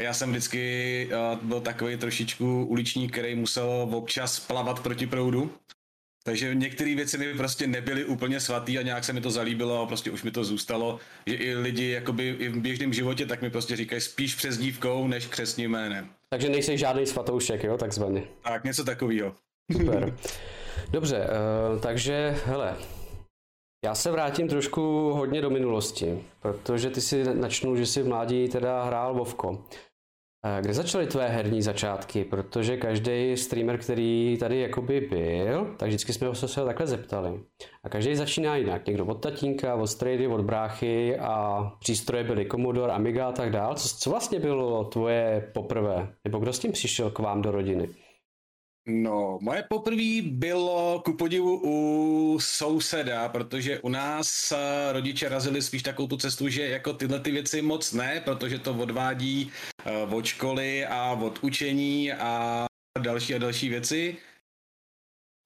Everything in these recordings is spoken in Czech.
Já jsem vždycky uh, byl takový trošičku uličník, který musel občas plavat proti proudu. Takže některé věci mi prostě nebyly úplně svatý a nějak se mi to zalíbilo a prostě už mi to zůstalo, že i lidi jakoby i v běžném životě tak mi prostě říkají spíš přes dívkou než křesním jménem. Takže nejsi žádný svatoušek, jo, takzvaný. Tak, něco takového. Super. Dobře, uh, takže hele, já se vrátím trošku hodně do minulosti, protože ty si načnul, že si v mládí teda hrál Vovko. Kde začaly tvé herní začátky? Protože každý streamer, který tady jakoby byl, tak vždycky jsme se takhle zeptali. A každý začíná jinak. Někdo od tatínka, od strejdy, od bráchy a přístroje byly Commodore, Amiga a tak dál. Co, co vlastně bylo tvoje poprvé? Nebo kdo s tím přišel k vám do rodiny? No, moje poprvé bylo ku podivu u souseda, protože u nás eh, rodiče razili spíš takovou tu cestu, že jako tyhle ty věci moc ne, protože to odvádí uh, od školy a od učení a další a další věci.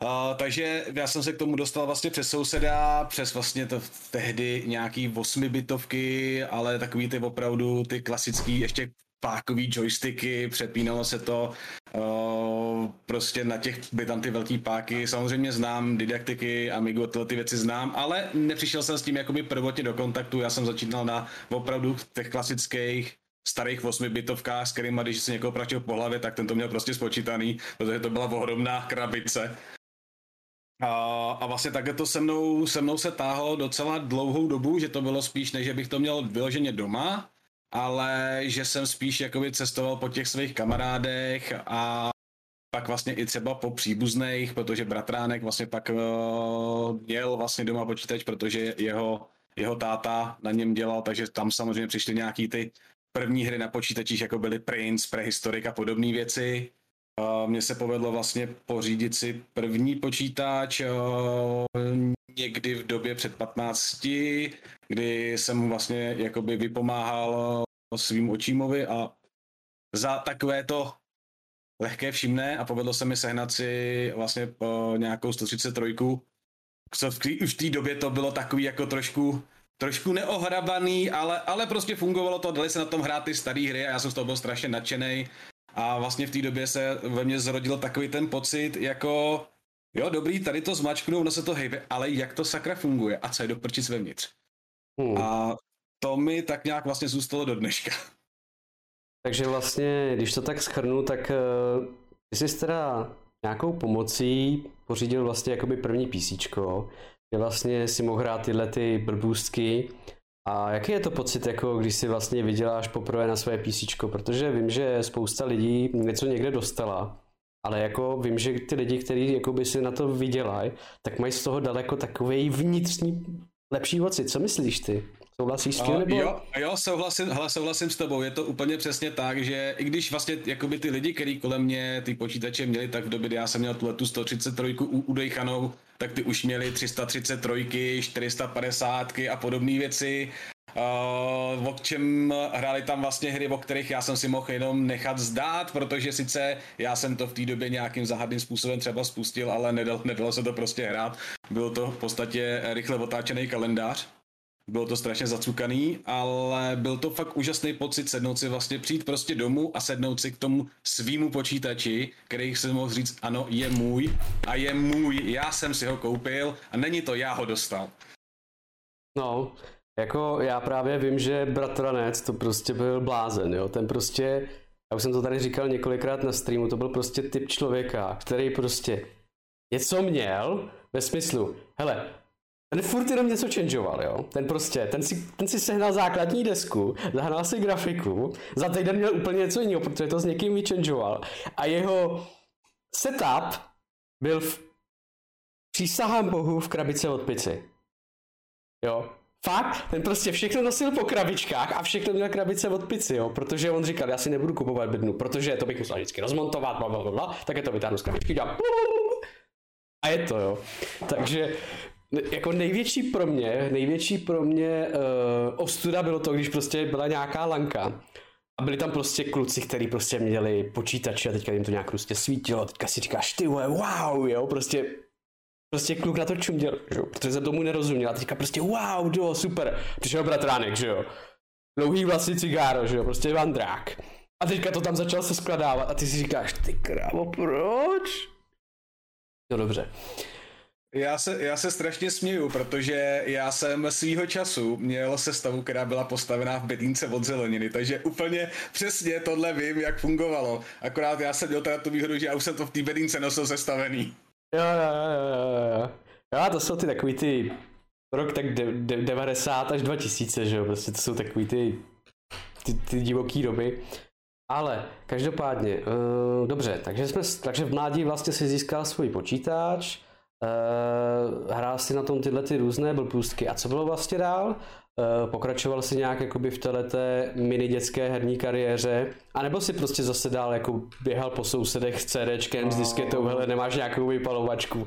Uh, takže já jsem se k tomu dostal vlastně přes souseda, přes vlastně to tehdy nějaký osmibitovky, ale takový ty opravdu ty klasický, ještě pákový joysticky, přepínalo se to uh, prostě na těch, by tam ty velký páky, samozřejmě znám didaktiky, Amigo, tyhle ty věci znám, ale nepřišel jsem s tím jakoby prvotně do kontaktu, já jsem začínal na opravdu těch klasických starých 8 bitovkách, s kterými, když se někoho pratil po hlavě, tak ten to měl prostě spočítaný, protože to byla ohromná krabice. A, a vlastně takhle to se mnou, se mnou se táhlo docela dlouhou dobu, že to bylo spíš, než bych to měl vyloženě doma, ale že jsem spíš jakoby cestoval po těch svých kamarádech a pak vlastně i třeba po příbuzných, protože bratránek vlastně pak uh, měl vlastně doma počítač, protože jeho, jeho táta na něm dělal, takže tam samozřejmě přišly nějaký ty první hry na počítačích, jako byly Prince, Prehistoric a podobné věci. Uh, mně se povedlo vlastně pořídit si první počítač uh, někdy v době před 15, kdy jsem vlastně jakoby vypomáhal svým očímovi a za takové to lehké všimné a povedlo se mi sehnat si vlastně po nějakou 133, co v už v té době to bylo takový jako trošku trošku neohrabaný, ale, ale prostě fungovalo to, dali se na tom hrát ty staré hry a já jsem z toho byl strašně nadšený a vlastně v té době se ve mně zrodil takový ten pocit, jako jo, dobrý, tady to zmačknu, ono se to hejbe, ale jak to sakra funguje a co je do prčic vevnitř. Hmm. A to mi tak nějak vlastně zůstalo do dneška. Takže vlastně, když to tak schrnu, tak uh, ty jsi teda nějakou pomocí pořídil vlastně jakoby první PC, kde vlastně si mohl hrát tyhle ty blbůstky. A jaký je to pocit, jako když si vlastně vyděláš poprvé na své PC? Protože vím, že spousta lidí něco někde dostala, ale jako vím, že ty lidi, kteří by si na to vydělají, tak mají z toho daleko takový vnitřní lepší pocit. Co myslíš ty? Souhlasíš s tím? Nebo... Jo, jo souhlasím, hele, souhlasím s tebou. Je to úplně přesně tak, že i když vlastně jakoby ty lidi, kteří kolem mě ty počítače měli, tak v době, kdy já jsem měl tu 133 udejchanou, tak ty už měli 333, 450 a podobné věci. Uh, o čem hráli tam vlastně hry, o kterých já jsem si mohl jenom nechat zdát, protože sice já jsem to v té době nějakým záhadným způsobem třeba spustil, ale nedalo, nedalo se to prostě hrát. Byl to v podstatě rychle otáčený kalendář. Bylo to strašně zacukaný, ale byl to fakt úžasný pocit sednout si vlastně přijít prostě domů a sednout si k tomu svýmu počítači, který se mohl říct, ano, je můj a je můj, já jsem si ho koupil a není to já ho dostal. No, jako já právě vím, že bratranec to prostě byl blázen, jo, ten prostě, já už jsem to tady říkal několikrát na streamu, to byl prostě typ člověka, který prostě něco měl, ve smyslu, hele, ten furt jenom něco changeoval, jo. Ten prostě, ten si, ten si sehnal základní desku, zahrál si grafiku, za týden měl úplně něco jiného, protože to s někým vychangeoval. A jeho setup byl v přísahám bohu v krabice od pici. Jo. Fakt, ten prostě všechno nosil po krabičkách a všechno měl krabice od pici, jo, protože on říkal, já si nebudu kupovat bednu, protože to bych musel vždycky rozmontovat, bla, bla, bla, tak je to vytáhnu z krabičky, dělám a je to, jo. Takže jako největší pro mě, největší pro mě uh, ostuda bylo to, když prostě byla nějaká lanka a byli tam prostě kluci, kteří prostě měli počítače a teďka jim to nějak prostě svítilo, teďka si říkáš, ty vole, wow, jo, prostě prostě kluk na to čuměl, že jo, protože jsem tomu nerozuměl a teďka prostě wow, jo, super, přišel bratránek, že jo, dlouhý vlasy cigáro, že jo, prostě vandrák. A teďka to tam začalo se skladávat a ty si říkáš, ty krávo, proč? No dobře. Já se, já se strašně směju, protože já jsem svýho času měl sestavu, která byla postavená v bedínce od zeleniny, takže úplně přesně tohle vím, jak fungovalo. Akorát já jsem měl teda tu výhodu, že já už jsem to v té bedínce nosil sestavený. Jo, jo, jo, jo, jo. To jsou ty takový ty rok tak de, de, 90 až 2000, že jo, prostě to jsou takový ty, ty, ty divoký doby. Ale každopádně, uh, dobře, takže, jsme, takže v mládí vlastně si získal svůj počítač, uh, hrál si na tom tyhle ty různé blbůstky. A co bylo vlastně dál? Uh, pokračoval si nějak jakoby v této mini dětské herní kariéře? A nebo si prostě zase dál jako běhal po sousedech s CDčkem, s disketou, hele, nemáš nějakou vypalovačku?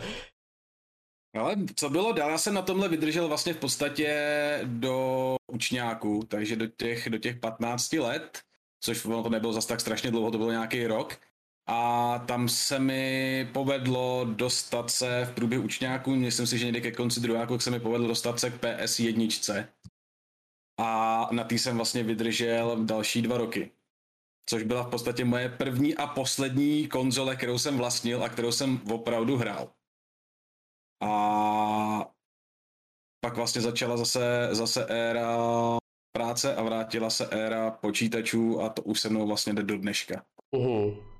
Ale co bylo dál? Já jsem na tomhle vydržel vlastně v podstatě do učňáku, takže do těch, do těch 15 let, což ono to nebylo zase tak strašně dlouho, to bylo nějaký rok. A tam se mi povedlo dostat se v průběhu učňáku, myslím si, že někdy ke konci druháku se mi povedlo dostat se k PS1. A na tý jsem vlastně vydržel další dva roky. Což byla v podstatě moje první a poslední konzole, kterou jsem vlastnil a kterou jsem opravdu hrál. A pak vlastně začala zase, zase éra práce a vrátila se éra počítačů a to už se mnou vlastně jde do dneška. Uhum.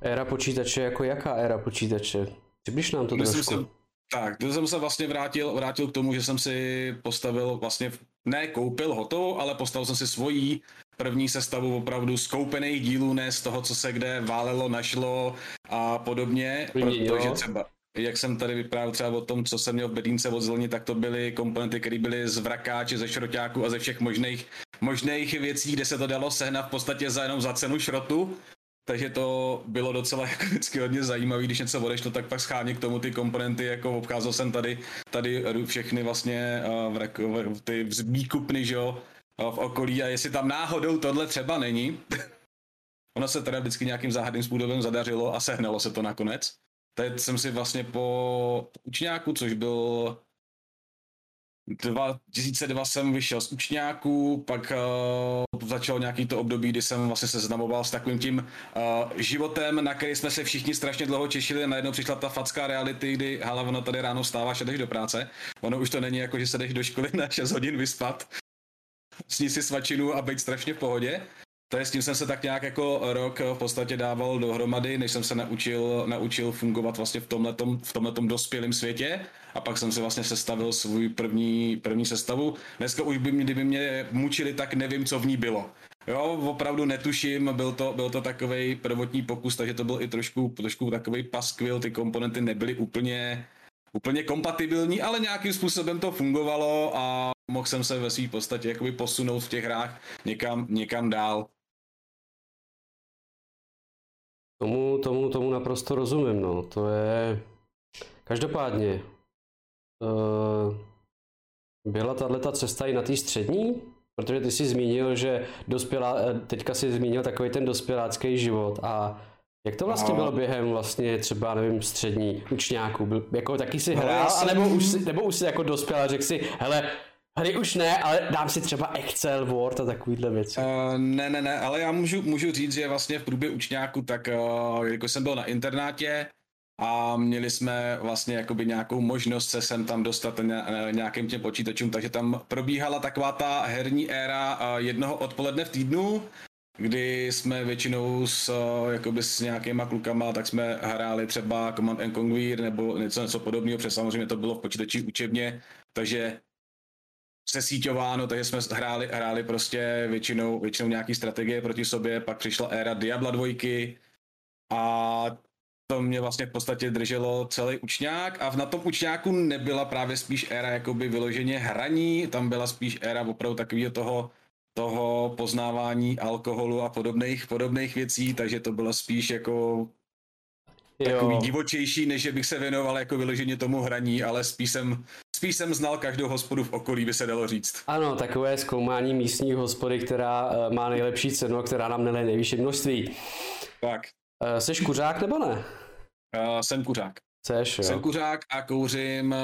Éra počítače, jako jaká éra počítače? Přibliž nám to Myslím trošku. Si, tak, to jsem se vlastně vrátil, vrátil k tomu, že jsem si postavil vlastně, ne koupil hotovou, ale postavil jsem si svojí první sestavu opravdu z koupených dílů, ne z toho, co se kde válelo, našlo a podobně, protože třeba jak jsem tady vyprávěl třeba o tom, co jsem měl v bedínce od zelení, tak to byly komponenty, které byly z vrakáče, ze šroťáku a ze všech možných, možných věcí, kde se to dalo sehnat v podstatě za jenom za cenu šrotu. Takže to bylo docela jako vždycky hodně zajímavé, když něco odešlo, tak pak schání k tomu ty komponenty, jako obcházel jsem tady, tady všechny vlastně uh, vrak, ty výkupny, že jo, v okolí a jestli tam náhodou tohle třeba není, ono se teda vždycky nějakým záhadným způsobem zadařilo a sehnalo se to nakonec. Teď jsem si vlastně po učňáku, což byl 2002 jsem vyšel z učňáku, pak uh, začal nějaký to období, kdy jsem vlastně se znamoval s takovým tím uh, životem, na který jsme se všichni strašně dlouho těšili a najednou přišla ta facká reality, kdy hala, ono tady ráno vstáváš a jdeš do práce. Ono už to není jako, že se jdeš do školy na 6 hodin vyspat, sní si svačinu a být strašně v pohodě. To je, s tím jsem se tak nějak jako rok v podstatě dával dohromady, než jsem se naučil, naučil fungovat vlastně v tomhletom, v tomhletom dospělém světě a pak jsem si vlastně sestavil svůj první, první sestavu. Dneska už by mě, kdyby mě mučili, tak nevím, co v ní bylo. Jo, opravdu netuším, byl to, byl to takový prvotní pokus, takže to byl i trošku, trošku takový paskvil, ty komponenty nebyly úplně, úplně kompatibilní, ale nějakým způsobem to fungovalo a mohl jsem se ve své podstatě jakoby posunout v těch hrách někam, někam dál. Tomu, tomu, tomu naprosto rozumím, no. To je... Každopádně, uh, byla tato cesta i na té střední? Protože ty jsi zmínil, že dospělá, eh, teďka jsi zmínil takový ten dospělácký život a jak to vlastně no. bylo během vlastně třeba, nevím, střední učňáků? Byl, jako taky si hrál, jsem... nebo, už si, nebo už si jako dospěl a řekl si, hele, Hry už ne, ale dám si třeba Excel, Word a takovýhle věci. Uh, ne, ne, ne, ale já můžu, můžu říct, že vlastně v průběhu učňáku, tak uh, jako jsem byl na internátě a měli jsme vlastně jakoby nějakou možnost se sem tam dostat nějakým těm počítačům, takže tam probíhala taková ta herní éra uh, jednoho odpoledne v týdnu, kdy jsme většinou s, jakoby s nějakýma klukama, tak jsme hráli třeba Command and Conquer nebo něco, něco podobného, protože samozřejmě to bylo v počítači učebně, takže sesíťováno, takže jsme hráli, hráli prostě většinou, většinou nějaký strategie proti sobě, pak přišla éra Diabla dvojky a to mě vlastně v podstatě drželo celý učňák a na tom učňáku nebyla právě spíš éra jakoby vyloženě hraní, tam byla spíš éra opravdu takového toho, toho poznávání alkoholu a podobných, podobných věcí, takže to bylo spíš jako takový jo. divočejší, než bych se věnoval jako vyloženě tomu hraní, ale spíš jsem, spíš jsem znal každou hospodu v okolí, by se dalo říct. Ano, takové zkoumání místní hospody, která uh, má nejlepší cenu a která nám neleje nejvyšší množství. Tak. Uh, seš kuřák nebo ne? Uh, jsem kuřák. Seš, jo. Jsem kuřák a kouřím,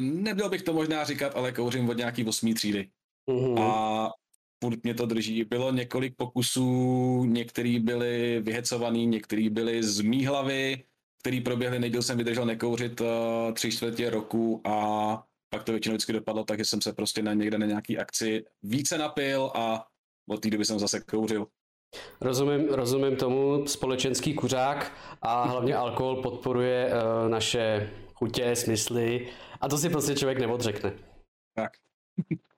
nebyl bych to možná říkat, ale kouřím od nějaký osmý třídy. Uh-huh. A furt mě to drží. Bylo několik pokusů, některý byly vyhecovaný, některý byly z mý hlavy, který proběhly, nejdíl jsem vydržel nekouřit uh, tři čtvrtě roku a pak to většinou vždycky dopadlo tak, že jsem se prostě na někde na nějaký akci více napil a od té doby jsem zase kouřil. Rozumím, rozumím tomu, společenský kuřák a hlavně alkohol podporuje uh, naše chutě, smysly a to si prostě člověk neodřekne. Tak.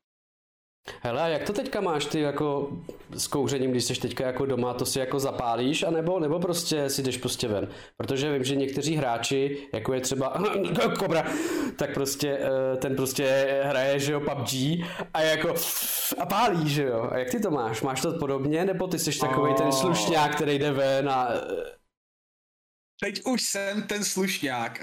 Hele, a jak to teďka máš ty jako s kouřením, když jsi teďka jako doma, to si jako zapálíš, anebo, nebo prostě si jdeš prostě ven? Protože vím, že někteří hráči, jako je třeba Kobra, tak prostě eh, ten prostě hraje, že jo, PUBG a jako a pálí, že jo? A jak ty to máš? Máš to podobně, nebo ty jsi takový ten slušňák, který jde ven a... Teď už jsem ten slušňák.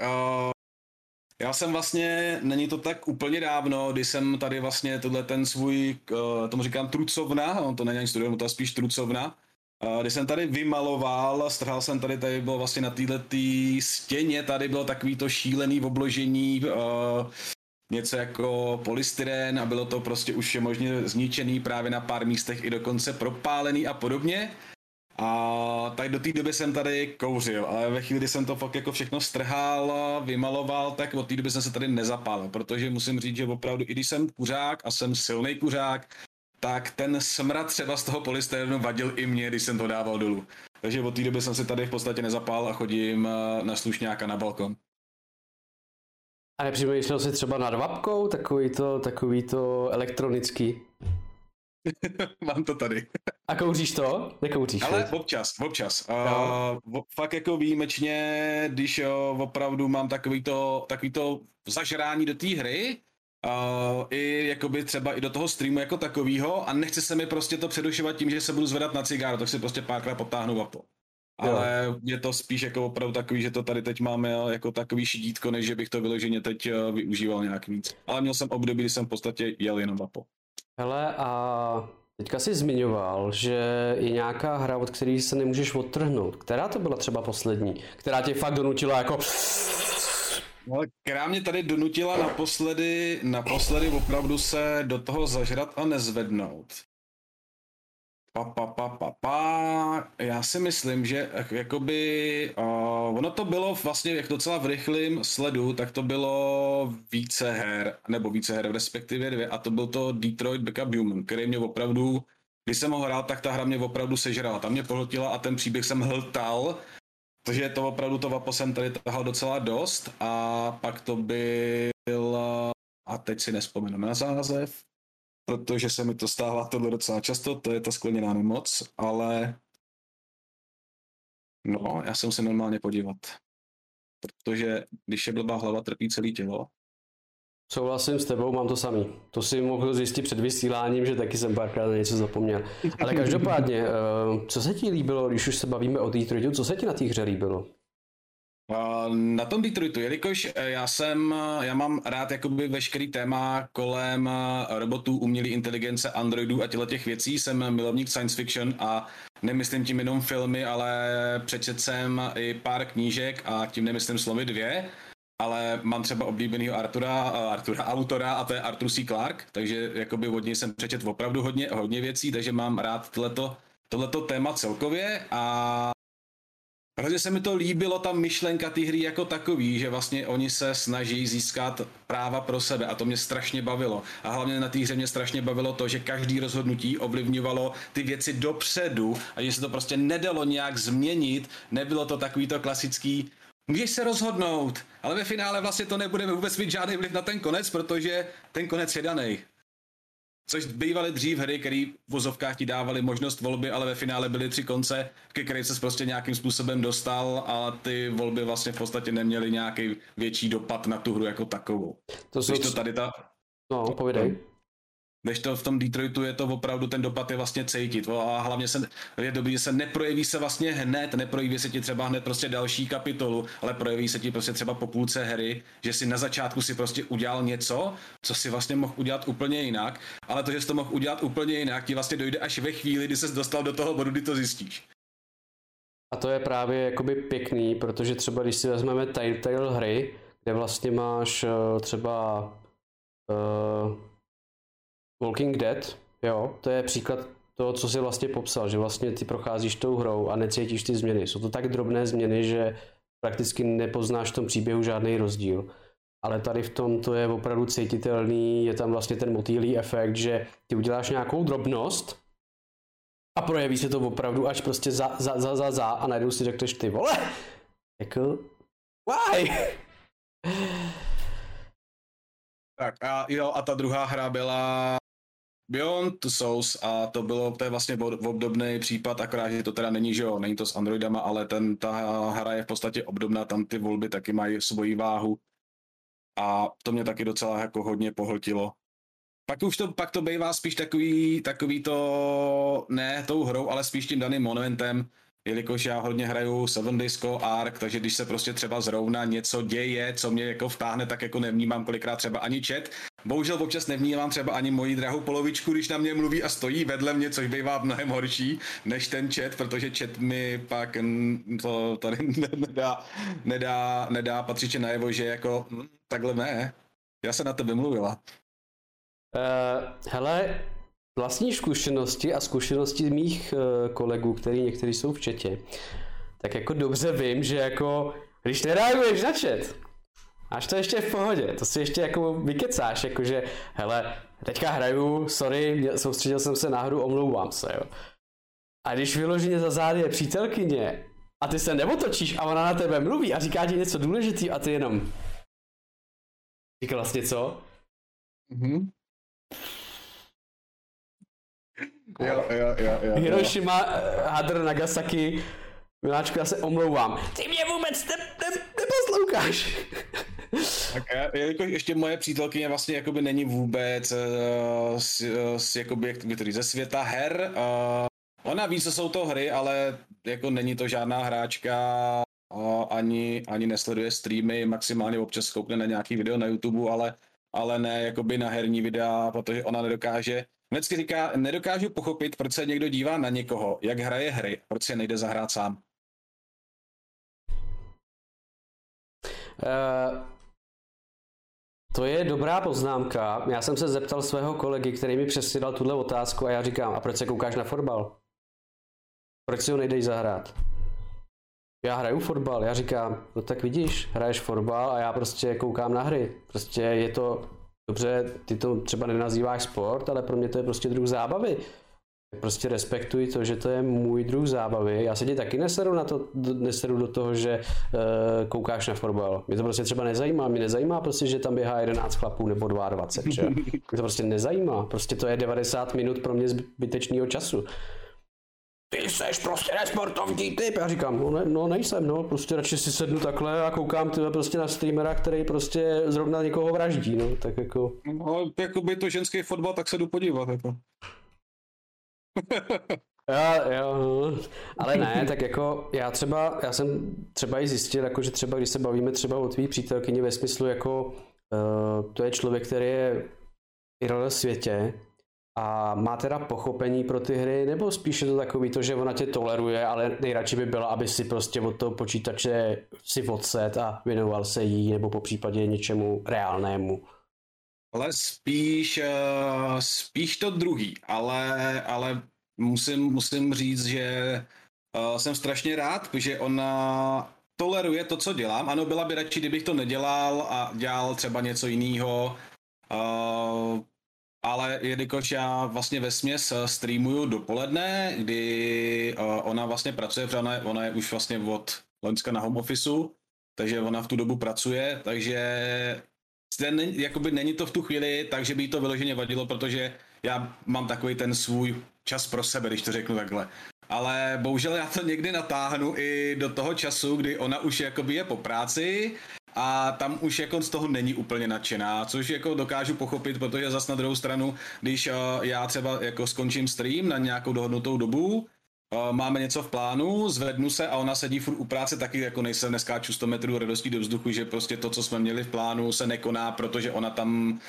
Já jsem vlastně, není to tak úplně dávno, kdy jsem tady vlastně tohle ten svůj, uh, tomu říkám trucovna, on to není ani studium, to je spíš trucovna, uh, kdy jsem tady vymaloval, strhal jsem tady, tady bylo vlastně na této stěně, tady bylo takový to šílený obložení, uh, něco jako polystyren a bylo to prostě už je možně zničený právě na pár místech i dokonce propálený a podobně. A tak do té doby jsem tady kouřil, ale ve chvíli, kdy jsem to fakt jako všechno strhal, vymaloval, tak od té doby jsem se tady nezapálil, protože musím říct, že opravdu, i když jsem kuřák a jsem silný kuřák, tak ten smrad třeba z toho polystyrenu vadil i mě, když jsem to dával dolů. Takže od té doby jsem se tady v podstatě nezapál a chodím eh, na slušňáka na balkon. A nepřemýšlel jsi třeba nad vapkou, takový to, takový to elektronický? Mám to tady. A kouříš to? Nekouříš? Ale věc? občas, občas. Uh, fakt jako výjimečně, když uh, opravdu mám takový to, takový to zažrání do té hry, uh, i jakoby třeba i do toho streamu jako takovýho a nechce se mi prostě to předušovat tím, že se budu zvedat na cigáro, tak si prostě párkrát potáhnu vapo. Ale jo. je to spíš jako opravdu takový, že to tady teď máme jako takový šidítko, než že bych to vyloženě teď využíval nějak víc. Ale měl jsem období, kdy jsem v podstatě jel jenom vapo. Hele, a teďka jsi zmiňoval, že je nějaká hra, od které se nemůžeš odtrhnout. Která to byla třeba poslední? Která tě fakt donutila jako... No, která mě tady donutila naposledy, naposledy opravdu se do toho zažrat a nezvednout. Pa, pa, pa, pa, pa. Já si myslím, že jakoby, uh, ono to bylo vlastně jak docela v rychlém sledu, tak to bylo více her, nebo více her, respektive dvě, a to byl to Detroit Become Human, který mě opravdu, když jsem ho hrál, tak ta hra mě opravdu sežrala, tam mě pohltila a ten příběh jsem hltal, takže to opravdu to vapo jsem tady tahal docela dost a pak to byl, a teď si nespomenu na zázev, protože se mi to stává tohle docela často, to je ta skleněná nemoc, ale no, já jsem se normálně podívat. Protože když je blbá hlava, trpí celé tělo. Souhlasím s tebou, mám to samý. To si mohl zjistit před vysíláním, že taky jsem párkrát něco zapomněl. Ale každopádně, eh, co se ti líbilo, když už se bavíme o Detroitu, co se ti na té hře líbilo? Na tom Detroitu, jelikož eh, já jsem, eh, já mám rád jakoby veškerý téma kolem eh, robotů, umělé inteligence, androidů a těle těch věcí, jsem milovník science fiction a nemyslím tím jenom filmy, ale přečet jsem i pár knížek a tím nemyslím slovy dvě, ale mám třeba oblíbenýho Artura, Artura autora a to je Arthur C. Clarke, takže jakoby od něj jsem přečet opravdu hodně, hodně věcí, takže mám rád tohleto, tohleto téma celkově a Hrozně se mi to líbilo, ta myšlenka té hry jako takový, že vlastně oni se snaží získat práva pro sebe a to mě strašně bavilo. A hlavně na té hře mě strašně bavilo to, že každý rozhodnutí ovlivňovalo ty věci dopředu a že se to prostě nedalo nějak změnit, nebylo to takový to klasický Můžeš se rozhodnout, ale ve finále vlastně to nebude vůbec mít žádný vliv na ten konec, protože ten konec je daný. Což bývaly dřív hry, které v vozovkách ti dávali možnost volby, ale ve finále byly tři konce, ke kterým se prostě nějakým způsobem dostal a ty volby vlastně v podstatě neměly nějaký větší dopad na tu hru jako takovou. To jsou... to tady ta... No, povídej. Když to v tom Detroitu je to opravdu, ten dopad je vlastně cítit. A hlavně se, je dobrý, že se neprojeví se vlastně hned, neprojeví se ti třeba hned prostě další kapitolu, ale projeví se ti prostě třeba po půlce hry, že si na začátku si prostě udělal něco, co si vlastně mohl udělat úplně jinak, ale to, že jsi to mohl udělat úplně jinak, ti vlastně dojde až ve chvíli, kdy se dostal do toho bodu, kdy to zjistíš. A to je právě jakoby pěkný, protože třeba když si vezmeme Telltale hry, kde vlastně máš uh, třeba uh, Walking Dead, Jo, to je příklad toho, co jsi vlastně popsal, že vlastně ty procházíš tou hrou a necítíš ty změny. Jsou to tak drobné změny, že prakticky nepoznáš v tom příběhu žádný rozdíl. Ale tady v tom to je opravdu cítitelný, je tam vlastně ten motýlý efekt, že ty uděláš nějakou drobnost a projeví se to opravdu až prostě za, za, za, za, za a najednou si řekneš ty vole, jako, why? Tak a jo, a ta druhá hra byla Beyond Souls a to bylo, to je vlastně obdobný případ, akorát, že to teda není, že jo, není to s Androidama, ale ten, ta hra je v podstatě obdobná, tam ty volby taky mají svoji váhu a to mě taky docela jako hodně pohltilo. Pak už to, pak to bývá spíš takový, takový to, ne tou hrou, ale spíš tím daným monumentem, jelikož já hodně hraju Seven Disco Ark, takže když se prostě třeba zrovna něco děje, co mě jako vtáhne, tak jako nevnímám kolikrát třeba ani chat. Bohužel občas nevnímám třeba ani moji drahou polovičku, když na mě mluví a stojí vedle mě, což bývá mnohem horší než ten chat, protože chat mi pak to tady nedá, nedá, nedá patřičně najevo, že jako hm, takhle ne. Já se na tebe mluvila. Uh, hele, vlastní zkušenosti a zkušenosti mých uh, kolegů, který někteří jsou v četě, tak jako dobře vím, že jako, když nereaguješ na chat, až to ještě v pohodě, to si ještě jako vykecáš, jakože, hele, teďka hraju, sorry, soustředil jsem se na hru, omlouvám se, jo. A když vyloženě za zády je přítelkyně a ty se neotočíš a ona na tebe mluví a říká ti něco důležitý a ty jenom říká vlastně co? Mm-hmm. Jo, jo, jo, jo. Hiroshima, eh, Hadr, Nagasaki. Miláčku, já se omlouvám. Ty mě vůbec ne, ne, neposloucháš. Tak já, jelikož ještě moje přítelkyně vlastně jakoby není vůbec uh, z, z, jakoby, jak to ze světa her. Uh, ona ví, co jsou to hry, ale jako není to žádná hráčka, uh, ani, ani nesleduje streamy, maximálně občas koukne na nějaký video na YouTube, ale, ale ne jakoby na herní videa, protože ona nedokáže Vždycky říká, nedokážu pochopit, proč se někdo dívá na někoho, jak hraje hry, proč se nejde zahrát sám. To je dobrá poznámka. Já jsem se zeptal svého kolegy, který mi přesídal tuhle otázku a já říkám, a proč se koukáš na fotbal? Proč si ho nejdeš zahrát? Já hraju fotbal, já říkám, no tak vidíš, hraješ fotbal a já prostě koukám na hry. Prostě je to dobře, ty to třeba nenazýváš sport, ale pro mě to je prostě druh zábavy. Prostě respektuji to, že to je můj druh zábavy. Já se ti taky neseru, na to, neseru do toho, že uh, koukáš na fotbal. Mě to prostě třeba nezajímá. Mě nezajímá prostě, že tam běhá 11 chlapů nebo 22. Že? Mě to prostě nezajímá. Prostě to je 90 minut pro mě zbytečného času ty jsi prostě nesportovní typ. Já říkám, no, ne, no nejsem, no, prostě radši si sednu takhle a koukám tyhle prostě na streamera, který prostě zrovna někoho vraždí, no, tak jako. No, jako by to ženský fotbal, tak se jdu podívat, jako. Jo, jo, ale ne, tak jako já třeba, já jsem třeba i zjistil, jako, že třeba když se bavíme třeba o tvý přítelkyni ve smyslu jako uh, to je člověk, který je v světě, a má teda pochopení pro ty hry, nebo spíše to takový to, že ona tě toleruje, ale nejradši by byla, aby si prostě od toho počítače si odset a věnoval se jí, nebo po případě něčemu reálnému. Ale spíš, uh, spíš to druhý, ale, ale musím, musím říct, že uh, jsem strašně rád, že ona toleruje to, co dělám. Ano, byla by radši, kdybych to nedělal a dělal třeba něco jiného. Uh, ale jelikož já vlastně ve směs eh, streamuju dopoledne, kdy ona vlastně pracuje, protože ona, ona je už vlastně od Loňska na home officeu, takže ona v tu dobu pracuje, takže ten, jakoby není to v tu chvíli tak, že by to vyloženě vadilo, protože já mám takový ten svůj čas pro sebe, když to řeknu takhle. Ale bohužel já to někdy natáhnu i do toho času, kdy ona už jakoby je po práci a tam už jako z toho není úplně nadšená, což jako dokážu pochopit, protože zas na druhou stranu, když uh, já třeba jako skončím stream na nějakou dohodnutou dobu, máme něco v plánu, zvednu se a ona sedí furt u práce, taky jako nejsem neskáču 100 metrů radostí do vzduchu, že prostě to, co jsme měli v plánu, se nekoná, protože ona tam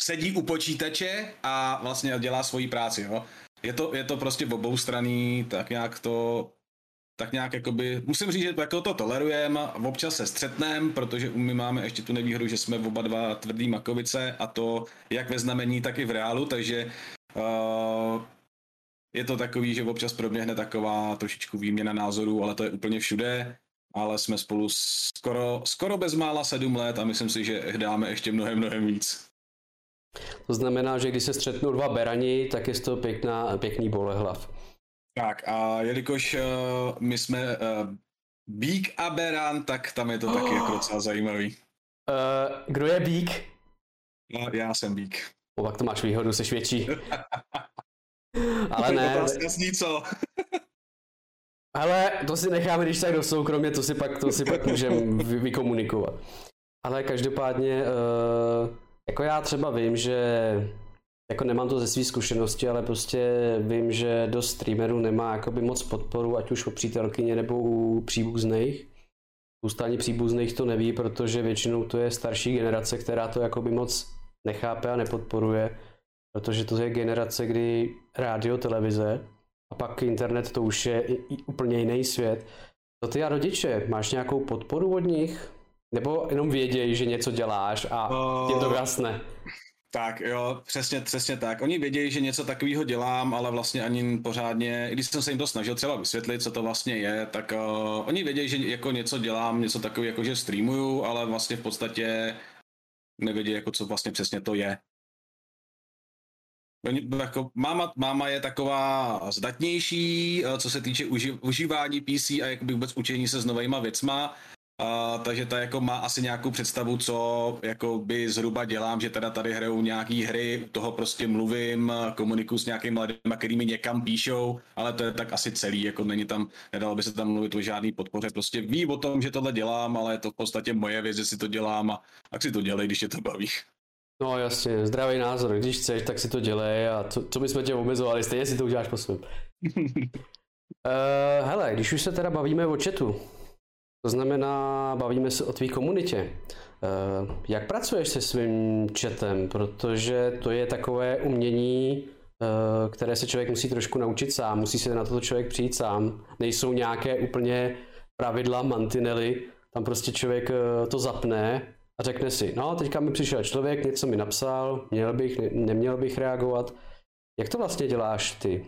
sedí u počítače a vlastně dělá svoji práci, jo. Je to, je to prostě v obou straný, tak nějak to tak nějak jakoby, musím říct, že jako to tolerujeme, občas se střetneme, protože my máme ještě tu nevýhodu, že jsme oba dva tvrdý makovice a to jak ve znamení, tak i v reálu, takže Uh, je to takový, že občas proběhne taková trošičku výměna názorů, ale to je úplně všude. Ale jsme spolu skoro, skoro bezmála sedm let a myslím si, že dáme ještě mnohem, mnohem víc. To znamená, že když se střetnou dva berani, tak je to pěkná, pěkný bolehlav. Tak a jelikož uh, my jsme uh, Bík a Beran, tak tam je to oh. taky jako docela zajímavý. Uh, kdo je Bík? No, já jsem Bík. O, tak to máš výhodu, jsi větší. Ale ne. Otázka zní co? Ale to si necháme, když tak do soukromí, to si pak, to si pak můžeme vy, vykomunikovat. Ale každopádně, uh, jako já třeba vím, že jako nemám to ze své zkušenosti, ale prostě vím, že do streamerů nemá jakoby moc podporu, ať už u přítelkyně nebo u příbuzných. Ani příbuzných to neví, protože většinou to je starší generace, která to jakoby moc nechápe a nepodporuje, protože to je generace, kdy rádio, televize a pak internet to už je úplně jiný svět. To ty a rodiče, máš nějakou podporu od nich? Nebo jenom vědějí, že něco děláš a uh, je to jasné? Tak jo, přesně, přesně tak. Oni vědějí, že něco takového dělám, ale vlastně ani pořádně, i když jsem se jim to snažil třeba vysvětlit, co to vlastně je, tak uh, oni vědějí, že jako něco dělám, něco takového, jako že streamuju, ale vlastně v podstatě nevědí, jako co vlastně přesně to je. Jako máma, máma je taková zdatnější, co se týče uži, užívání PC a jakoby vůbec učení se s novýma věcma, a, takže ta jako má asi nějakou představu, co jako by zhruba dělám, že teda tady hrajou nějaký hry, u toho prostě mluvím, komunikuju s nějakými lidmi, kterými někam píšou, ale to je tak asi celý, jako není tam, nedalo by se tam mluvit o žádný podpoře, prostě ví o tom, že tohle dělám, ale je to v podstatě moje věc, že si to dělám a tak si to dělej, když je to baví. No jasně, zdravý názor, když chceš, tak si to dělej a co, co bychom tě omezovali, stejně si to uděláš po svém. uh, hele, když už se teda bavíme o chatu, to znamená, bavíme se o tvý komunitě. Eh, jak pracuješ se svým chatem? Protože to je takové umění, eh, které se člověk musí trošku naučit sám, musí se na to člověk přijít sám. Nejsou nějaké úplně pravidla, mantinely, tam prostě člověk to zapne a řekne si, no teďka mi přišel člověk, něco mi napsal, měl bych, ne, neměl bych reagovat. Jak to vlastně děláš ty?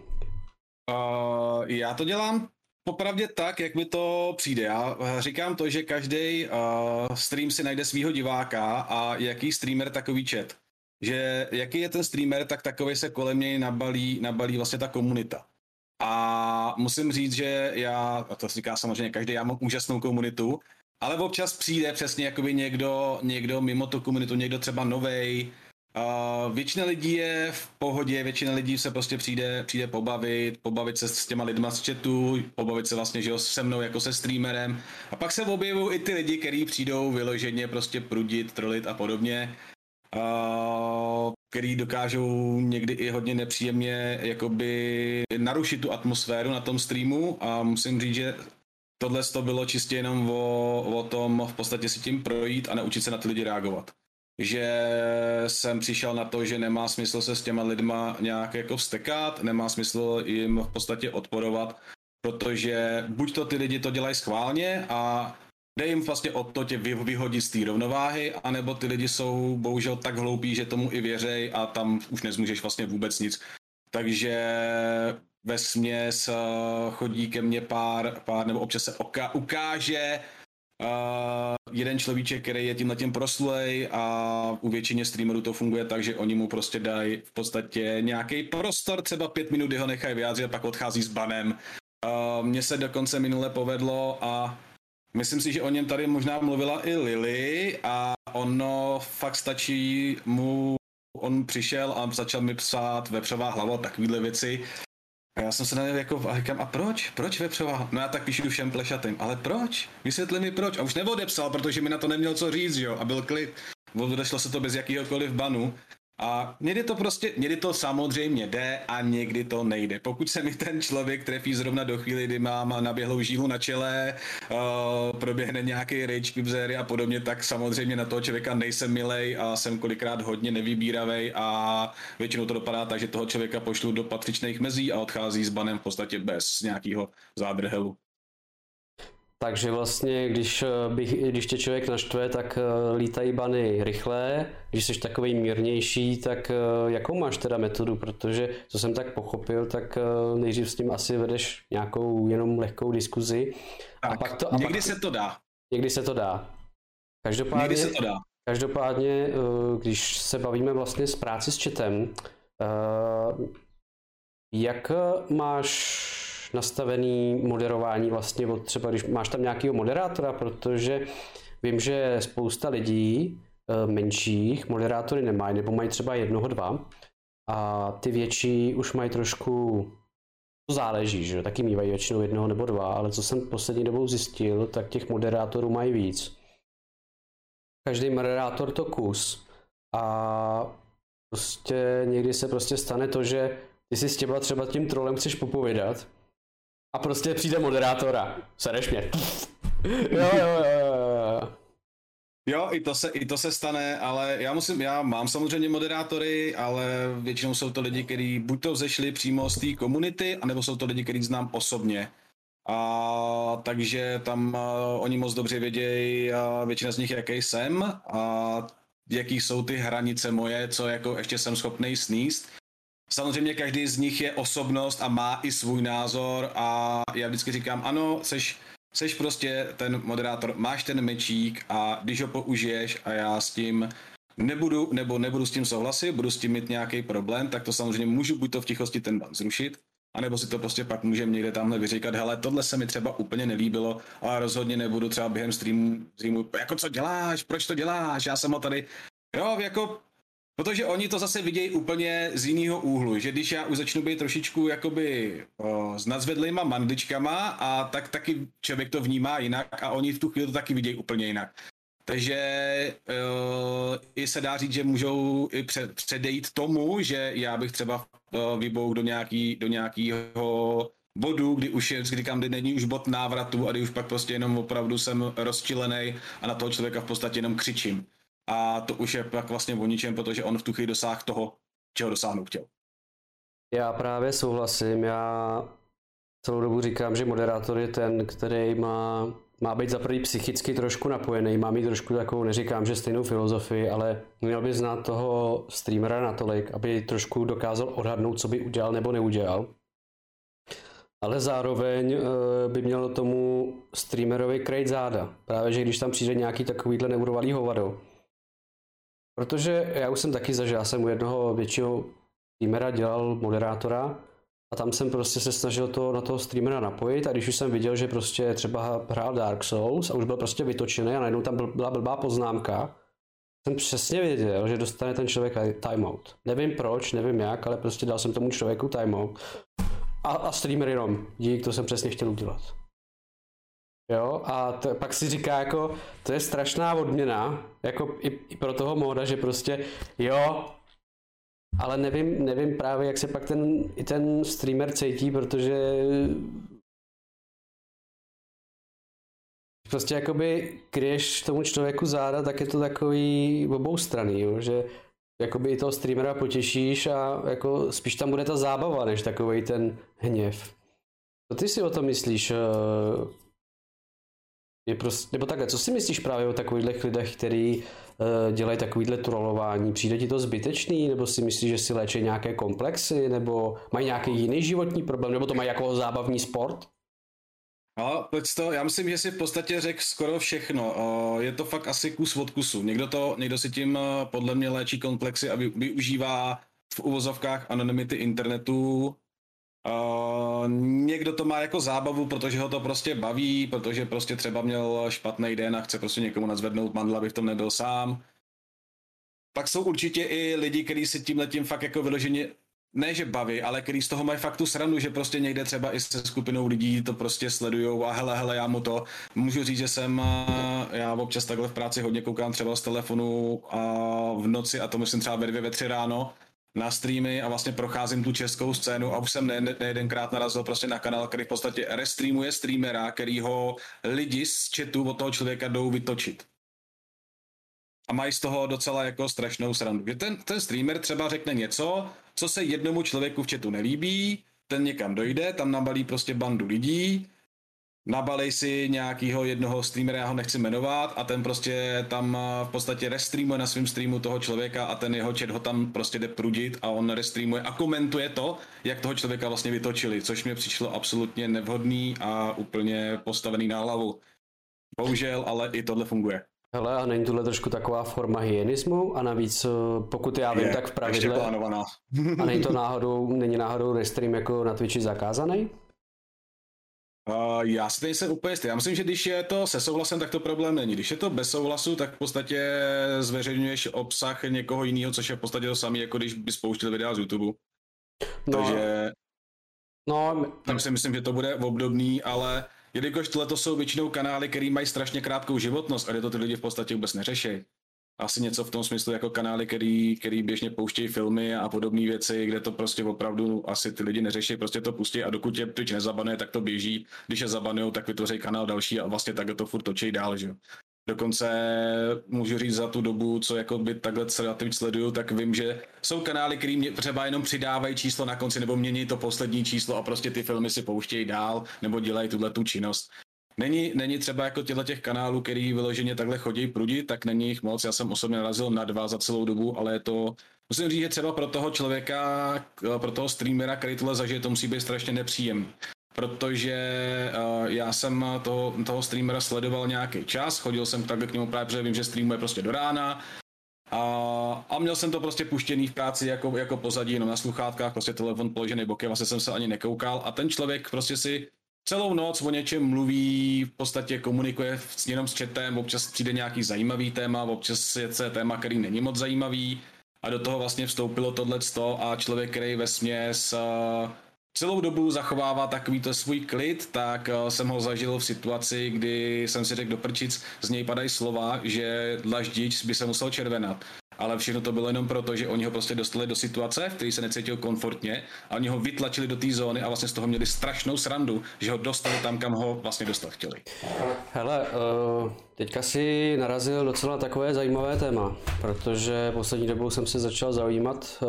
Uh, já to dělám Popravdě tak, jak mi to přijde. Já eh, říkám to, že každý uh, stream si najde svého diváka a jaký streamer takový chat. Že jaký je ten streamer, tak takový se kolem něj nabalí, nabalí vlastně ta komunita. A musím říct, že já, a to říká samozřejmě každý, já mám úžasnou komunitu, ale občas přijde přesně jakoby někdo, někdo mimo tu komunitu, někdo třeba novej, Uh, většina lidí je v pohodě, většina lidí se prostě přijde, přijde pobavit, pobavit se s těma lidma z chatu, pobavit se vlastně, že jo, se mnou jako se streamerem. A pak se objevují i ty lidi, kteří přijdou vyloženě prostě prudit, trolit a podobně. Uh, který dokážou někdy i hodně nepříjemně jakoby narušit tu atmosféru na tom streamu a musím říct, že tohle to bylo čistě jenom o, o tom v podstatě si tím projít a naučit se na ty lidi reagovat že jsem přišel na to, že nemá smysl se s těma lidma nějak jako vstekat, nemá smysl jim v podstatě odporovat, protože buď to ty lidi to dělají schválně a jde jim vlastně o to tě vyhodit z té rovnováhy, anebo ty lidi jsou bohužel tak hloupí, že tomu i věřej a tam už nezmůžeš vlastně vůbec nic. Takže ve směs eh, chodí ke mně pár, pár nebo občas se oka, ukáže Uh, jeden človíček, který je tímhle tím proslej a u většině streamerů to funguje tak, že oni mu prostě dají v podstatě nějaký prostor, třeba pět minut, kdy ho nechají vyjádřit a pak odchází s banem. Uh, Mně se dokonce minule povedlo a myslím si, že o něm tady možná mluvila i Lily a ono fakt stačí mu on přišel a začal mi psát vepřová hlava, takovýhle věci. A já jsem se na něj jako, a říkám, a proč? Proč vepřová? No já tak píšu všem plešatým, ale proč? Vysvětli mi proč. A už neodepsal, protože mi na to neměl co říct, jo. A byl klid. Odešlo se to bez jakýhokoliv banu. A někdy to prostě, někdy to samozřejmě jde a někdy to nejde. Pokud se mi ten člověk trefí zrovna do chvíli, kdy mám naběhlou žílu na čele, uh, proběhne nějaký rage quip a podobně, tak samozřejmě na toho člověka nejsem milej a jsem kolikrát hodně nevybíravej a většinou to dopadá tak, že toho člověka pošlu do patřičných mezí a odchází s banem v podstatě bez nějakého zádrhelu. Takže vlastně, když, eh, bych, když tě člověk naštve, tak eh, lítají bany rychle, když jsi takový mírnější, tak jakou máš teda metodu, protože co jsem tak pochopil, tak nejdřív s tím asi vedeš nějakou jenom lehkou diskuzi. Tak, a pak to, a někdy pak, se to dá. Někdy se to dá. Každopádně, někdy se to dá. Každopádně, když se bavíme vlastně s práci s četem, jak máš nastavený moderování vlastně, od třeba když máš tam nějakého moderátora, protože vím, že spousta lidí eh, menších moderátory nemají, nebo mají třeba jednoho, dva, a ty větší už mají trošku, to záleží, že taky mývají většinou jednoho nebo dva, ale co jsem poslední dobou zjistil, tak těch moderátorů mají víc. Každý moderátor to kus a prostě někdy se prostě stane to, že ty si s těma třeba tím trolem chceš popovědat a prostě přijde moderátora. Sereš mě. jo, jo, jo, jo. Jo, i to, se, i to se stane, ale já musím, já mám samozřejmě moderátory, ale většinou jsou to lidi, kteří buď to vzešli přímo z té komunity, anebo jsou to lidi, kteří znám osobně. A takže tam uh, oni moc dobře vědějí, uh, většina z nich, jaký jsem a jaký jsou ty hranice moje, co jako ještě jsem schopný sníst. Samozřejmě každý z nich je osobnost a má i svůj názor a já vždycky říkám, ano, seš, seš prostě ten moderátor, máš ten mečík a když ho použiješ a já s tím nebudu, nebo nebudu s tím souhlasit, budu s tím mít nějaký problém, tak to samozřejmě můžu buď to v tichosti ten ban zrušit, anebo si to prostě pak můžeme někde tamhle vyříkat, hele, tohle se mi třeba úplně nelíbilo, ale rozhodně nebudu třeba během streamu, streamu jako co děláš, proč to děláš, já jsem ho tady, jo, jako Protože oni to zase vidějí úplně z jiného úhlu, že když já už začnu být trošičku jakoby o, s nadzvedlýma mandičkama a tak taky člověk to vnímá jinak a oni v tu chvíli to taky vidějí úplně jinak. Takže uh, i se dá říct, že můžou i před, předejít tomu, že já bych třeba uh, vybouk do, nějaký, do nějakého bodu, kdy už je, kdy kdy není už bod návratu a kdy už pak prostě jenom opravdu jsem rozčilený a na toho člověka v podstatě jenom křičím a to už je pak vlastně o ničem, protože on v tu chvíli dosáhl toho, čeho dosáhnout chtěl. Já právě souhlasím, já celou dobu říkám, že moderátor je ten, který má, má být za prvý psychicky trošku napojený, má mít trošku takovou, neříkám, že stejnou filozofii, ale měl by znát toho streamera natolik, aby trošku dokázal odhadnout, co by udělal nebo neudělal. Ale zároveň eh, by mělo tomu streamerovi krejt záda. Právě, že když tam přijde nějaký takovýhle neurovalý hovado, Protože já už jsem taky zažil, já jsem u jednoho většího streamera dělal moderátora a tam jsem prostě se snažil to na toho streamera napojit a když už jsem viděl, že prostě třeba hrál Dark Souls a už byl prostě vytočený a najednou tam byla blbá poznámka, jsem přesně věděl, že dostane ten člověk timeout. Nevím proč, nevím jak, ale prostě dal jsem tomu člověku timeout. A, a streamer jenom, dík, to jsem přesně chtěl udělat. Jo, a to, pak si říká jako, to je strašná odměna, jako i, i pro toho móda, že prostě, jo, ale nevím, nevím právě, jak se pak ten, i ten streamer cítí, protože prostě jakoby kryješ tomu člověku záda, tak je to takový obou strany, jo, že jakoby i toho streamera potěšíš a jako spíš tam bude ta zábava, než takový ten hněv. Co ty si o tom myslíš? Eh, je prostě, nebo takhle, co si myslíš právě o takových lidech, kteří uh, dělají takovýhle trolování? Přijde ti to zbytečný, nebo si myslíš, že si léčí nějaké komplexy, nebo mají nějaký jiný životní problém, nebo to mají jako zábavní sport? No, pojď to, já myslím, že si v podstatě řekl skoro všechno. Je to fakt asi kus od kusu. Někdo, to, někdo si tím eh, podle mě léčí komplexy a využívá v uvozovkách anonymity internetu Uh, někdo to má jako zábavu, protože ho to prostě baví, protože prostě třeba měl špatný den a chce prostě někomu nazvednout mandla, aby v tom nebyl sám. Pak jsou určitě i lidi, kteří si tím letím fakt jako vyloženě ne, že baví, ale který z toho mají fakt tu sranu, že prostě někde třeba i se skupinou lidí to prostě sledujou a hele, hele, já mu to můžu říct, že jsem, já občas takhle v práci hodně koukám třeba z telefonu a v noci a to myslím třeba ve dvě, ve tři ráno na streamy a vlastně procházím tu českou scénu a už jsem ne, ne, nejedenkrát narazil prostě na kanál, který v podstatě restreamuje streamera, který ho lidi z chatu od toho člověka jdou vytočit. A mají z toho docela jako strašnou srandu. Že ten, ten streamer třeba řekne něco, co se jednomu člověku v chatu nelíbí, ten někam dojde, tam nabalí prostě bandu lidí, nabalej si nějakýho jednoho streamera, já ho nechci jmenovat, a ten prostě tam v podstatě restreamuje na svém streamu toho člověka a ten jeho chat ho tam prostě jde prudit a on restreamuje a komentuje to, jak toho člověka vlastně vytočili, což mi přišlo absolutně nevhodný a úplně postavený na hlavu. Bohužel, ale i tohle funguje. Hele, a není tohle trošku taková forma hyenismu? A navíc, eh, pokud já vím, Je, tak v pravidle... A není to náhodou, není náhodou restream jako na Twitchi zakázaný? Uh, já si nejsem úplně jistý. Já myslím, že když je to se souhlasem, tak to problém není. Když je to bez souhlasu, tak v podstatě zveřejňuješ obsah někoho jiného, což je v podstatě to samé, jako když by spouštěl videa z YouTube. No, Takže no, tam si myslím, že to bude obdobný, ale jelikož tohle to jsou většinou kanály, které mají strašně krátkou životnost a kde to ty lidi v podstatě vůbec neřeší. Asi něco v tom smyslu jako kanály, který, který běžně pouštějí filmy a podobné věci, kde to prostě opravdu asi ty lidi neřeší, prostě to pustí a dokud tě Twitch nezabanuje, tak to běží. Když je zabanujou, tak vytvoří kanál další a vlastně takhle to furt točí dál, že. Dokonce můžu říct za tu dobu, co jako by takhle relativně sleduju, tak vím, že jsou kanály, který mě třeba jenom přidávají číslo na konci nebo mění to poslední číslo a prostě ty filmy si pouštějí dál nebo dělají tuhle tu činnost. Není, není třeba jako těchto těch kanálů, který vyloženě takhle chodí prudit, tak není jich moc. Já jsem osobně narazil na dva za celou dobu, ale je to, musím říct, že třeba pro toho člověka, pro toho streamera, který tohle zažije, to musí být strašně nepříjemný protože uh, já jsem toho, toho streamera sledoval nějaký čas, chodil jsem takhle k němu právě, protože vím, že streamuje prostě do rána. A, a měl jsem to prostě puštěný v práci jako, jako pozadí, jenom na sluchátkách, prostě telefon položený bokem, vlastně jsem se ani nekoukal. A ten člověk prostě si celou noc o něčem mluví, v podstatě komunikuje s, jenom s chatem, občas přijde nějaký zajímavý téma, občas je téma, který není moc zajímavý a do toho vlastně vstoupilo tohle a člověk, který ve směs uh, celou dobu zachovává takový to svůj klid, tak uh, jsem ho zažil v situaci, kdy jsem si řekl do prčic, z něj padají slova, že dlaždič by se musel červenat. Ale všechno to bylo jenom proto, že oni ho prostě dostali do situace, v které se necítil komfortně a oni ho vytlačili do té zóny a vlastně z toho měli strašnou srandu, že ho dostali tam, kam ho vlastně dostat chtěli. Hele, uh, teďka si narazil docela takové zajímavé téma, protože poslední dobou jsem se začal zajímat uh,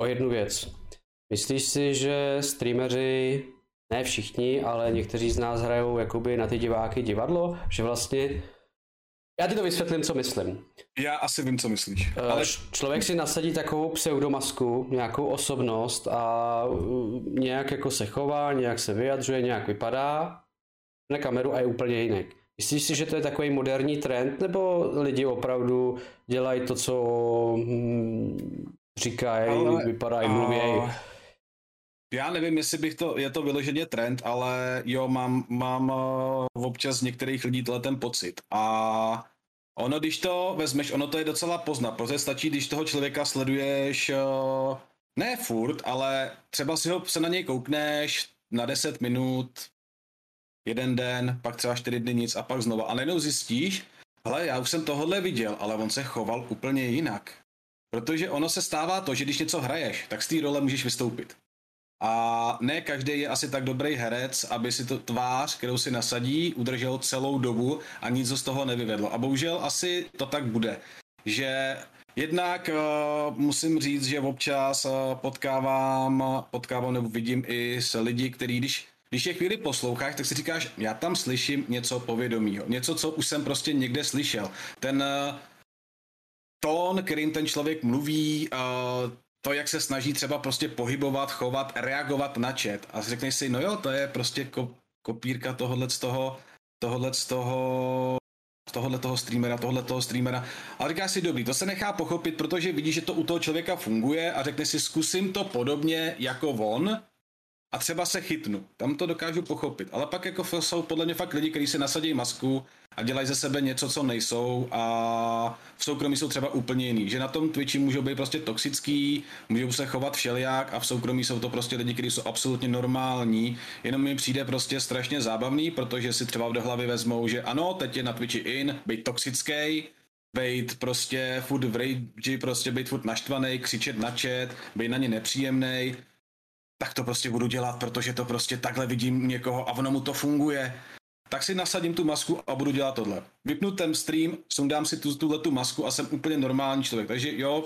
o jednu věc. Myslíš si, že streameři, ne všichni, ale někteří z nás hrajou jakoby na ty diváky divadlo, že vlastně já ti to vysvětlím, co myslím. Já asi vím, co myslíš. Eh, ale... Člověk si nasadí takovou pseudomasku, nějakou osobnost a mm, nějak jako se chová, nějak se vyjadřuje, nějak vypadá na kameru a je úplně jinak. Myslíš si, že to je takový moderní trend, nebo lidi opravdu dělají to, co hmm, říkají, vypadají, mluví? Já nevím, jestli bych to, je to vyloženě trend, ale jo, mám, mám uh, občas některých lidí ten pocit. A ono, když to vezmeš, ono to je docela poznat, protože stačí, když toho člověka sleduješ uh, ne furt, ale třeba si ho se na něj koukneš na 10 minut, jeden den, pak třeba 4 dny nic a pak znova. A najednou zjistíš, hele, já už jsem tohle viděl, ale on se choval úplně jinak. Protože ono se stává to, že když něco hraješ, tak z té role můžeš vystoupit. A ne každý je asi tak dobrý herec, aby si to tvář, kterou si nasadí, udržel celou dobu a nic z toho nevyvedlo. A bohužel asi to tak bude. Že jednak uh, musím říct, že občas uh, potkávám, potkávám nebo vidím i s lidi, kteří když když je chvíli posloucháš, tak si říkáš, já tam slyším něco povědomího, něco, co už jsem prostě někde slyšel. Ten uh, tón, kterým ten člověk mluví, uh, to, jak se snaží třeba prostě pohybovat, chovat, reagovat na chat a řekneš si, no jo, to je prostě ko- kopírka tohohle z toho, tohohle z toho tohohle toho streamera, tohohle toho streamera. A říká si, dobrý, to se nechá pochopit, protože vidí, že to u toho člověka funguje a řekne si, zkusím to podobně jako on a třeba se chytnu. Tam to dokážu pochopit. Ale pak jako jsou podle mě fakt lidi, kteří si nasadí masku a dělají ze sebe něco, co nejsou a v soukromí jsou třeba úplně jiný. Že na tom Twitchi můžou být prostě toxický, můžou se chovat všelijak a v soukromí jsou to prostě lidi, kteří jsou absolutně normální, jenom mi přijde prostě strašně zábavný, protože si třeba v hlavy vezmou, že ano, teď je na Twitchi in, být toxický, být prostě furt v rage, prostě být furt naštvaný, křičet na chat, být na ně nepříjemný, tak to prostě budu dělat, protože to prostě takhle vidím někoho a ono mu to funguje tak si nasadím tu masku a budu dělat tohle. Vypnu ten stream, sundám si tu, tuhle tu masku a jsem úplně normální člověk. Takže jo,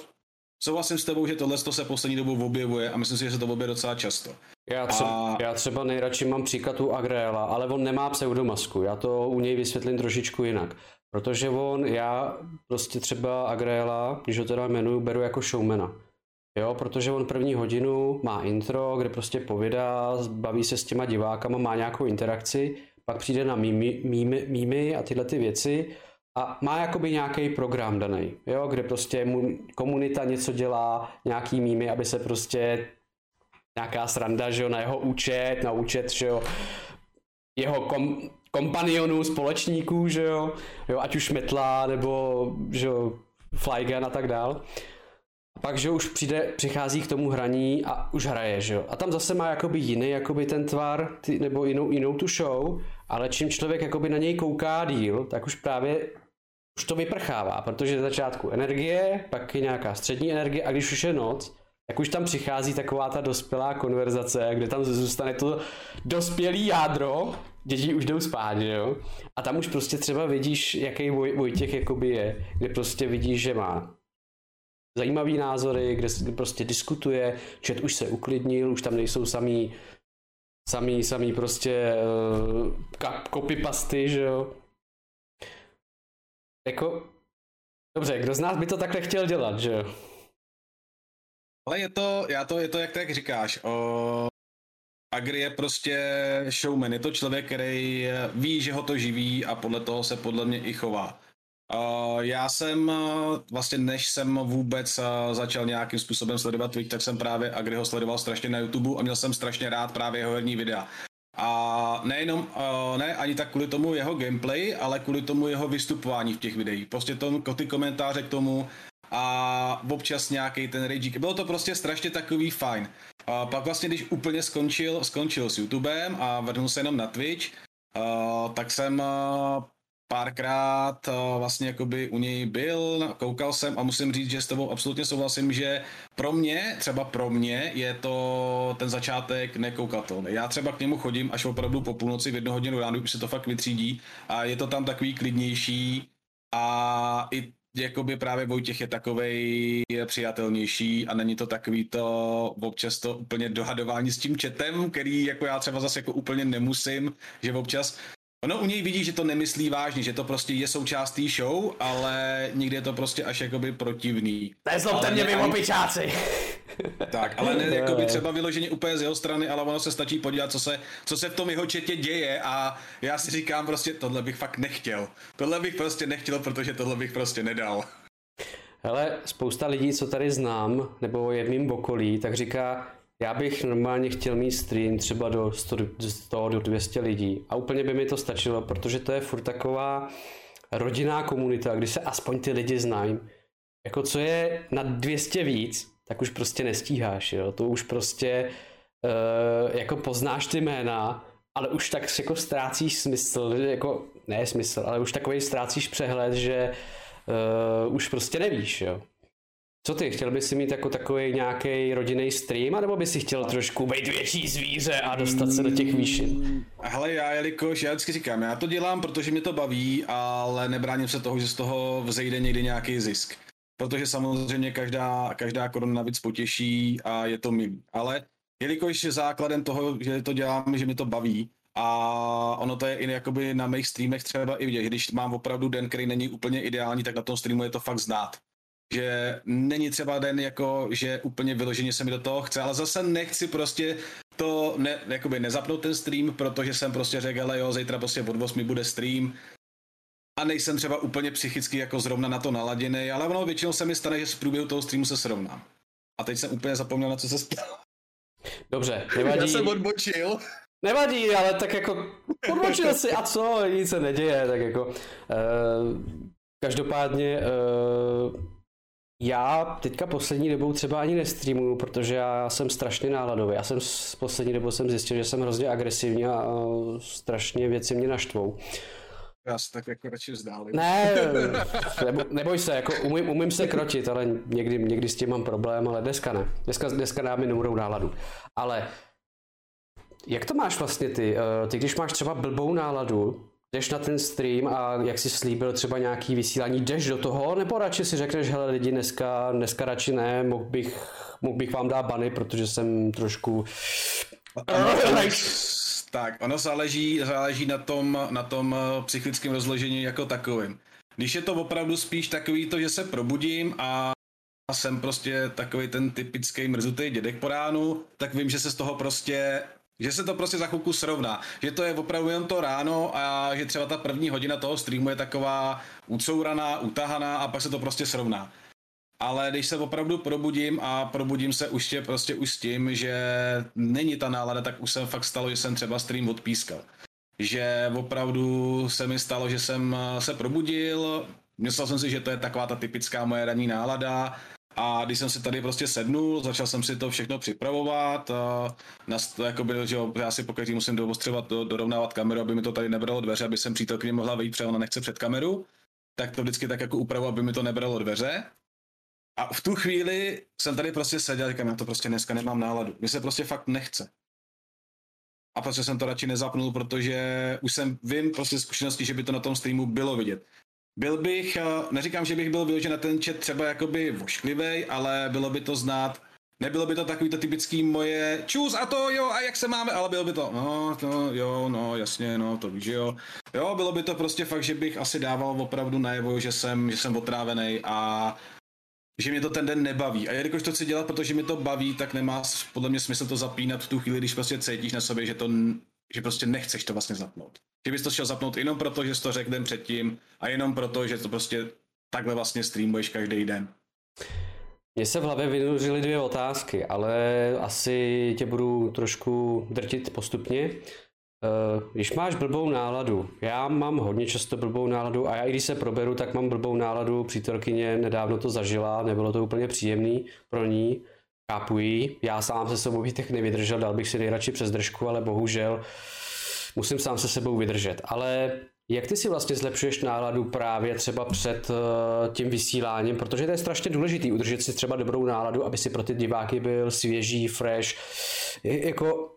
souhlasím s tebou, že tohle se poslední dobou objevuje a myslím si, že se to objevuje docela často. Já třeba, a... já třeba nejradši mám příklad u Agreela, ale on nemá pseudomasku. Já to u něj vysvětlím trošičku jinak. Protože on, já prostě třeba Agreela, když ho teda jmenuju, beru jako showmana. Jo, protože on první hodinu má intro, kde prostě povídá, baví se s těma divákama, má nějakou interakci, pak přijde na mými, mými, mými a tyhle ty věci a má jakoby nějaký program daný, jo, kde prostě mu komunita něco dělá, nějaký mými, aby se prostě nějaká sranda, že jo, na jeho účet, na účet, že jo, jeho kom, kompanionů, společníků, že jo, jo, ať už metla, nebo, že jo, flygun a tak dál. Pak, že už přijde, přichází k tomu hraní a už hraje, že jo. A tam zase má jakoby jiný, jakoby ten tvar, ty, nebo jinou, jinou tu show, ale čím člověk jakoby na něj kouká díl, tak už právě už to vyprchává, protože začátku energie, pak je nějaká střední energie a když už je noc, tak už tam přichází taková ta dospělá konverzace, kde tam zůstane to dospělý jádro, děti už jdou spát, že jo? A tam už prostě třeba vidíš, jaký Voj, Vojtěch jakoby je, kde prostě vidíš, že má zajímavý názory, kde, kde prostě diskutuje, čet už se uklidnil, už tam nejsou samý samý, samý prostě uh, copypasty, že jo? Jako, dobře, kdo z nás by to takhle chtěl dělat, že jo? Ale je to, já to, je to jak tak říkáš, o, Agri je prostě showman, je to člověk, který ví, že ho to živí a podle toho se podle mě i chová. Uh, já jsem vlastně, než jsem vůbec uh, začal nějakým způsobem sledovat Twitch, tak jsem právě Agriho sledoval strašně na YouTube a měl jsem strašně rád právě jeho herní videa. A nejenom, ne ani tak kvůli tomu jeho gameplay, ale kvůli tomu jeho vystupování v těch videích. Prostě to, ty komentáře k tomu a občas nějaký ten rage. Bylo to prostě strašně takový fajn. A pak vlastně, když úplně skončil, skončil s YouTubem a vrhnul se jenom na Twitch, uh, tak jsem uh, párkrát uh, vlastně jakoby u něj byl, koukal jsem a musím říct, že s tebou absolutně souhlasím, že pro mě, třeba pro mě, je to ten začátek nekoukatelný. Já třeba k němu chodím až opravdu po půlnoci v jednu hodinu ráno, už se to fakt vytřídí a je to tam takový klidnější a i jakoby právě Vojtěch je takovej přijatelnější a není to takový to občas to úplně dohadování s tím četem, který jako já třeba zase jako úplně nemusím, že občas Ono u něj vidí, že to nemyslí vážně, že to prostě je součástí show, ale někdy je to prostě až jakoby protivný. Nezlobte mě, vy opičáci! Tak, ale ne jakoby třeba vyloženě úplně z jeho strany, ale ono se stačí podívat, co se, co se v tom jeho četě děje a já si říkám prostě, tohle bych fakt nechtěl. Tohle bych prostě nechtěl, protože tohle bych prostě nedal. Hele, spousta lidí, co tady znám, nebo je v mým okolí, tak říká, já bych normálně chtěl mít stream třeba do 100, 100 do 200 lidí a úplně by mi to stačilo, protože to je furt taková rodinná komunita, kdy se aspoň ty lidi znají. Jako co je na 200 víc, tak už prostě nestíháš, jo. To už prostě uh, jako poznáš ty jména, ale už tak jako ztrácíš smysl, jako ne smysl, ale už takový ztrácíš přehled, že uh, už prostě nevíš, jo. Co ty, chtěl bys si mít jako takový nějaký rodinný stream, anebo bys si chtěl trošku být větší zvíře a dostat se do těch výšin? Hele, já jelikož, já vždycky říkám, já to dělám, protože mě to baví, ale nebráním se toho, že z toho vzejde někdy nějaký zisk. Protože samozřejmě každá, každá koruna navíc potěší a je to milý. Ale jelikož základem toho, že to dělám, že mě to baví, a ono to je i jakoby na mých streamech třeba i vidět, když mám opravdu den, který není úplně ideální, tak na tom streamu je to fakt znát že není třeba den jako, že úplně vyloženě se mi do toho chce, ale zase nechci prostě to ne, jakoby nezapnout ten stream, protože jsem prostě řekl, ale jo, zítra prostě od 8 bude stream a nejsem třeba úplně psychicky jako zrovna na to naladěný, ale ono většinou se mi stane, že z průběhu toho streamu se srovnám. A teď jsem úplně zapomněl, na co se stalo. Dobře, nevadí. Já jsem odbočil. Nevadí, ale tak jako odbočil si a co, nic se neděje, tak jako uh, každopádně uh, já teďka poslední dobou třeba ani nestreamuju, protože já jsem strašně náladový. Já jsem s poslední dobou jsem zjistil, že jsem hrozně agresivní a strašně věci mě naštvou. Já se tak jako radši vzdálím. Ne, nebo, neboj se, jako umím, umím se krotit, ale někdy, někdy s tím mám problém, ale dneska ne. Dneska, dneska dá mi dobrou náladu. Ale jak to máš vlastně ty? Eh, ty, když máš třeba blbou náladu, jdeš na ten stream a jak jsi slíbil třeba nějaký vysílání, jdeš do toho, nebo radši si řekneš, hele lidi, dneska, dneska radši ne, mohl bych, mohl bych vám dát bany, protože jsem trošku... tak, ono záleží, záleží na tom, na tom eh, psychickém rozložení jako takovým. Když je to opravdu spíš takový to, že se probudím a jsem prostě takový ten typický mrzutý dědek po ránu, tak vím, že se z toho prostě že se to prostě za chvilku srovná. Že to je opravdu jen to ráno a že třeba ta první hodina toho streamu je taková ucouraná, utahaná a pak se to prostě srovná. Ale když se opravdu probudím a probudím se už tě, prostě už s tím, že není ta nálada, tak už jsem fakt stalo, že jsem třeba stream odpískal. Že opravdu se mi stalo, že jsem se probudil, myslel jsem si, že to je taková ta typická moje ranní nálada, a když jsem si tady prostě sednul, začal jsem si to všechno připravovat, a nas, to jako byl, že já si pokaždý musím doostřovat, do, dorovnávat kameru, aby mi to tady nebralo dveře, aby jsem přítelkyně mohla vyjít, protože ona nechce před kameru, tak to vždycky tak jako upravu, aby mi to nebralo dveře. A v tu chvíli jsem tady prostě seděl, říkám, já to prostě dneska nemám náladu. Mně se prostě fakt nechce. A prostě jsem to radši nezapnul, protože už jsem, vím prostě zkušenosti, že by to na tom streamu bylo vidět. Byl bych, eh, neříkám, že bych byl vyložen na ten chat třeba jakoby vošklivej, ale bylo by to znát, nebylo by to takový to typický moje čus a to jo a jak se máme, ale bylo by to, no to jo, no jasně, no to víš jo. Jo, bylo by to prostě fakt, že bych asi dával opravdu najevo, že jsem, že jsem otrávený a že mě to ten den nebaví. A jelikož to chci dělat, protože mi to baví, tak nemá podle mě smysl to zapínat v tu chvíli, když prostě cítíš na sobě, že to že prostě nechceš to vlastně zapnout. Že bys to chtěl zapnout jenom proto, že jsi to řekl den předtím a jenom proto, že to prostě takhle vlastně streamuješ každý den. Mně se v hlavě vynořily dvě otázky, ale asi tě budu trošku drtit postupně. Eh, když máš blbou náladu, já mám hodně často blbou náladu a já i když se proberu, tak mám blbou náladu. Přítelkyně nedávno to zažila, nebylo to úplně příjemný pro ní. Chápu já sám se sebou bych nevydržel, dal bych si nejradši přes držku, ale bohužel musím sám se sebou vydržet. Ale jak ty si vlastně zlepšuješ náladu právě třeba před uh, tím vysíláním, protože to je strašně důležité udržet si třeba dobrou náladu, aby si pro ty diváky byl svěží, fresh. Jako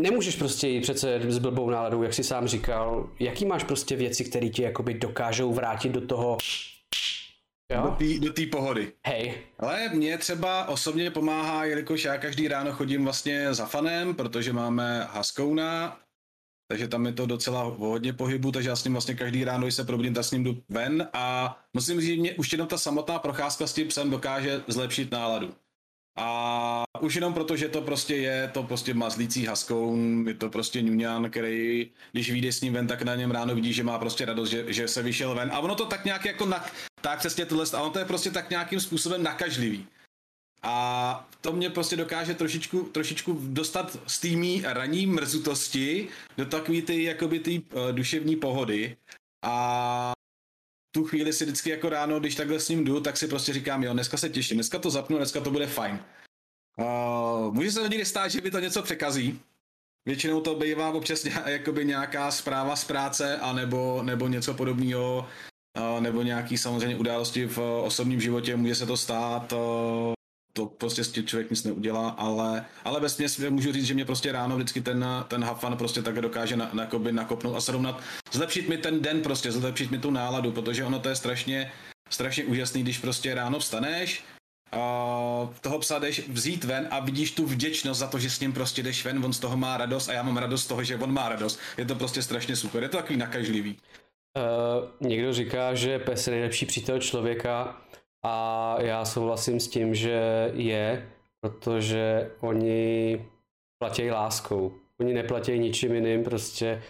nemůžeš prostě jít přece s blbou náladou, jak jsi sám říkal. Jaký máš prostě věci, které ti jakoby dokážou vrátit do toho Jo? Do té pohody. Hej. Ale mě třeba osobně pomáhá, jelikož já každý ráno chodím vlastně za fanem, protože máme Haskouna, takže tam je to docela hodně pohybu, takže já s ním vlastně každý ráno, když se probudím, tak s ním jdu ven a musím říct, že mě už jenom ta samotná procházka s tím psem dokáže zlepšit náladu. A už jenom proto, že to prostě je to prostě mazlící haskoun, je to prostě ňuňan, který, když vyjde s ním ven, tak na něm ráno vidí, že má prostě radost, že, že se vyšel ven. A ono to tak nějak jako na, tak přesně tohle, a ono to je prostě tak nějakým způsobem nakažlivý. A to mě prostě dokáže trošičku, trošičku dostat z té raní mrzutosti do takové ty, jakoby ty uh, duševní pohody. A tu chvíli si vždycky jako ráno, když takhle s ním jdu, tak si prostě říkám, jo, dneska se těším, dneska to zapnu, dneska to bude fajn. Uh, může se někdy stát, že by to něco překazí. Většinou to bývá občas jakoby nějaká zpráva z práce, anebo, nebo něco podobného, uh, nebo nějaký samozřejmě události v osobním životě, může se to stát. Uh, to prostě s tím člověk nic neudělá, ale, ale ve směs můžu říct, že mě prostě ráno vždycky ten, ten hafan prostě tak dokáže na, na, nakopnout a srovnat, zlepšit mi ten den prostě, zlepšit mi tu náladu, protože ono to je strašně, strašně úžasný, když prostě ráno vstaneš, a toho psa jdeš vzít ven a vidíš tu vděčnost za to, že s ním prostě jdeš ven, on z toho má radost a já mám radost z toho, že on má radost. Je to prostě strašně super, je to takový nakažlivý. Uh, někdo říká, že pes je nejlepší přítel člověka, a já souhlasím s tím, že je, protože oni platí láskou. Oni neplatí ničím jiným, prostě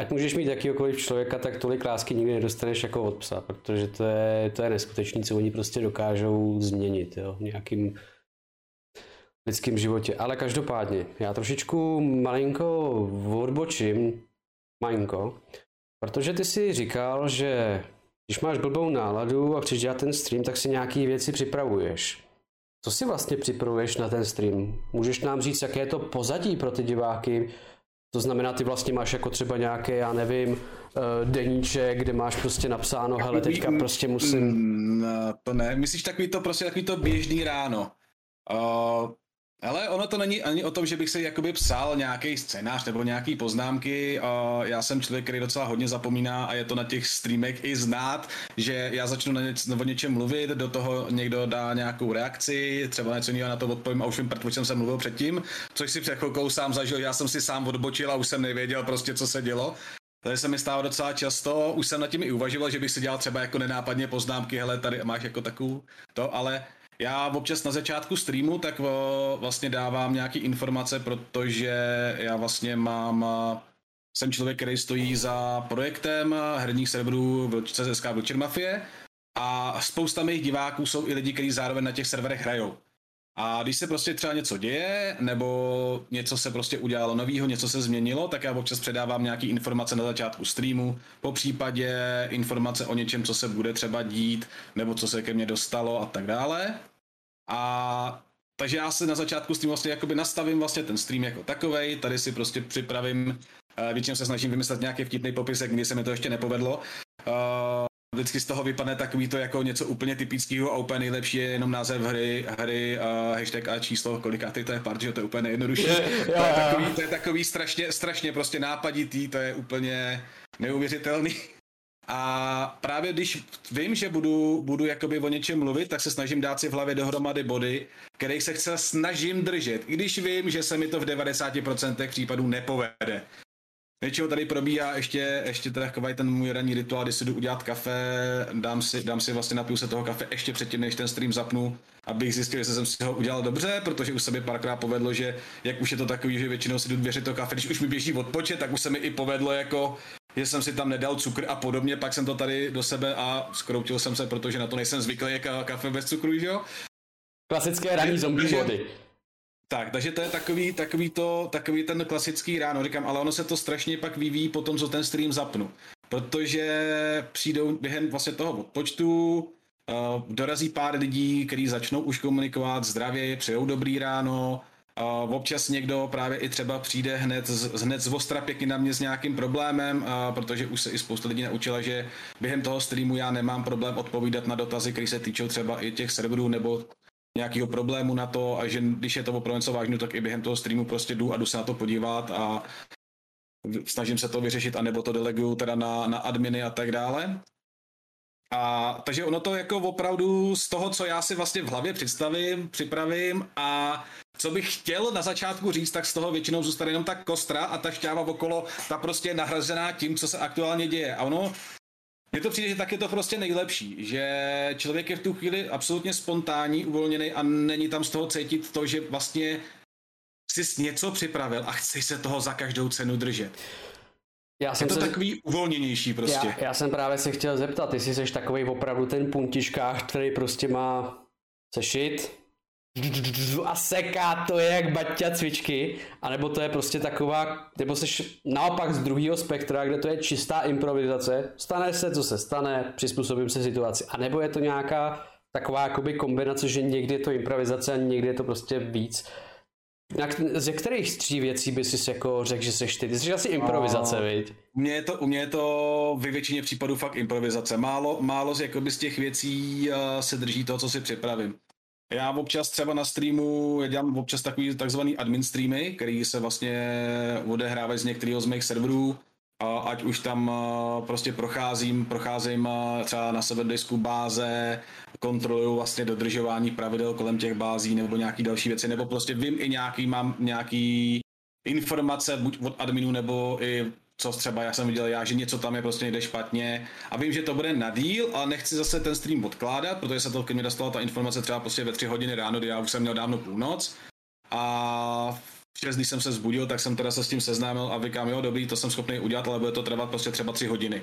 ať můžeš mít jakýkoliv člověka, tak tolik lásky nikdy nedostaneš jako od psa, protože to je, to je neskutečné, co oni prostě dokážou změnit jo, v nějakým lidském životě. Ale každopádně, já trošičku malinko odbočím, malinko, protože ty si říkal, že když máš blbou náladu a chceš dělat ten stream, tak si nějaký věci připravuješ. Co si vlastně připravuješ na ten stream? Můžeš nám říct, jaké je to pozadí pro ty diváky? To znamená, ty vlastně máš jako třeba nějaké, já nevím, eh, deníček, kde máš prostě napsáno, hele, teďka prostě musím... Mm, no, to ne, myslíš takový to prostě takový to běžný ráno. Uh, Ale ono to není ani o tom, že bych si jakoby psal nějaký scénář nebo nějaký poznámky. Já jsem člověk, který docela hodně zapomíná a je to na těch streamech i znát, že já začnu na něco, o něčem mluvit, do toho někdo dá nějakou reakci, třeba něco jiného na to odpovím a už vím, proč jsem se mluvil předtím, což si před chvilkou sám zažil, já jsem si sám odbočil a už jsem nevěděl prostě, co se dělo. Tady se mi stává docela často, už jsem nad tím i uvažoval, že bych si dělal třeba jako nenápadně poznámky, hele, tady máš jako takovou to, ale já občas na začátku streamu tak vlastně dávám nějaké informace, protože já vlastně mám jsem člověk, který stojí za projektem herních serverů CSK Witcher Mafie a spousta mých diváků jsou i lidi, kteří zároveň na těch serverech hrajou. A když se prostě třeba něco děje, nebo něco se prostě udělalo novýho, něco se změnilo, tak já občas předávám nějaké informace na začátku streamu, po případě informace o něčem, co se bude třeba dít, nebo co se ke mně dostalo a tak dále. A takže já si na začátku streamu vlastně jakoby nastavím vlastně ten stream jako takovej, tady si prostě připravím, uh, většinou se snažím vymyslet nějaký vtipný popisek, kdy se mi to ještě nepovedlo. Vždycky z toho vypadne takový to jako něco úplně typického a úplně nejlepší je jenom název hry, hry a hashtag a číslo, kolikátý to je part, že to je úplně nejjednodušší. to, je takový, to je takový strašně, strašně prostě nápaditý, to je úplně neuvěřitelný. A právě když vím, že budu, budu jakoby o něčem mluvit, tak se snažím dát si v hlavě dohromady body, kterých se chce snažím držet, i když vím, že se mi to v 90% případů nepovede. Většinou tady probíhá ještě, ještě takový ten můj ranní rituál, kdy si jdu udělat kafe, dám si, dám si vlastně napiju se toho kafe ještě předtím, než ten stream zapnu, abych zjistil, jestli jsem si ho udělal dobře, protože už se mi párkrát povedlo, že jak už je to takový, že většinou si jdu věřit to kafe, když už mi běží odpočet, tak už se mi i povedlo jako že jsem si tam nedal cukr a podobně, pak jsem to tady do sebe a skroutil jsem se, protože na to nejsem zvyklý, jak kafe bez cukru, že jo? Klasické ranní zombie body. Tak, takže to je takový, takový, to, takový ten klasický ráno, říkám, ale ono se to strašně pak vyvíjí po tom, co ten stream zapnu. Protože přijdou během vlastně toho odpočtu, uh, dorazí pár lidí, kteří začnou už komunikovat zdravě, přejou dobrý ráno, Uh, občas někdo právě i třeba přijde hned z, hned z ostra pěkně na mě s nějakým problémem, uh, protože už se i spousta lidí naučila, že během toho streamu já nemám problém odpovídat na dotazy, které se týčou třeba i těch serverů nebo nějakého problému na to a že když je to opravdu něco vážného, tak i během toho streamu prostě jdu a jdu se na to podívat a snažím se to vyřešit, anebo to deleguju teda na, na adminy a tak dále. A takže ono to jako opravdu z toho, co já si vlastně v hlavě představím, připravím a co bych chtěl na začátku říct, tak z toho většinou zůstane jenom ta kostra a ta šťáva okolo, ta prostě je nahrazená tím, co se aktuálně děje. A ono, mně to přijde, že tak je to prostě nejlepší, že člověk je v tu chvíli absolutně spontánní, uvolněný a není tam z toho cítit to, že vlastně jsi něco připravil a chceš se toho za každou cenu držet. Já jsem je to se... takový uvolněnější prostě. Já, já jsem právě se chtěl zeptat, jestli jsi takový opravdu ten puntiškář, který prostě má sešit, a seká to je jak baťa cvičky, anebo to je prostě taková, nebo jsi naopak z druhého spektra, kde to je čistá improvizace, stane se, co se stane, přizpůsobím se situaci, a nebo je to nějaká taková jakoby kombinace, že někdy je to improvizace a někdy je to prostě víc. Jak, ze kterých tří věcí by si jako řekl, že jsi ty? Ty jsi asi improvizace, viď? U mě, je to, u mě je to ve většině případů fakt improvizace. Málo, málo z, jakoby z těch věcí uh, se drží to, co si připravím. Já občas třeba na streamu, já dělám občas takový takzvaný admin streamy, který se vlastně odehrávají z některého z mých serverů, a ať už tam prostě procházím, procházím třeba na serverdisku báze, kontroluju vlastně dodržování pravidel kolem těch bází nebo nějaký další věci, nebo prostě vím i nějaký, mám nějaký informace buď od adminu nebo i co třeba já jsem viděl já, že něco tam je prostě někde špatně. A vím, že to bude na díl, ale nechci zase ten stream odkládat, protože se to ke mně dostala ta informace třeba prostě ve tři hodiny ráno, kdy já už jsem měl dávno půlnoc. A v 6, když jsem se zbudil, tak jsem teda se s tím seznámil a říkám, jo, dobrý, to jsem schopný udělat, ale bude to trvat prostě třeba tři hodiny.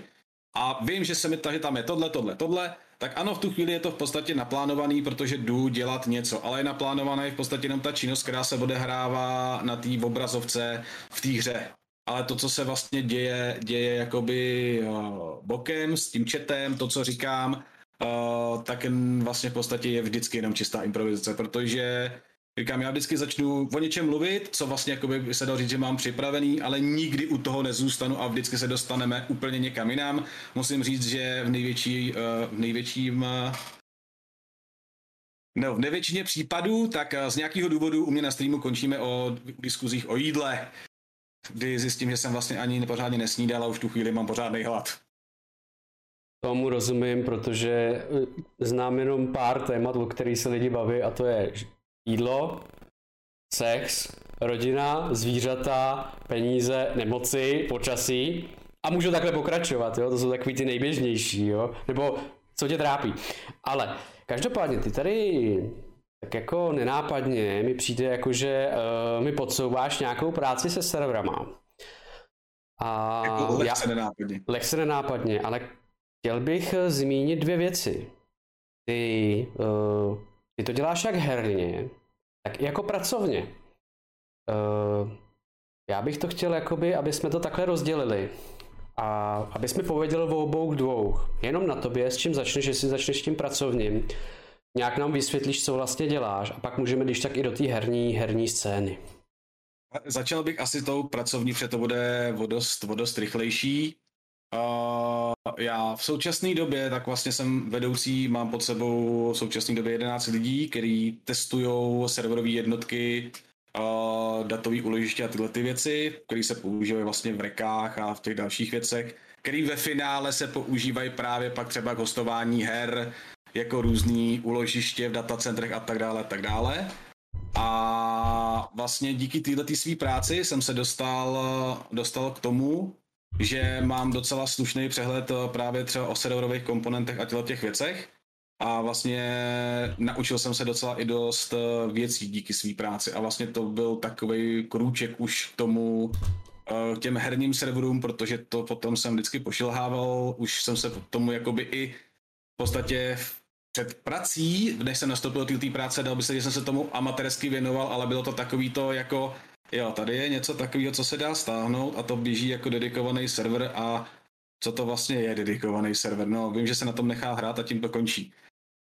A vím, že se mi tady tam je tohle, tohle, tohle, tak ano, v tu chvíli je to v podstatě naplánovaný, protože jdu dělat něco, ale je naplánovaný v podstatě jenom ta činnost, která se odehrává na té obrazovce v té hře ale to, co se vlastně děje, děje jakoby uh, bokem s tím chatem, to, co říkám, uh, tak vlastně v podstatě je vždycky jenom čistá improvizace, protože říkám, já vždycky začnu o něčem mluvit, co vlastně jakoby se dá říct, že mám připravený, ale nikdy u toho nezůstanu a vždycky se dostaneme úplně někam jinam. Musím říct, že v největší, uh, v největším No, v nevětšině případů, tak z nějakého důvodu u mě na streamu končíme o diskuzích o jídle, kdy zjistím, že jsem vlastně ani pořádně nesnídal a už tu chvíli mám pořádný hlad. Tomu rozumím, protože eh, znám jenom pár témat, o kterých se lidi baví a to je jídlo, sex, rodina, zvířata, peníze, nemoci, počasí a můžu takhle pokračovat, jo? to jsou takový ty nejběžnější, jo? nebo co tě trápí. Ale každopádně ty tady tak jako nenápadně mi přijde jako, že uh, mi podsouváš nějakou práci se serverama. A jako lehce já, nenápadně. Lehce nenápadně, ale chtěl bych eh, zmínit dvě věci. Ty, uh, ty to děláš jak herně, tak i jako pracovně. Uh, já bych to chtěl, jakoby, aby jsme to takhle rozdělili. A aby jsme pověděli o obou dvou. Jenom na tobě, s čím začneš, jestli začneš tím pracovním. Nějak nám vysvětlíš, co vlastně děláš a pak můžeme když tak i do té herní, herní scény. Začal bych asi tou pracovní, protože to bude o dost, o dost rychlejší. Uh, já v současné době, tak vlastně jsem vedoucí, mám pod sebou v současné době 11 lidí, kteří testují serverové jednotky, uh, datové úložiště a tyhle ty věci, které se používají vlastně v rekách a v těch dalších věcech, které ve finále se používají právě pak třeba k hostování her, jako různý úložiště v datacentrech a tak dále a tak dále. A vlastně díky této své práci jsem se dostal, dostal k tomu, že mám docela slušný přehled eh, právě třeba o serverových komponentech a těch věcech. A vlastně naučil jsem se docela i dost eh, věcí díky své práci. A vlastně to byl takový krůček už k tomu, eh, k těm herním serverům, protože to potom jsem vždycky pošilhával, už jsem se tomu jakoby i v podstatě před prací, než jsem nastoupil do té práce, dal by se, že jsem se tomu amatérsky věnoval, ale bylo to takový to jako Jo, tady je něco takového, co se dá stáhnout a to běží jako dedikovaný server a co to vlastně je dedikovaný server. No, vím, že se na tom nechá hrát a tím to končí.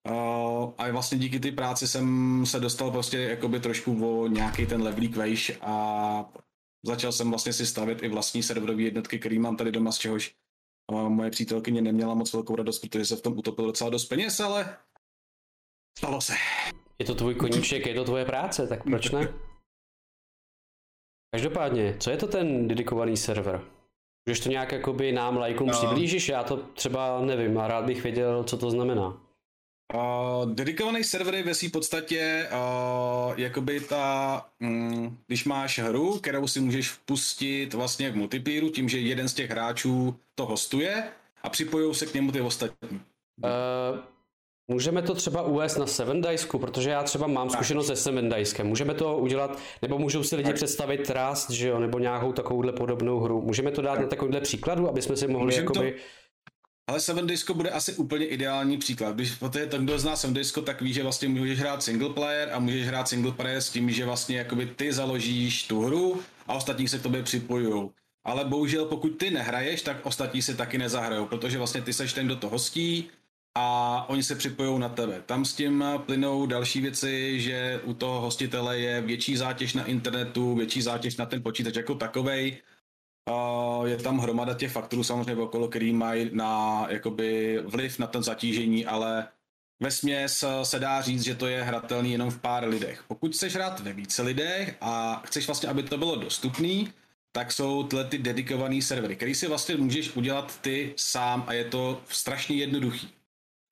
Uh, a vlastně díky té práci jsem se dostal prostě jakoby trošku o nějaký ten levelík vejš a začal jsem vlastně si stavět i vlastní serverové jednotky, který mám tady doma, z čehož uh, moje přítelkyně neměla moc velkou radost, protože se v tom utopil docela dost peněz, ale stalo se. Je to tvůj koníček, je to tvoje práce, tak proč ne? Každopádně, co je to ten dedikovaný server? Můžeš to nějak jakoby nám lajkům no. přiblížíš? Já to třeba nevím a rád bych věděl, co to znamená. Uh, dedikovaný server je ve své podstatě uh, jakoby ta, um, když máš hru, kterou si můžeš vpustit vlastně v multiplayeru tím, že jeden z těch hráčů to hostuje a připojují se k němu ty ostatní. Uh, Můžeme to třeba uvést na Seven Dicesku, protože já třeba mám zkušenost se Seven Diceskem. Můžeme to udělat, nebo můžou si lidi tak. představit Trust, že jo, nebo nějakou takovouhle podobnou hru. Můžeme to dát tak. na takovýhle příkladu, aby jsme si mohli Můžem jakoby... To... Ale Seven Disco bude asi úplně ideální příklad. Když protože ten, kdo zná Seven Disco, tak ví, že vlastně můžeš hrát single player a můžeš hrát single player s tím, že vlastně jakoby ty založíš tu hru a ostatní se k tobě připojují. Ale bohužel pokud ty nehraješ, tak ostatní se taky nezahrajou, protože vlastně ty seš ten, kdo to hostí, a oni se připojují na tebe. Tam s tím plynou další věci, že u toho hostitele je větší zátěž na internetu, větší zátěž na ten počítač jako takovej. Je tam hromada těch faktorů samozřejmě okolo, který mají na, jakoby, vliv na ten zatížení, ale ve směs se dá říct, že to je hratelný jenom v pár lidech. Pokud chceš hrát ve více lidech a chceš vlastně, aby to bylo dostupný, tak jsou tyhle ty dedikované servery, který si vlastně můžeš udělat ty sám a je to strašně jednoduchý.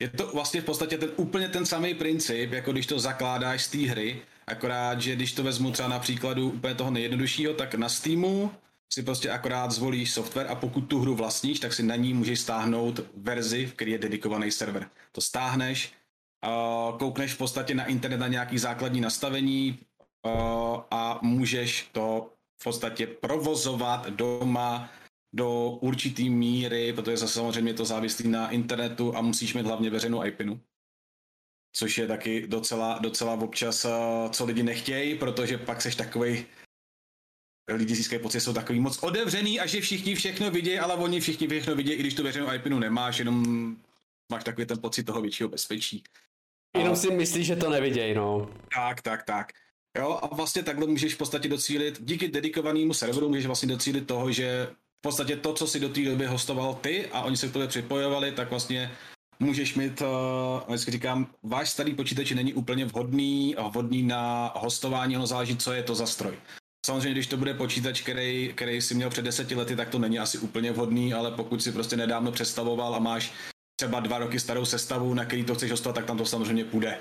Je to vlastně v podstatě ten, úplně ten samý princip, jako když to zakládáš z té hry, akorát, že když to vezmu třeba na příkladu úplně toho nejjednoduššího, tak na Steamu si prostě akorát zvolíš software a pokud tu hru vlastníš, tak si na ní můžeš stáhnout verzi, v který je dedikovaný server. To stáhneš, koukneš v podstatě na internet na nějaký základní nastavení a můžeš to v podstatě provozovat doma do určitý míry, protože zase samozřejmě to závislí na internetu a musíš mít hlavně veřejnou IPinu. Což je taky docela, docela občas, co lidi nechtějí, protože pak seš takovej, lidi získají pocit, jsou takový moc otevřený a že všichni všechno vidějí, ale oni všichni všechno vidějí, i když tu veřejnou IPinu nemáš, jenom máš takový ten pocit toho většího bezpečí. Jenom a... si myslíš, že to nevidějí, no. Tak, tak, tak. Jo, a vlastně takhle můžeš v podstatě docílit, díky dedikovanému serveru můžeš vlastně docílit toho, že v podstatě to, co si do té doby hostoval ty a oni se k tobě připojovali, tak vlastně můžeš mít, uh, vždycky říkám, váš starý počítač není úplně vhodný, vhodný na hostování, ono záleží, co je to za stroj. Samozřejmě, když to bude počítač, který, který si měl před deseti lety, tak to není asi úplně vhodný, ale pokud si prostě nedávno představoval a máš třeba dva roky starou sestavu, na který to chceš hostovat, tak tam to samozřejmě půjde.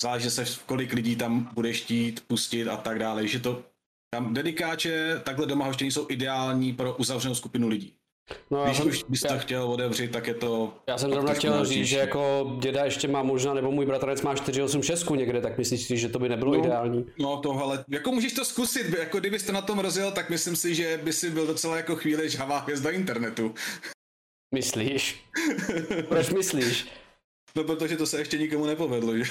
Záleží se, kolik lidí tam budeš chtít pustit a tak dále. Že to, tam dedikáče takhle doma hoštění jsou ideální pro uzavřenou skupinu lidí. No, Když jsem, už bys to já, chtěl otevřít, tak je to... Já jsem zrovna chtěl říct, že jako děda ještě má možná, nebo můj bratranec má 486 někde, tak myslíš si, že to by nebylo no, ideální? No to, ale jako můžeš to zkusit, jako kdybys to na tom rozjel, tak myslím si, že by si byl docela jako chvíli žhavá hvězda internetu. Myslíš? Proč myslíš? No protože to se ještě nikomu nepovedlo, že?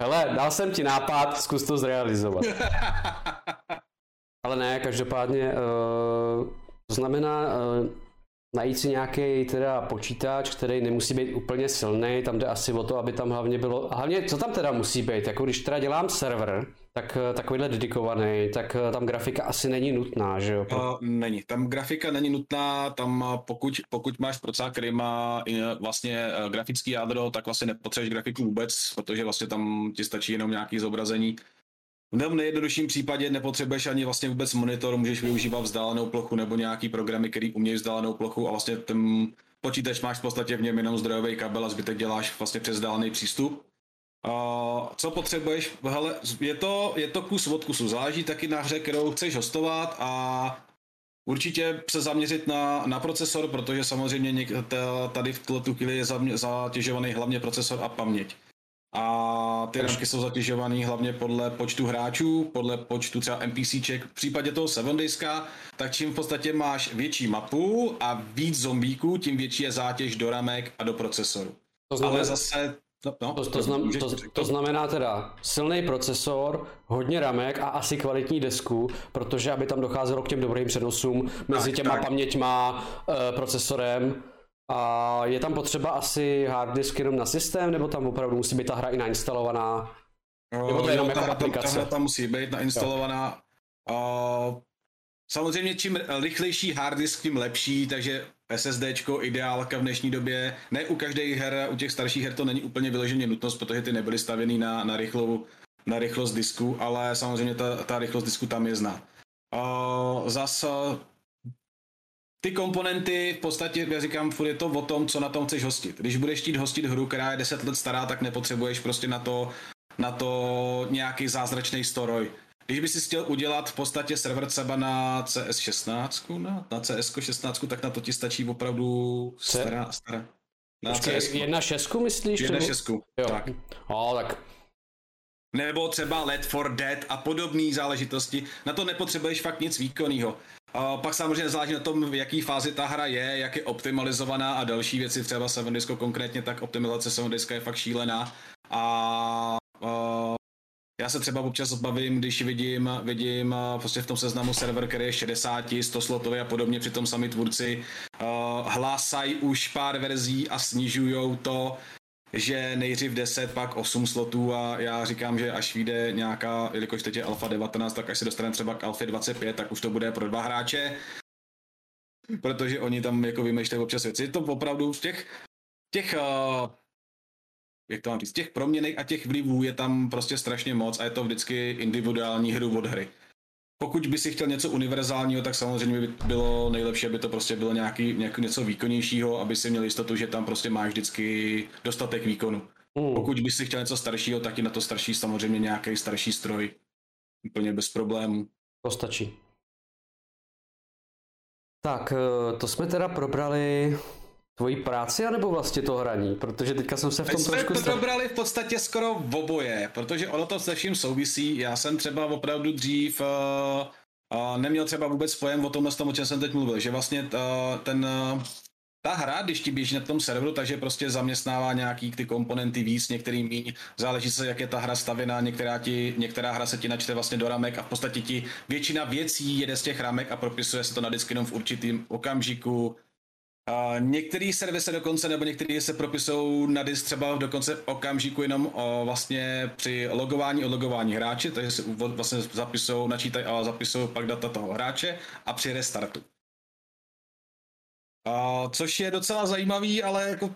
Hele, dal jsem ti nápad, zkus to zrealizovat. Ale ne, každopádně, uh, to znamená, uh, najít si nějaký teda počítač, který nemusí být úplně silný, tam jde asi o to, aby tam hlavně bylo, hlavně co tam teda musí být, jako když teda dělám server, tak eh, takovýhle dedikovaný, tak eh, tam grafika asi není nutná, že jo? Uh, není, tam grafika není nutná, tam pokud, pokud máš procesor, který má vlastně grafický jádro, tak vlastně nepotřebuješ grafiku vůbec, protože vlastně tam ti stačí jenom nějaký zobrazení v nejjednodušším případě nepotřebuješ ani vlastně vůbec monitor, můžeš využívat vzdálenou plochu nebo nějaký programy, který umějí vzdálenou plochu a vlastně ten počítač máš v podstatě v něm jenom zdrojový kabel a zbytek děláš vlastně přes vzdálený přístup. Uh, co potřebuješ? Hele, je to, je to kus od kusu, záleží taky na hře, kterou chceš hostovat a určitě se zaměřit na, na procesor, protože samozřejmě tady v tuto chvíli je zatěžovaný hlavně procesor a paměť a ty ramky jsou zatěžované hlavně podle počtu hráčů, podle počtu třeba NPCček. V případě toho Seven Dayska, tak čím v podstatě máš větší mapu a víc zombíků, tím větší je zátěž do ramek a do procesoru. To znamená, Ale zase No, no, to, to, znam, to, to znamená teda silný procesor, hodně ramek a asi kvalitní desku, protože aby tam docházelo k těm dobrým přenosům mezi tak, těma tak. paměťma, e, procesorem, a je tam potřeba asi hard disk jenom na systém, nebo tam opravdu musí být ta hra i nainstalovaná? Nebo to je jenom jako ta, aplikace? Ta, ta tam musí být nainstalovaná. Uh, samozřejmě čím rychlejší hard disk, tím lepší, takže SSDčko ideálka v dnešní době. Ne u každé her, u těch starších her to není úplně vyloženě nutnost, protože ty nebyly stavěny na, na, rychlou, na rychlost disku, ale samozřejmě ta, ta rychlost disku tam je zná. Uh, zase ty komponenty, v podstatě, já říkám, furt je to o tom, co na tom chceš hostit. Když budeš chtít hostit hru, která je 10 let stará, tak nepotřebuješ prostě na to, na to nějaký zázračný stroj. Když by si chtěl udělat v podstatě server třeba na CS16, na, na CS16, tak na to ti stačí opravdu stará, stará. Na CS. Jedna šestku myslíš? Jedna šestku, jo. tak. O, tak nebo třeba Let for Dead a podobné záležitosti. Na to nepotřebuješ fakt nic výkonného. A pak samozřejmě záleží na tom, v jaký fázi ta hra je, jak je optimalizovaná a další věci, třeba 7 Disco konkrétně, tak optimalizace 7 Disco je fakt šílená. A, a já se třeba občas bavím, když vidím, vidím prostě v tom seznamu server, který je 60, 100 slotový a podobně, přitom sami tvůrci uh, hlásají už pár verzí a snižují to, že nejdřív 10, pak 8 slotů a já říkám, že až vyjde nějaká, jelikož teď je Alfa 19, tak až se dostaneme třeba k Alfa 25, tak už to bude pro dva hráče, protože oni tam jako vymýšlejí občas věci. Je to opravdu v těch, těch uh, jak to mám říct, těch proměnek a těch vlivů je tam prostě strašně moc a je to vždycky individuální hru od hry pokud by si chtěl něco univerzálního, tak samozřejmě by bylo nejlepší, aby to prostě bylo nějaký, nějaký něco výkonnějšího, aby si měl jistotu, že tam prostě máš vždycky dostatek výkonu. Mm. Pokud by si chtěl něco staršího, tak i na to starší samozřejmě nějaký starší stroj. Úplně bez problémů. To stačí. Tak, eh, to jsme teda probrali tvoji práci, anebo vlastně to hraní? Protože teďka jsem se v tom jsme trošku... jsme probrali v podstatě skoro v oboje, protože ono to se vším souvisí. Já jsem třeba opravdu dřív uh, uh, neměl třeba vůbec pojem o tom, o čem jsem teď mluvil, že vlastně uh, ten uh, ta hra, když ti běží na tom serveru, takže prostě zaměstnává nějaký ty komponenty víc, některý míň, záleží se, jak je ta hra stavěná, některá, ti, některá hra se ti načte vlastně do ramek a v podstatě ti většina věcí jede z těch ramek a propisuje se to na disk jenom v určitým okamžiku, a některý servery se dokonce, nebo některý se propisují na disk třeba dokonce okamžiku jenom o, vlastně při logování, odlogování hráče, takže se vlastně zapisují, načítají a zapisují pak data toho hráče a při restartu. A, což je docela zajímavý, ale jako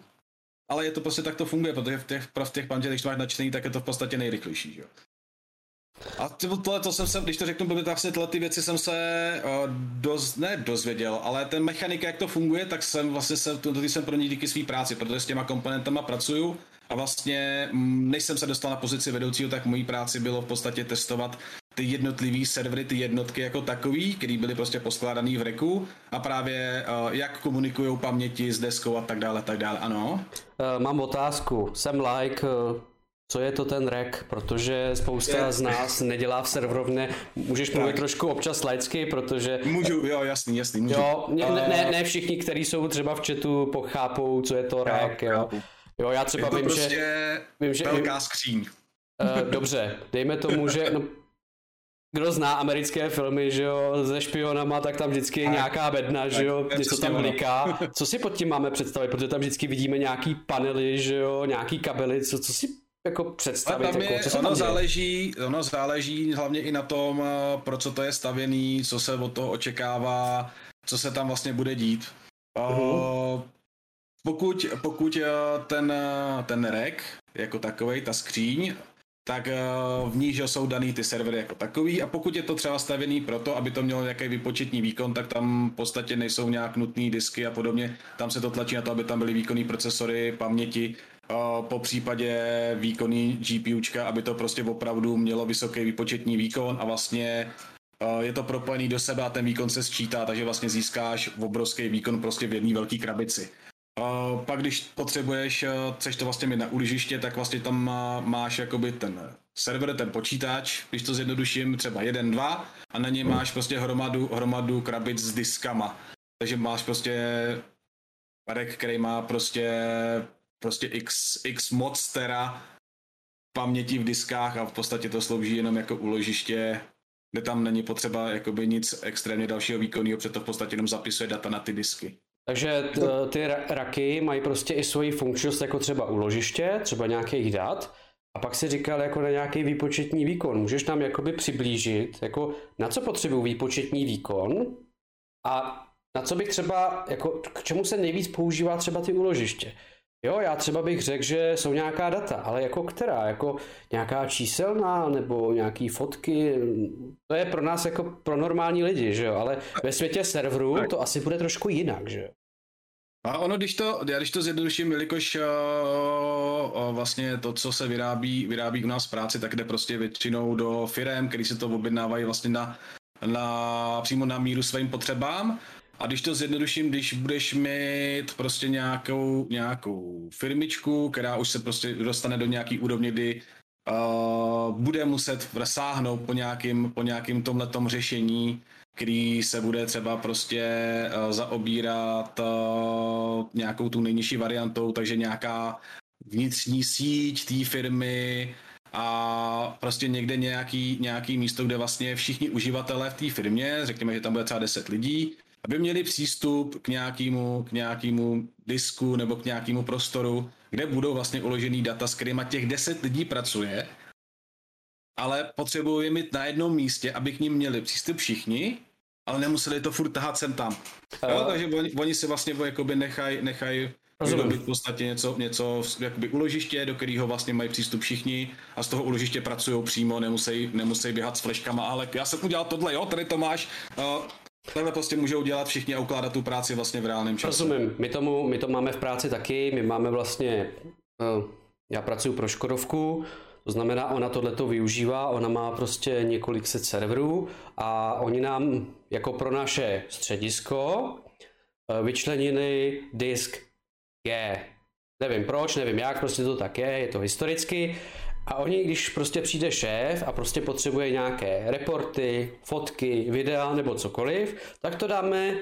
ale je to prostě tak to funguje, protože v těch, v těch panže, když to máš načtený, tak je to v podstatě nejrychlejší, jo. A tohle, to jsem se, když to řeknu, tak vlastně tyhle ty věci jsem se uh, doz, ne dozvěděl, ale ten mechanika, jak to funguje, tak jsem vlastně se, to, to jsem pro ně díky své práci, protože s těma komponentama pracuju a vlastně, mm, než jsem se dostal na pozici vedoucího, tak mojí práci bylo v podstatě testovat ty jednotlivý servery, ty jednotky jako takový, který byly prostě poskládaný v reku a právě uh, jak komunikují paměti s deskou a tak dále, tak dále, ano. Uh, mám otázku, jsem like, uh, co je to ten rek, protože spousta je. z nás nedělá v serverovně. Můžeš tak. mluvit trošku občas laicky, protože... Můžu, jo, jasný, jasný, můžu. Jo, ne, ne, ne všichni, kteří jsou třeba v chatu, pochápou, co je to rek, jo. jo. Jo, já třeba je to vím, prostě že... Vím, že velká skříň. Uh, dobře, dejme tomu, že... No, kdo zná americké filmy, že jo, se špionama, tak tam vždycky je nějaká bedna, že jo, něco tam bliká. Co si pod tím máme představit, protože tam vždycky vidíme nějaký panely, že jo, nějaký kabely, co, co si jako představit? tam je, jako, co ono, tam záleží, ono záleží hlavně i na tom, eh, pro co to je stavěný, co se od toho očekává, co se tam vlastně bude dít. Uh-huh. Pokud, pokud eh, ten, ten rek jako takový, ta skříň, tak v ní že jsou daný ty servery jako takový a pokud je to třeba stavěný proto, aby to mělo nějaký výpočetní výkon, tak tam v podstatě nejsou nějak nutné disky a podobně. Tam se to tlačí na to, aby tam byly výkonné procesory, paměti, po případě výkonný GPUčka, aby to prostě opravdu mělo vysoký výpočetní výkon a vlastně je to propojený do sebe a ten výkon se sčítá, takže vlastně získáš obrovský výkon prostě v jedné velké krabici. Pak když potřebuješ, chceš to vlastně mít na úložiště, tak vlastně tam máš jakoby ten server, ten počítač, když to zjednoduším, třeba jeden, dva a na něj máš prostě hromadu, hromadu krabic s diskama. Takže máš prostě parek, který má prostě prostě x, x moc tera paměti v diskách a v podstatě to slouží jenom jako úložiště, kde tam není potřeba jakoby nic extrémně dalšího výkonného, protože to v podstatě jenom zapisuje data na ty disky. Takže t- ty raky mají prostě i svoji funkčnost jako třeba úložiště, třeba nějakých dat, a pak si říkal jako na nějaký výpočetní výkon. Můžeš nám jakoby přiblížit, jako na co potřebuji výpočetní výkon a na co bych třeba, jako k čemu se nejvíc používá třeba ty úložiště. Jo, já třeba bych řekl, že jsou nějaká data, ale jako která? Jako nějaká číselná nebo nějaký fotky? To je pro nás jako pro normální lidi, že jo? Ale ve světě serveru to asi bude trošku jinak, že jo? A ono, když to, já když to zjednoduším, jelikož uh, uh, vlastně to, co se vyrábí, vyrábí u nás v práci, tak jde prostě většinou do firm, který se to objednávají vlastně na, na, přímo na míru svým potřebám, a když to zjednoduším, když budeš mít prostě nějakou, nějakou firmičku, která už se prostě dostane do nějaký úrovně, kdy uh, bude muset sáhnout po nějakým, po nějakým tomhletom řešení, který se bude třeba prostě uh, zaobírat uh, nějakou tu nejnižší variantou, takže nějaká vnitřní síť té firmy a prostě někde nějaký, nějaký místo, kde vlastně všichni uživatelé v té firmě, řekněme, že tam bude třeba 10 lidí, aby měli přístup k nějakému, k nějakému disku nebo k nějakému prostoru, kde budou vlastně uložený data, s kterými těch 10 lidí pracuje, ale potřebují je mít na jednom místě, aby k ním měli přístup všichni, ale nemuseli to furt tahat sem tam. Uh, jo, takže oni, oni si vlastně jakoby nechají nechaj vyrobit v podstatě něco, něco jakoby uložiště, do kterého vlastně mají přístup všichni a z toho uložiště pracují přímo, nemusí, nemusí běhat s fleškama, ale já jsem udělal tohle, jo, tady to máš, uh, Takhle prostě můžou dělat všichni a ukládat tu práci vlastně v reálném čase. Rozumím, my, tomu, my to máme v práci taky, my máme vlastně, uh, já pracuji pro Škodovku, to znamená, ona tohle to využívá, ona má prostě několik set serverů a oni nám jako pro naše středisko uh, vyčlenili disk G. Nevím proč, nevím jak, prostě to tak je, je to historicky a oni, když prostě přijde šéf a prostě potřebuje nějaké reporty, fotky, videa nebo cokoliv, tak to dáme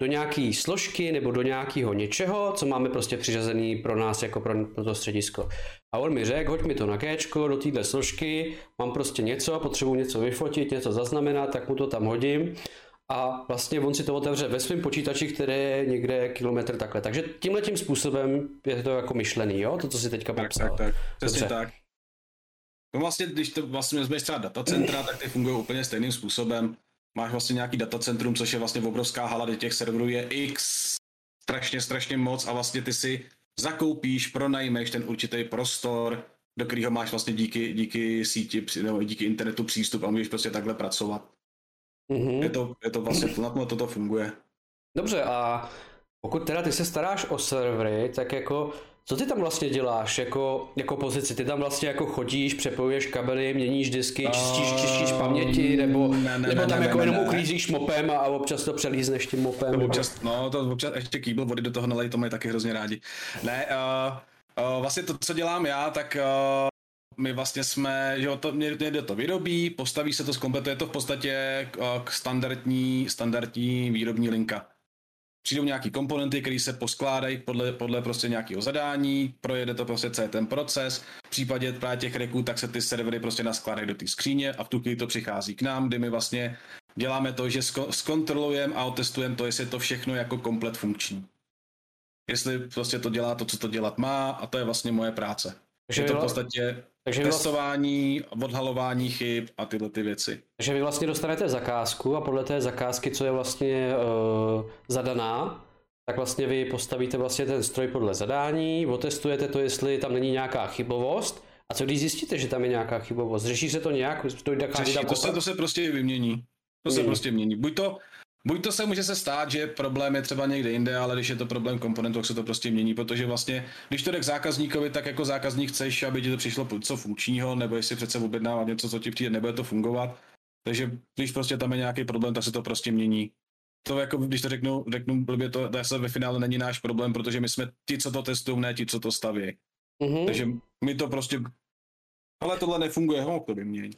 do nějaké složky nebo do nějakého něčeho, co máme prostě přiřazený pro nás jako pro, pro to středisko. A on mi řekl, hoď mi to na kéčko do téhle složky, mám prostě něco, potřebuji něco vyfotit, něco zaznamenat, tak mu to tam hodím a vlastně on si to otevře ve svém počítači, který je někde kilometr takhle. Takže tímhle tím způsobem je to jako myšlený, jo? To, co si teďka popsal. Tak, tak, tak. Přesně Dobře. tak. No vlastně, když to vlastně vezmeš třeba datacentra, tak ty fungují úplně stejným způsobem. Máš vlastně nějaký datacentrum, což je vlastně obrovská hala, kde těch serverů je x strašně, strašně moc a vlastně ty si zakoupíš, pronajmeš ten určitý prostor, do kterého máš vlastně díky, díky síti, nebo díky internetu přístup a můžeš prostě takhle pracovat. Mm-hmm. Je, to, je to vlastně, na to toto funguje. Dobře, a pokud teda ty se staráš o servery, tak jako co ty tam vlastně děláš jako, jako pozici? Ty tam vlastně jako chodíš, přepojuješ kabely, měníš disky, čistíš, čistíš paměti, nebo, ne, ne, nebo tam ne, jako ne, jenom ne, uklízíš mopem a občas to přelízneš tím mopem? To občas, no, to občas ještě kýbl vody do toho nalej, to mají taky hrozně rádi. Ne, uh, uh, vlastně to, co dělám já, tak uh, my vlastně jsme, že to, někde to vyrobí, postaví se to, zkompletuje to v podstatě k standardní, standardní výrobní linka přijdou nějaký komponenty, které se poskládají podle, podle prostě nějakého zadání, projede to prostě celý ten proces, v případě právě těch reků, tak se ty servery prostě naskládají do té skříně a v tu chvíli to přichází k nám, kdy my vlastně děláme to, že zkontrolujeme a otestujeme to, jestli je to všechno jako komplet funkční. Jestli prostě to dělá to, co to dělat má a to je vlastně moje práce. Takže je to v podstatě takže testování, vlastně... odhalování chyb a tyhle ty věci. Takže vy vlastně dostanete zakázku a podle té zakázky, co je vlastně uh, zadaná, tak vlastně vy postavíte vlastně ten stroj podle zadání, otestujete to, jestli tam není nějaká chybovost a co když zjistíte, že tam je nějaká chybovost? Řeší se to nějak? To, Řeší, to, se, to se prostě vymění. To se prostě mění. Buď to, Buď to se může se stát, že problém je třeba někde jinde, ale když je to problém komponentu, tak se to prostě mění, protože vlastně, když to jde k zákazníkovi, tak jako zákazník chceš, aby ti to přišlo co funkčního, nebo jestli přece objednávat něco, co ti přijde, nebude to fungovat. Takže když prostě tam je nějaký problém, tak se to prostě mění. To jako, když to řeknu, řeknu blbě, to zase ve finále není náš problém, protože my jsme ti, co to testují, ne ti, co to staví. Mm-hmm. Takže my to prostě, ale tohle nefunguje, no to vymění.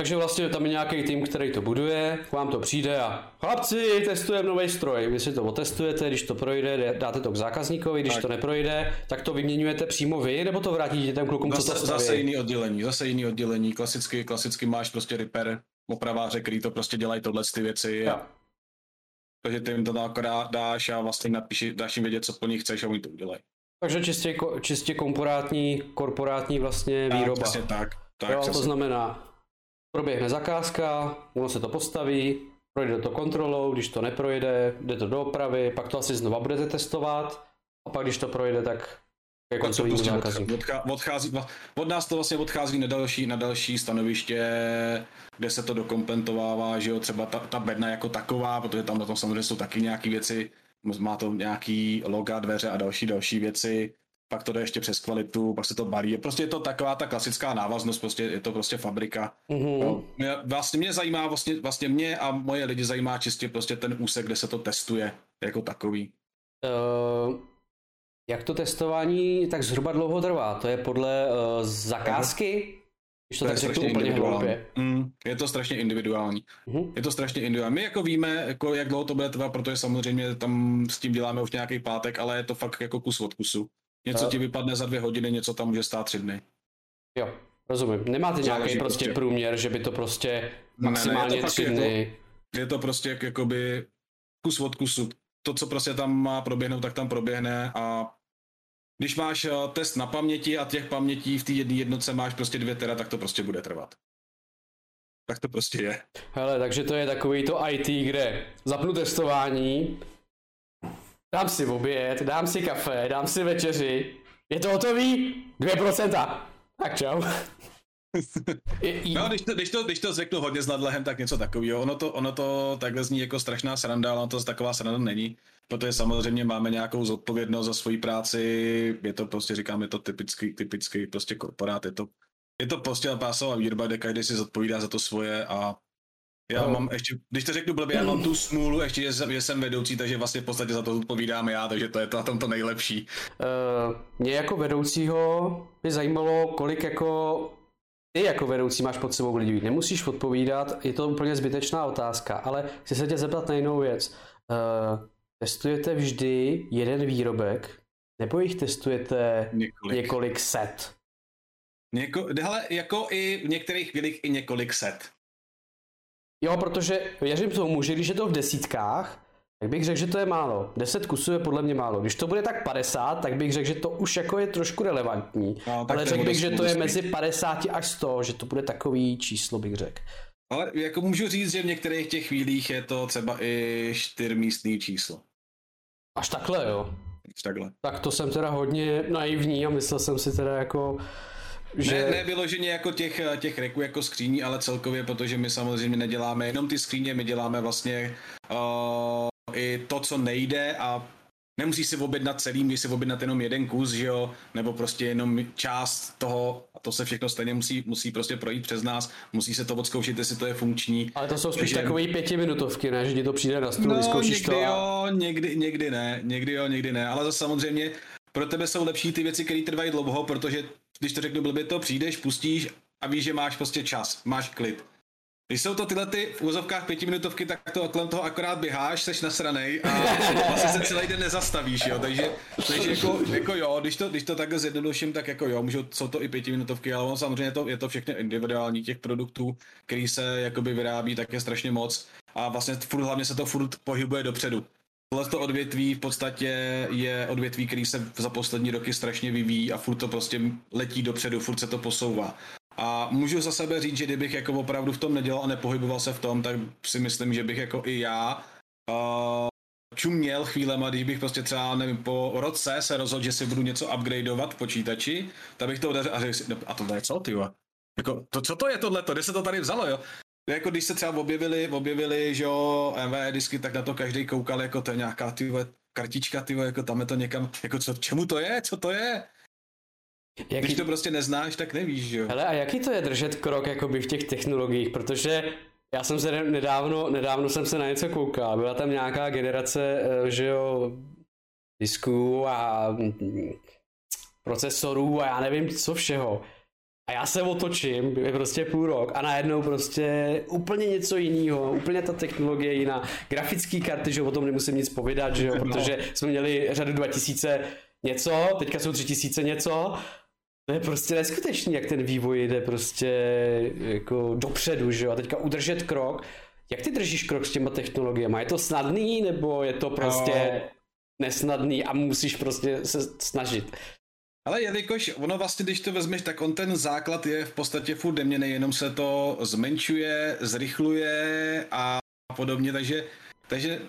Takže vlastně tam je nějaký tým, který to buduje, k vám to přijde a chlapci, testujeme nový stroj. Vy si to otestujete, když to projde, dáte to k zákazníkovi, když tak. to neprojde, tak to vyměňujete přímo vy, nebo to vrátíte těm klukům, zase, co to staví? Zase jiný oddělení, zase jiný oddělení. Klasicky, klasicky máš prostě repair, opraváře, který to prostě dělají tohle ty věci. A... Takže ty jim to akorát dáš a vlastně napíši, dáš jim vědět, co po nich chceš a oni to udělají. Takže čistě, čistě korporátní, korporátní vlastně výroba. Tak, tak. tak jo, to znamená, proběhne zakázka, ono se to postaví, projde to kontrolou, když to neprojde, jde to do opravy, pak to asi znova budete testovat a pak když to projde, tak je koncový prostě zákazník. Odchází, odchází, od nás to vlastně odchází na další, na další stanoviště, kde se to dokompletovává, že jo, třeba ta, ta bedna jako taková, protože tam na tom samozřejmě jsou taky nějaké věci, má to nějaký loga, dveře a další, další věci pak to jde ještě přes kvalitu, pak se to balí. Prostě je to taková ta klasická návaznost, prostě je to prostě fabrika. Mm-hmm. No, mě, vlastně mě zajímá, vlastně, vlastně mě a moje lidi zajímá čistě prostě ten úsek, kde se to testuje jako takový. Uh, jak to testování tak zhruba dlouho trvá? To je podle uh, zakázky? Když to, to tak řeknu úplně hloupě. Mm, je to strašně individuální. Mm-hmm. Je to strašně individuální. My jako víme, jako jak dlouho to bude trvat, protože samozřejmě tam s tím děláme už nějaký pátek, ale je to fakt jako kus od kusu. Něco ti vypadne za dvě hodiny, něco tam může stát tři dny. Jo, rozumím. Nemáte nějaký prostě, prostě průměr, že by to prostě maximálně ne, ne, tři dny... Jako, je to prostě jak, jakoby kus od kusu. To, co prostě tam má proběhnout, tak tam proběhne a když máš eh, test na paměti a těch pamětí v té jedné jednotce máš prostě dvě tera, tak to prostě bude trvat. Tak to prostě je. Hele, takže to je takový to IT, kde zapnu testování, Dám si oběd, dám si kafe, dám si večeři. Je to hotový? 2%. Tak čau. no, když to, když, to, když to řeknu hodně s nadlehem, tak něco takového. Ono to, ono to takhle zní jako strašná sranda, ale ono to taková sranda není. Protože samozřejmě máme nějakou zodpovědnost za svoji práci, je to prostě, říkám, je to typický, typický prostě korporát, je to, je to prostě pásová výroba, kde každý si zodpovídá za to svoje a já mám ještě, když to řeknu blbě, já mám tu smůlu, ještě, že jsem, že jsem vedoucí, takže vlastně v podstatě za to odpovídám já, takže to je to na tom to nejlepší. Uh, mě jako vedoucího by zajímalo, kolik jako ty jako vedoucí máš pod sebou lidí. Nemusíš odpovídat, je to úplně zbytečná otázka, ale chci se tě zeptat na jinou věc. Uh, testujete vždy jeden výrobek, nebo jich testujete několik, několik set? Něko, hele, jako i v některých chvílích i několik set. Jo, protože věřím tomu, že když je to v desítkách, tak bych řekl, že to je málo. 10 kusů je podle mě málo. Když to bude tak 50, tak bych řekl, že to už jako je trošku relevantní. No, Ale řekl bych, že to je mezi 50 až 100, že to bude takový číslo, bych řekl. Ale jako můžu říct, že v některých těch chvílích je to třeba i čtyřmístný číslo. Až takhle, jo. takhle. Tak to jsem teda hodně naivní a myslel jsem si teda jako, že... Ne, ne vyloženě jako těch, těch reků jako skříní, ale celkově, protože my samozřejmě neděláme jenom ty skříně, my děláme vlastně uh, i to, co nejde a nemusí si objednat celý, může si objednat jenom jeden kus, že jo, nebo prostě jenom část toho a to se všechno stejně musí, musí prostě projít přes nás, musí se to odzkoušet, jestli to je funkční. Ale to jsou spíš Takže... takové pětiminutovky, ne, že ti to přijde na stůl, no, někdy to a... jo, někdy, někdy ne, někdy jo, někdy ne, ale to samozřejmě pro tebe jsou lepší ty věci, které trvají dlouho, protože když to řeknu blbě, to přijdeš, pustíš a víš, že máš prostě čas, máš klid. Když jsou to tyhle ty v úzovkách pětiminutovky, tak to kolem toho akorát běháš, seš nasranej a vlastně se celý den nezastavíš, jo, takže, takže jako, jako, jo, když to, když to takhle zjednoduším, tak jako jo, můžou, jsou to i pětiminutovky, ale samozřejmě to, je to všechno individuální těch produktů, který se jakoby vyrábí, tak je strašně moc a vlastně furt, hlavně se to furt pohybuje dopředu. Tohle to odvětví v podstatě je odvětví, který se za poslední roky strašně vyvíjí a furt to prostě letí dopředu, furt se to posouvá. A můžu za sebe říct, že kdybych jako opravdu v tom nedělal a nepohyboval se v tom, tak si myslím, že bych jako i já uh, čuměl chvílema, když bych prostě třeba, nevím, po roce se rozhodl, že si budu něco upgradeovat v počítači, tak bych to udeřil a řekl si, no, a tohle je co, ty Jako, to, co to je tohle, kde se to tady vzalo, jo? Jako když se třeba objevili, objevili, že jo, MV disky, tak na to každý koukal, jako to je nějaká, ty kartička, ty jako tam je to někam, jako co, čemu to je, co to je? Jaký... Když to prostě neznáš, tak nevíš, že jo. Hele, a jaký to je držet krok jakoby v těch technologiích, protože já jsem se nedávno, nedávno jsem se na něco koukal, byla tam nějaká generace, eh, že jo, disků a mm, procesorů a já nevím co všeho. A já se otočím, je prostě půl rok a najednou prostě úplně něco jiného, úplně ta technologie jiná. Grafické karty, že o tom nemusím nic povídat, že jo, no. protože jsme měli řadu 2000 něco, teďka jsou 3000 něco to je prostě neskutečný, jak ten vývoj jde prostě jako dopředu, že jo, a teďka udržet krok. Jak ty držíš krok s těma technologiemi? Je to snadný, nebo je to prostě no. nesnadný a musíš prostě se snažit? Ale jelikož ono vlastně, když to vezmeš, tak on ten základ je v podstatě furt neměný, jenom se to zmenšuje, zrychluje a podobně, takže, takže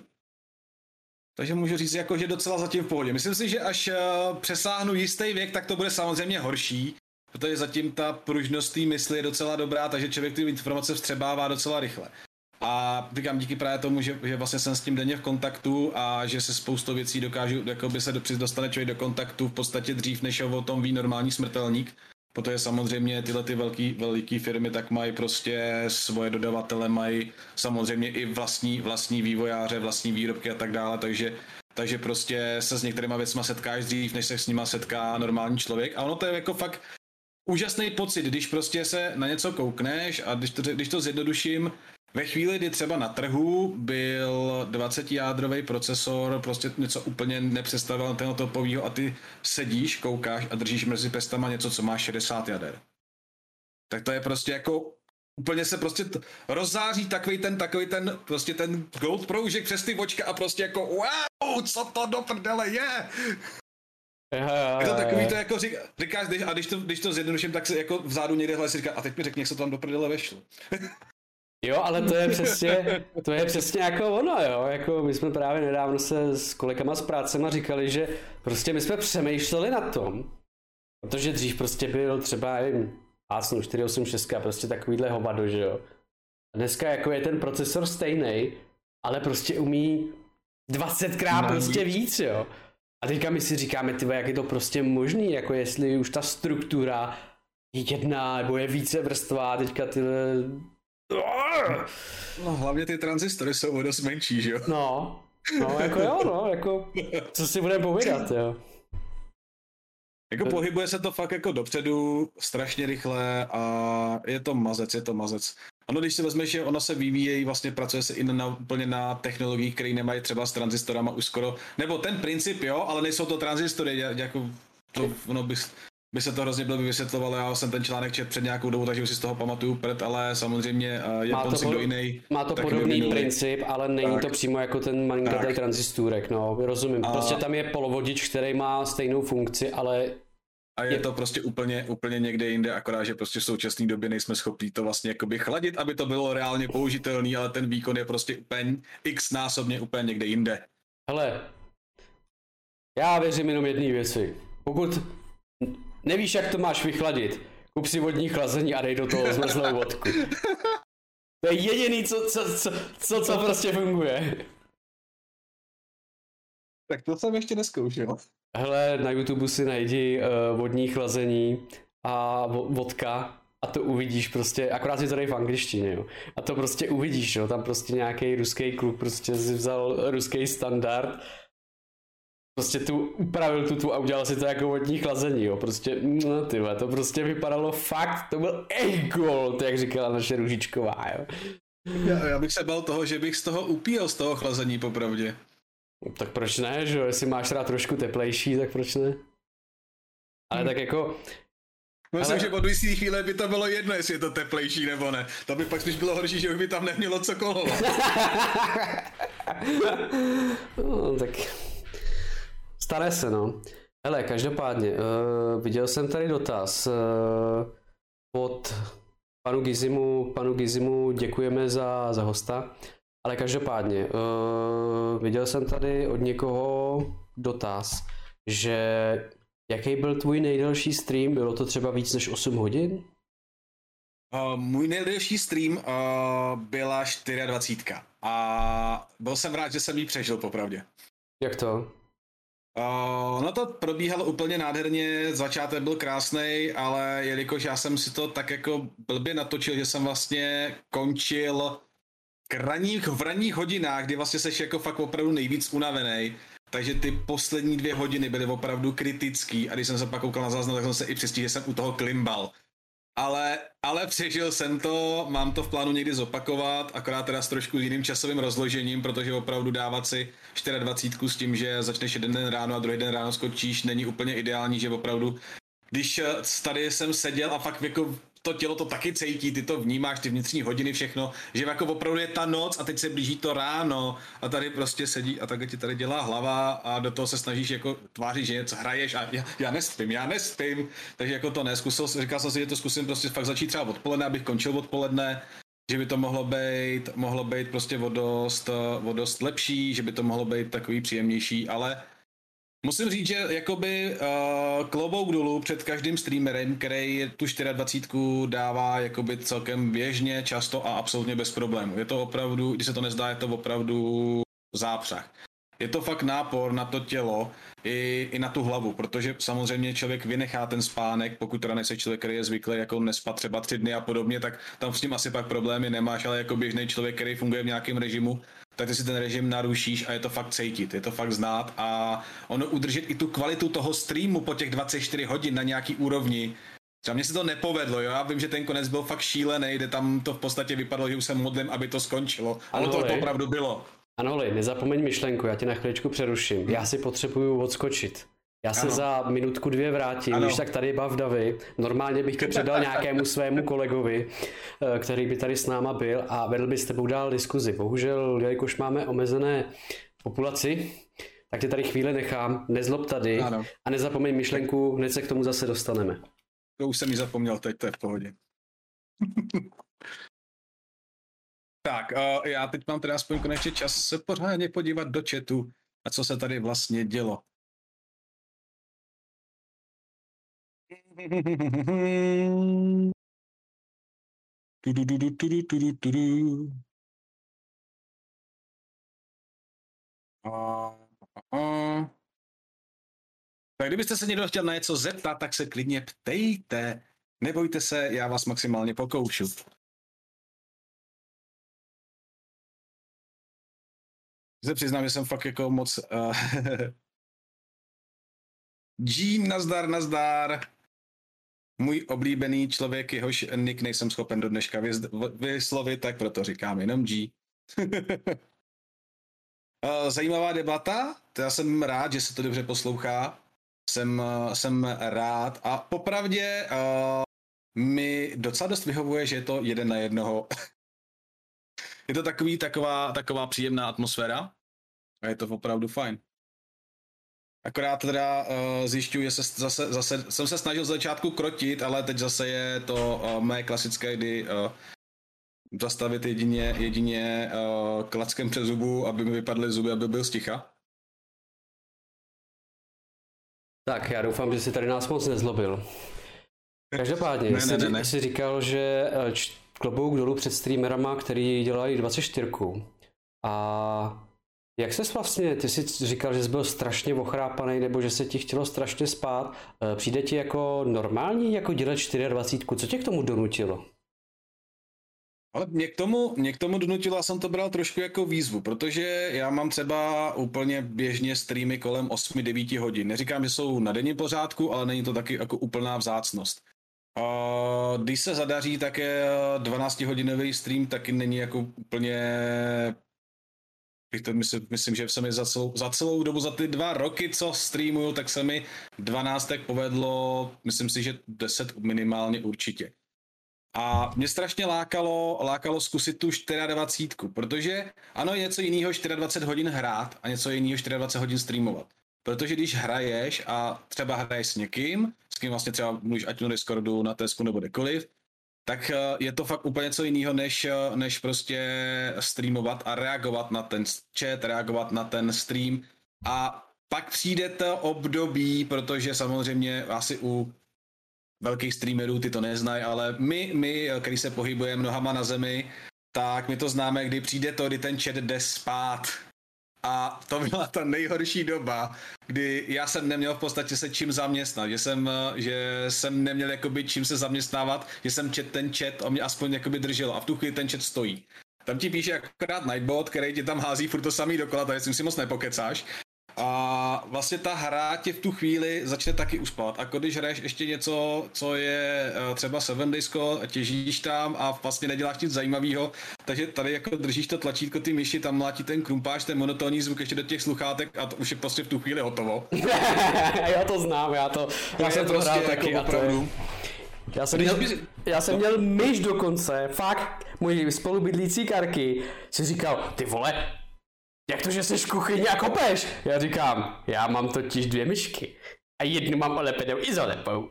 takže můžu říct, jako, že docela zatím v pohodě. Myslím si, že až uh, přesáhnu jistý věk, tak to bude samozřejmě horší, protože zatím ta pružnost té mysli je docela dobrá, takže člověk ty informace vstřebává docela rychle. A říkám díky právě tomu, že, že vlastně jsem s tím denně v kontaktu a že se spoustu věcí dokážu, jako by se dostane člověk do kontaktu v podstatě dřív, než o tom ví normální smrtelník, Protože samozřejmě tyhle ty velký, veliký firmy tak mají prostě svoje dodavatele, mají samozřejmě i vlastní, vlastní vývojáře, vlastní výrobky a tak dále, takže takže prostě se s některýma věcma setkáš dřív, než se s nima setká normální člověk. A ono to je jako fakt úžasný pocit, když prostě se na něco koukneš a když to, když to zjednoduším, ve chvíli, kdy třeba na trhu byl 20-jádrový procesor, prostě něco úplně nepředstavitelného topového a ty sedíš, koukáš a držíš mezi pestama něco, co má 60 jader. Tak to je prostě jako úplně se prostě t- rozzáří takový ten, takový ten, prostě ten gold proužek přes ty očka a prostě jako wow, co to do prdele je? Je to takový to jako řík, říkáš, a když to, když to zjednoduším, tak se jako vzadu někde hlasí říká, a teď mi řekni, jak se to tam do prdele vešlo. Jo, ale to je přesně, to je přesně jako ono, jo, jako my jsme právě nedávno se s kolegama z prácema říkali, že prostě my jsme přemýšleli na tom, protože dřív prostě byl třeba, nevím, Asno 486 a prostě takovýhle hovado, že jo. A dneska jako je ten procesor stejný, ale prostě umí 20krát prostě víc, jo. A teďka my si říkáme, tyba, jak je to prostě možný, jako jestli už ta struktura je jedna, nebo je více vrstva, teďka ty No hlavně ty transistory jsou o dost menší, že jo? No, no jako jo, no, jako co si budeme povídat, jo. Jako pohybuje se to fakt jako dopředu strašně rychle a je to mazec, je to mazec. Ano, když si vezmeš, že ono se vyvíjí, vlastně pracuje se i na, úplně na technologiích, které nemají třeba s tranzistorama už skoro, nebo ten princip jo, ale nejsou to transistory, jako to, ono bys, by se to hrozně bylo vysvětlovalo, já jsem ten článek čet před nějakou dobou, takže už si z toho pamatuju před, ale samozřejmě uh, je to kdo jiný. Má to podobný princip, ale není tak. to přímo jako ten malinkatý tranzistůrek, no, rozumím. A... Prostě tam je polovodič, který má stejnou funkci, ale a je, to prostě úplně, úplně někde jinde, akorát, že prostě v současné době nejsme schopni to vlastně jakoby chladit, aby to bylo reálně použitelný, ale ten výkon je prostě úplně x násobně úplně někde jinde. Hele, Já věřím jenom jedné věci. Pokud nevíš, jak to máš vychladit, kup si vodní chlazení a dej do toho zmrzlou vodku. To je jediný, co, co, co, co, co prostě funguje. Tak to jsem ještě neskoušel. Hele, na YouTube si najdi uh, vodní chlazení a vodka a to uvidíš prostě, akorát si to dej v angličtině, jo. A to prostě uvidíš, jo. Tam prostě nějaký ruský kluk prostě si vzal ruský standard prostě tu upravil tu, tu a udělal si to jako vodní chlazení, jo, prostě, no ty to prostě vypadalo fakt, to byl gold, jak říkala naše Ružičková, jo. Já, já bych se bal toho, že bych z toho upíjel z toho chlazení, popravdě. No, tak proč ne, že jo, jestli máš rád trošku teplejší, tak proč ne? Ale hmm. tak jako, Myslím, ale... že od jistý chvíle by to bylo jedno, jestli je to teplejší nebo ne. To by pak spíš bylo horší, že už by tam nemělo co kolovat. no, tak Stane se, no. Hele, každopádně, uh, viděl jsem tady dotaz uh, od panu Gizimu, panu Gizimu děkujeme za, za hosta, ale každopádně, uh, viděl jsem tady od někoho dotaz, že jaký byl tvůj nejdelší stream, bylo to třeba víc než 8 hodin? Uh, můj nejdelší stream uh, byla 24. A byl jsem rád, že jsem ji přežil, popravdě. Jak to? Uh, no to probíhalo úplně nádherně, začátek byl krásný, ale jelikož já jsem si to tak jako blbě natočil, že jsem vlastně končil k ranních, v ranních hodinách, kdy vlastně seš jako fakt opravdu nejvíc unavený, takže ty poslední dvě hodiny byly opravdu kritický a když jsem se pak koukal na záznam, tak jsem se i přistil, že jsem u toho klimbal. Ale, ale přežil jsem to, mám to v plánu někdy zopakovat, akorát teda s trošku jiným časovým rozložením, protože opravdu dávat si 24 s tím, že začneš jeden den ráno a druhý den ráno skočíš, není úplně ideální, že opravdu když eh, tady jsem seděl a fakt jako to tělo to taky cítí, ty to vnímáš, ty vnitřní hodiny, všechno, že jako opravdu je ta noc a teď se blíží to ráno a tady prostě sedí a takhle ti tady dělá hlava a do toho se snažíš jako tvářit, že něco hraješ a já, já nespím, já nespím, takže jako to neskusil, říkal jsem si, že to zkusím prostě fakt začít třeba odpoledne, abych končil odpoledne, že by to mohlo být, mohlo být prostě o dost, o dost lepší, že by to mohlo být takový příjemnější, ale Musím říct, že jakoby uh, klobouk dolů před každým streamerem, který tu 24 dává jakoby celkem běžně, často a absolutně bez problémů. Je to opravdu, když se to nezdá, je to opravdu zápřah. Je to fakt nápor na to tělo i, i na tu hlavu, protože samozřejmě člověk vynechá ten spánek, pokud teda nejsi člověk, který je zvyklý jako nespat třeba tři dny a podobně, tak tam s tím asi pak problémy nemáš, ale jako běžný člověk, který funguje v nějakém režimu, tak ty si ten režim narušíš a je to fakt cítit, je to fakt znát a ono udržet i tu kvalitu toho streamu po těch 24 hodin na nějaký úrovni, Třeba mně se to nepovedlo, jo? já vím, že ten konec byl fakt šílený, kde tam to v podstatě vypadalo, že už jsem modlím, aby to skončilo. Ale to, to opravdu bylo. Ano, nezapomeň myšlenku, já tě na chviličku přeruším. Já si potřebuju odskočit. Já se ano. za minutku dvě vrátím, ano. když tak tady bav Davy. Normálně bych tě předal nějakému svému kolegovi, eh, který by tady s náma byl a vedl by s tebou dál diskuzi. Bohužel, jelikož máme omezené populaci, tak tě tady chvíli nechám, nezlob tady ano. a nezapomeň myšlenku, hned se k tomu zase dostaneme. To už jsem ji zapomněl, teď to je v pohodě. tak, uh, já teď mám teda aspoň konečně čas se pořádně podívat do chatu a co se tady vlastně dělo. Tak kdybyste se někdo chtěl na něco zeptat, tak se klidně ptejte. Nebojte se, já vás maximálně pokoušu. Se přiznám, že jsem fakt jako moc... Uh... Jean, nazdar, nazdar můj oblíbený člověk, jehož nick nejsem schopen do dneška vyslovit, tak proto říkám jenom G. Eh, zajímavá debata, já jsem rád, že se to dobře poslouchá. Jsem, eh, jsem rád a popravdě uh, mi docela dost vyhovuje, že je to jeden na jednoho. je to takový, taková, taková příjemná atmosféra a je to opravdu fajn. Akorát teda uh, zjišťuji, že se zase, zase, jsem se snažil z začátku krotit, ale teď zase je to uh, mé klasické, kdy uh, zastavit jedině, jedině uh, klackem přes zubu, aby mi vypadly zuby, aby byl sticha. Tak, já doufám, že si tady nás moc nezlobil. Každopádně, ne, jsi, ne, ne, ne. jsi říkal, že eh, klobouk dolů před streamerama, který dělají 24. A jak ses vlastně, ty jsi říkal, že jsi byl strašně ochrápaný, nebo že se ti chtělo strašně spát. Eh, přijde ti jako normální, jako dělat 24? Co tě k tomu donutilo? Ale mě k tomu, mě k tomu donutilo, já jsem to bral trošku jako výzvu, protože já mám třeba úplně běžně streamy kolem 8-9 hodin. Neříkám, že jsou na denní pořádku, ale není to taky jako úplná vzácnost. A když se zadaří, tak je 12-hodinový stream taky není jako úplně myslím, myslím, že se mi za celou, za celou dobu, za ty dva roky, co streamuju, tak se mi 12 povedlo, myslím si, že 10 minimálně určitě. A mě strašně lákalo, lákalo zkusit tu 24, protože ano, je něco jiného 24 hodin hrát a něco jiného 24 hodin streamovat. Protože když hraješ a třeba hraješ s někým, s kým vlastně třeba mluvíš ať na Discordu, na Tesku nebo kdekoliv, tak eh, je to fakt úplně něco jiného, než, eh, než prostě streamovat a reagovat na ten chat, reagovat na ten stream. A pak přijde to období, protože samozřejmě asi u velkých streamerů ty to neznají, ale my, my, který se pohybujeme nohama na zemi, tak my to známe, kdy přijde to, kdy ten chat jde spát. A to byla ta nejhorší doba, kdy já jsem neměl v podstatě se čím zaměstnat, že jsem, že jsem neměl jakoby čím se zaměstnávat, že jsem čet ten chat, o mě aspoň jakoby držel a v tu chvíli ten chat stojí. Tam ti píše akorát Nightbot, který ti tam hází furt to samý dokola, takže si moc nepokecáš. A vlastně ta hra tě v tu chvíli začne taky uspat. A když hraješ ještě něco, co je eh, třeba Seven Disco a těžíš tam a vlastně neděláš nic zajímavého, takže tady jako držíš to tlačítko ty myši, tam mlátí ten krumpáš, ten monotónní zvuk ještě do těch sluchátek a to už je prostě v tu chvíli hotovo. já to znám, já to, já jsem to prostě hrál taky jako opravdu. Já jsem, měl, já jsem měl myš dokonce, fakt, můj spolubydlící Karky si říkal, ty vole, jak to, že jsi v kuchyni a kopeš? Já říkám, já mám totiž dvě myšky. A jednu mám olepenou izolepou.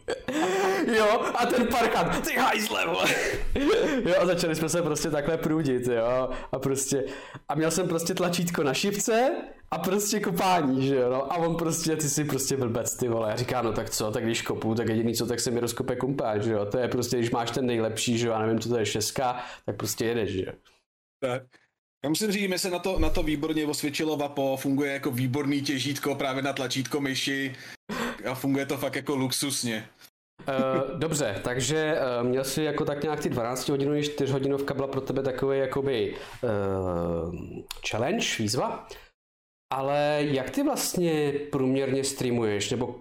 jo, a ten parkant, ty hajzle, jo, a začali jsme se prostě takhle průdit, jo. A prostě, a měl jsem prostě tlačítko na šipce a prostě kopání, že jo, no. A on prostě, ty si prostě blbec, ty vole. Já říkám, no tak co, tak když kopu, tak jediný co, tak se mi rozkope kumpáč, že jo. To je prostě, když máš ten nejlepší, že jo, a nevím, co to je šestka, tak prostě jedeš, že jo. Tak. Já musím říct, že se na to, na to výborně osvědčilo Vapo, funguje jako výborný těžítko právě na tlačítko myši a funguje to fakt jako luxusně. Uh, dobře, takže uh, měl jsi jako tak nějak ty 12 hodiny, 4 hodinovka byla pro tebe takový jakoby uh, challenge, výzva, ale jak ty vlastně průměrně streamuješ, nebo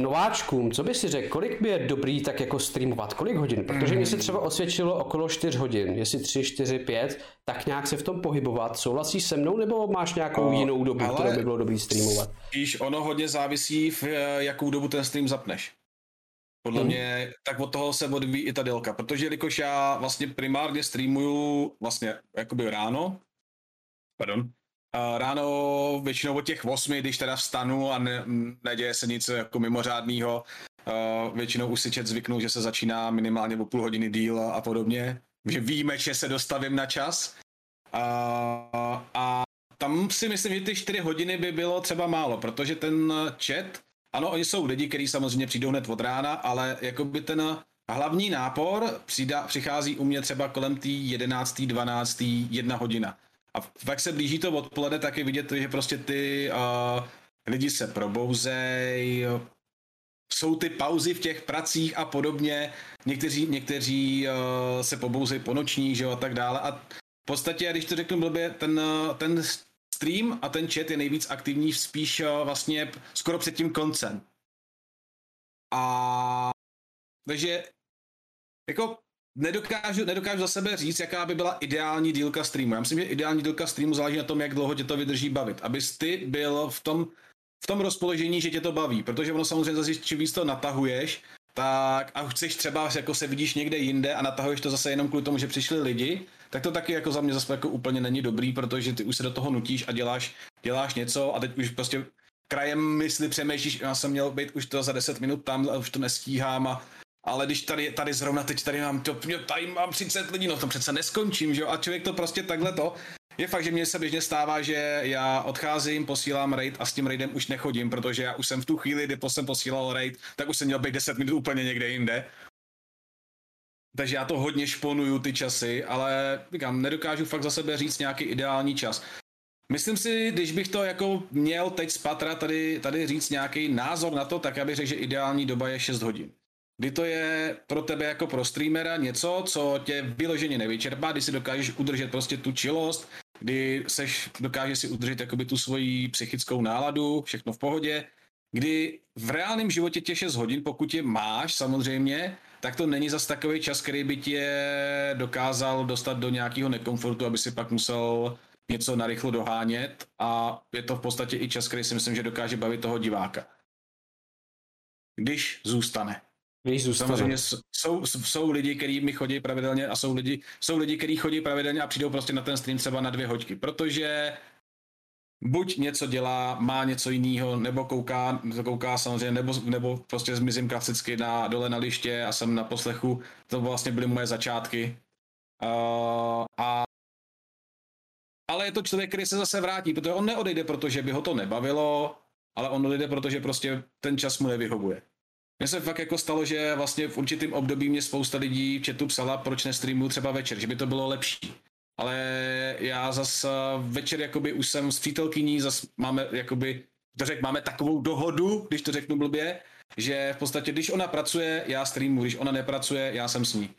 nováčkům, co by si řekl, kolik by je dobrý tak jako streamovat, kolik hodin? Protože mi se třeba osvědčilo okolo 4 hodin, jestli 3, 4, 5, tak nějak se v tom pohybovat. Souhlasíš se mnou nebo máš nějakou o, jinou dobu, kterou by bylo dobrý streamovat? Víš, ono hodně závisí, v eh, jakou dobu ten stream zapneš. Podle hmm. mě, tak od toho se odvíjí i ta délka, protože jelikož já vlastně primárně streamuju vlastně jakoby ráno, pardon, ráno většinou od těch 8, když teda vstanu a ne, neděje se nic jako mimořádného, většinou už si čet zvyknu, že se začíná minimálně o půl hodiny díl a podobně, že víme, že se dostavím na čas. A, a tam si myslím, že ty 4 hodiny by bylo třeba málo, protože ten chat, ano, oni jsou lidi, kteří samozřejmě přijdou hned od rána, ale jakoby ten hlavní nápor přidá, přichází u mě třeba kolem té 11. 12. 1 hodina. A pak se blíží to odpoledne, tak je vidět, že prostě ty uh, lidi se probouzej, jsou ty pauzy v těch pracích a podobně. Někteří, někteří uh, se pobouzejí po noční, že jo, a tak dále. A v podstatě, když to řeknu blbě, ten, ten stream a ten chat je nejvíc aktivní spíš uh, vlastně skoro před tím koncem. A takže jako nedokážu, nedokážu za sebe říct, jaká by byla ideální dílka streamu. Já myslím, že ideální dílka streamu záleží na tom, jak dlouho tě to vydrží bavit. Abys ty byl v tom, v tom rozpoložení, že tě to baví. Protože ono samozřejmě zase, čím víc to natahuješ, tak a chceš třeba, jako se vidíš někde jinde a natahuješ to zase jenom kvůli tomu, že přišli lidi, tak to taky jako za mě zase jako úplně není dobrý, protože ty už se do toho nutíš a děláš, děláš něco a teď už prostě krajem mysli přemýšlíš, já jsem měl být už to za 10 minut tam, a už to nestíhám a ale když tady, tady zrovna teď tady mám, to, tady mám 30 lidí, no to přece neskončím, že jo, a člověk to prostě takhle to, je fakt, že mně se běžně stává, že já odcházím, posílám raid a s tím raidem už nechodím, protože já už jsem v tu chvíli, kdy jsem posílal raid, tak už jsem měl být 10 minut úplně někde jinde. Takže já to hodně šponuju ty časy, ale říkám, nedokážu fakt za sebe říct nějaký ideální čas. Myslím si, když bych to jako měl teď z patra tady, tady říct nějaký názor na to, tak já bych řekl, že ideální doba je 6 hodin. Kdy to je pro tebe jako pro streamera něco, co tě vyloženě nevyčerpá, kdy si dokážeš udržet prostě tu čilost, kdy seš, dokážeš si udržet jakoby tu svoji psychickou náladu, všechno v pohodě, kdy v reálném životě tě 6 hodin, pokud je máš samozřejmě, tak to není zas takový čas, který by tě dokázal dostat do nějakého nekomfortu, aby si pak musel něco narychlo dohánět a je to v podstatě i čas, který si myslím, že dokáže bavit toho diváka. Když zůstane. Když zůstane. Samozřejmě jsou, jsou lidi, kteří mi chodí pravidelně a jsou lidi, jsou lidi, kteří chodí pravidelně a přijdou prostě na ten stream třeba na dvě hoďky, protože buď něco dělá, má něco jiného, nebo kouká, kouká samozřejmě, nebo, nebo prostě zmizím klasicky na, dole na liště a jsem na poslechu. To vlastně byly moje začátky. Uh, a ale je to člověk, který se zase vrátí, protože on neodejde, protože by ho to nebavilo, ale on odejde, protože prostě ten čas mu nevyhovuje. Mně se fakt jako stalo, že vlastně v určitém období mě spousta lidí v chatu psala, proč nestreamuju třeba večer, že by to bylo lepší. Ale já zas večer jakoby už jsem s přítelkyní, zas máme jakoby, to řek, máme takovou dohodu, když to řeknu blbě, že v podstatě, když ona pracuje, já streamu, když ona nepracuje, já jsem s ní.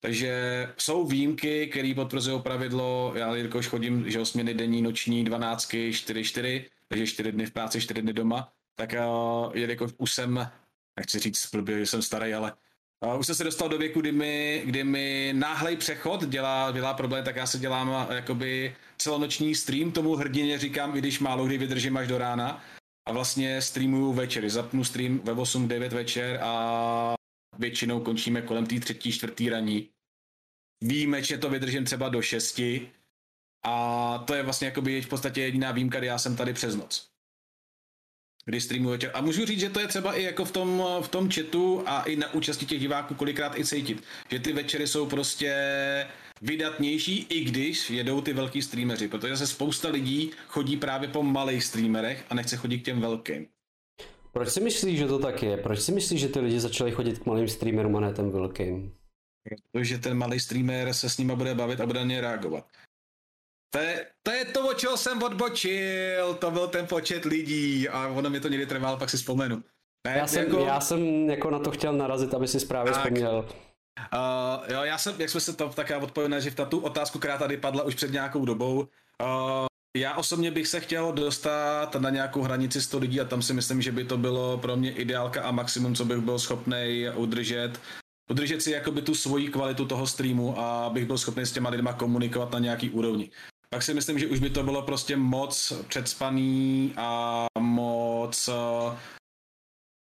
Takže jsou výjimky, které potvrzují pravidlo, já jelikož chodím, že směny denní, noční, 12, 4, 4, takže 4 dny v práci, 4 dny doma, tak uh, jelikož už jsem, nechci říct blbě, že jsem starý, ale uh, už jsem se dostal do věku, kdy mi, kdy mi náhlej přechod dělá, dělá problém, tak já se dělám jakoby celonoční stream, tomu hrdině říkám, i když málo kdy vydržím až do rána. A vlastně streamuju večery, zapnu stream ve 8-9 večer a většinou končíme kolem té třetí, čtvrtý raní. Výjimečně to vydržím třeba do šesti a to je vlastně jakoby v podstatě jediná výjimka, kdy já jsem tady přes noc. Kdy streamuju večer. A můžu říct, že to je třeba i jako v tom, v tom chatu a i na účasti těch diváků kolikrát i cítit. Že ty večery jsou prostě vydatnější, i když jedou ty velký streameři, protože se spousta lidí chodí právě po malých streamerech a nechce chodit k těm velkým. Proč si myslíš, že to tak je? Proč si myslíš, že ty lidi začali chodit k malým streamerům a ne těm velkým? Protože ten malý streamer se s nima bude bavit a bude na ně reagovat. To je, to je to, o čeho jsem odbočil, to byl ten počet lidí a ono mi to někdy trvalo, pak si vzpomenu. Ne, já, jsem, jako... já jsem jako na to chtěl narazit, aby si správně tak. vzpomněl. Uh, jo, já jsem, jak jsme se to tak já odpovím na tu otázku, která tady padla už před nějakou dobou. Uh, já osobně bych se chtěl dostat na nějakou hranici 100 lidí a tam si myslím, že by to bylo pro mě ideálka a maximum, co bych byl schopný udržet. Udržet si jakoby tu svoji kvalitu toho streamu a abych byl schopný s těma lidma komunikovat na nějaký úrovni. Pak si myslím, že už by to bylo prostě moc předspaný a moc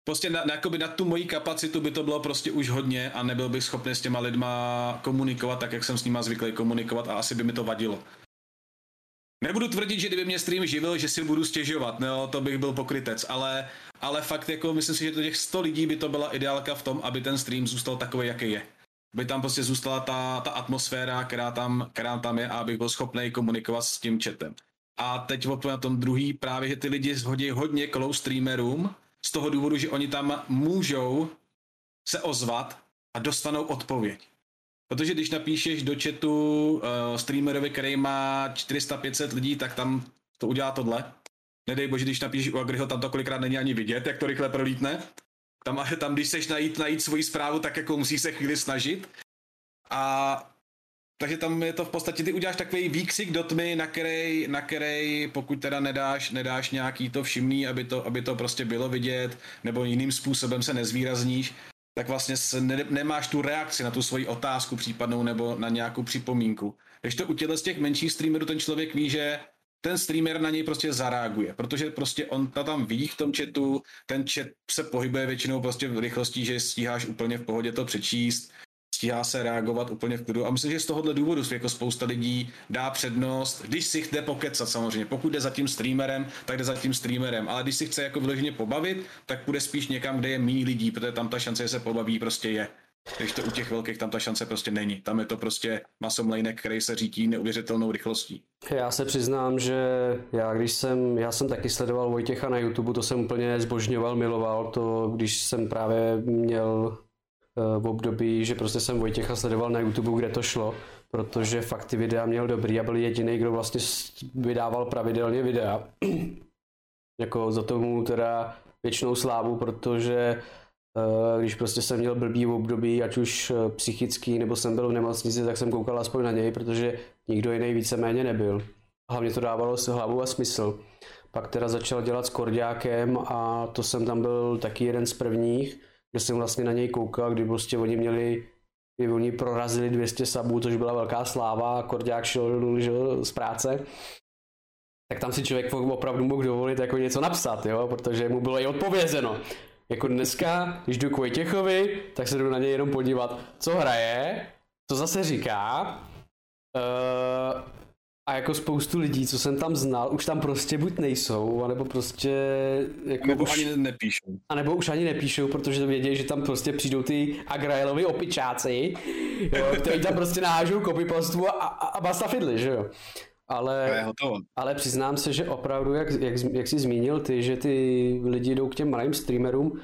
prostě na, na, na tu moji kapacitu by to bylo prostě už hodně a nebyl bych schopný s těma lidma komunikovat tak, jak jsem s nima zvyklý komunikovat a asi by mi to vadilo. Nebudu tvrdit, že kdyby mě stream živil, že si budu stěžovat, no, to bych byl pokrytec, ale, ale fakt jako myslím si, že to těch 100 lidí by to byla ideálka v tom, aby ten stream zůstal takový, jaký je. Aby tam prostě zůstala ta, ta atmosféra, která tam, která tam je a abych byl schopný komunikovat s tím chatem. A teď na tom druhý právě, že ty lidi hodí hodně close streamerům z toho důvodu, že oni tam můžou se ozvat a dostanou odpověď. Protože když napíšeš do chatu uh, streamerovi, který má 400-500 lidí, tak tam to udělá tohle. Nedej bože, když napíšeš u Agriho, tam to kolikrát není ani vidět, jak to rychle prolítne. Tam, tam když seš najít, najít svoji zprávu, tak jako musíš se chvíli snažit. A takže tam je to v podstatě, ty uděláš takový výksik do tmy, na který, na který pokud teda nedáš, nedáš nějaký to všimný, aby to, aby to prostě bylo vidět, nebo jiným způsobem se nezvýrazníš, tak vlastně se ne, nemáš tu reakci na tu svoji otázku případnou nebo na nějakou připomínku. Když to u těchto z těch menších streamerů ten člověk ví, že ten streamer na něj prostě zareaguje, protože prostě on ta tam ví v tom chatu, ten chat se pohybuje většinou prostě v rychlosti, že stíháš úplně v pohodě to přečíst, stíhá se reagovat úplně v klidu. A myslím, že z tohohle důvodu jako spousta lidí dá přednost, když si chce pokecat samozřejmě. Pokud jde za tím streamerem, tak jde za tím streamerem. Ale když si chce jako vyloženě pobavit, tak půjde spíš někam, kde je méně lidí, protože tam ta šance, že se pobaví, prostě je. Když to u těch velkých tam ta šance prostě není. Tam je to prostě masomlejnek, který se řítí neuvěřitelnou rychlostí. Já se přiznám, že já když jsem, já jsem taky sledoval Vojtěcha na YouTube, to jsem úplně zbožňoval, miloval to, když jsem právě měl eh, v období, že prostě jsem Vojtěcha sledoval na YouTube, kde to šlo, protože fakt ty videa měl dobrý a byl jediný, kdo vlastně vydával pravidelně videa. jako za tomu teda většinou slávu, protože když prostě jsem měl blbý období, ať už eh, psychický, nebo jsem byl v nemocnici, tak jsem koukal aspoň na něj, protože nikdo jiný víceméně nebyl. Hlavně to dávalo si hlavu a smysl. Pak teda začal dělat s Kordiákem a to jsem tam byl taky jeden z prvních, kde jsem vlastně na něj koukal, kdy prostě oni měli kdy oni prorazili 200 sabů, což byla velká sláva a Kordiák šel, šel z práce tak tam si člověk opravdu mohl dovolit jako něco napsat, jo, protože mu bylo i odpovězeno. Jako dneska, když jdu k Vojtěchovi, tak se jdu na něj jenom podívat, co hraje, co zase říká. Uh, a jako spoustu lidí, co jsem tam znal, už tam prostě buď nejsou, anebo prostě... Jako nebo už, ani nepíšou. A nebo už ani nepíšou, protože to vědí, že tam prostě přijdou ty Agraelovi opičáci, jo, kteří tam prostě nahážou copypastu a, a, a basta fidly, že jo. Ale, ale přiznám se, že opravdu, jak, jak, jak jsi zmínil ty, že ty lidi jdou k těm malým streamerům,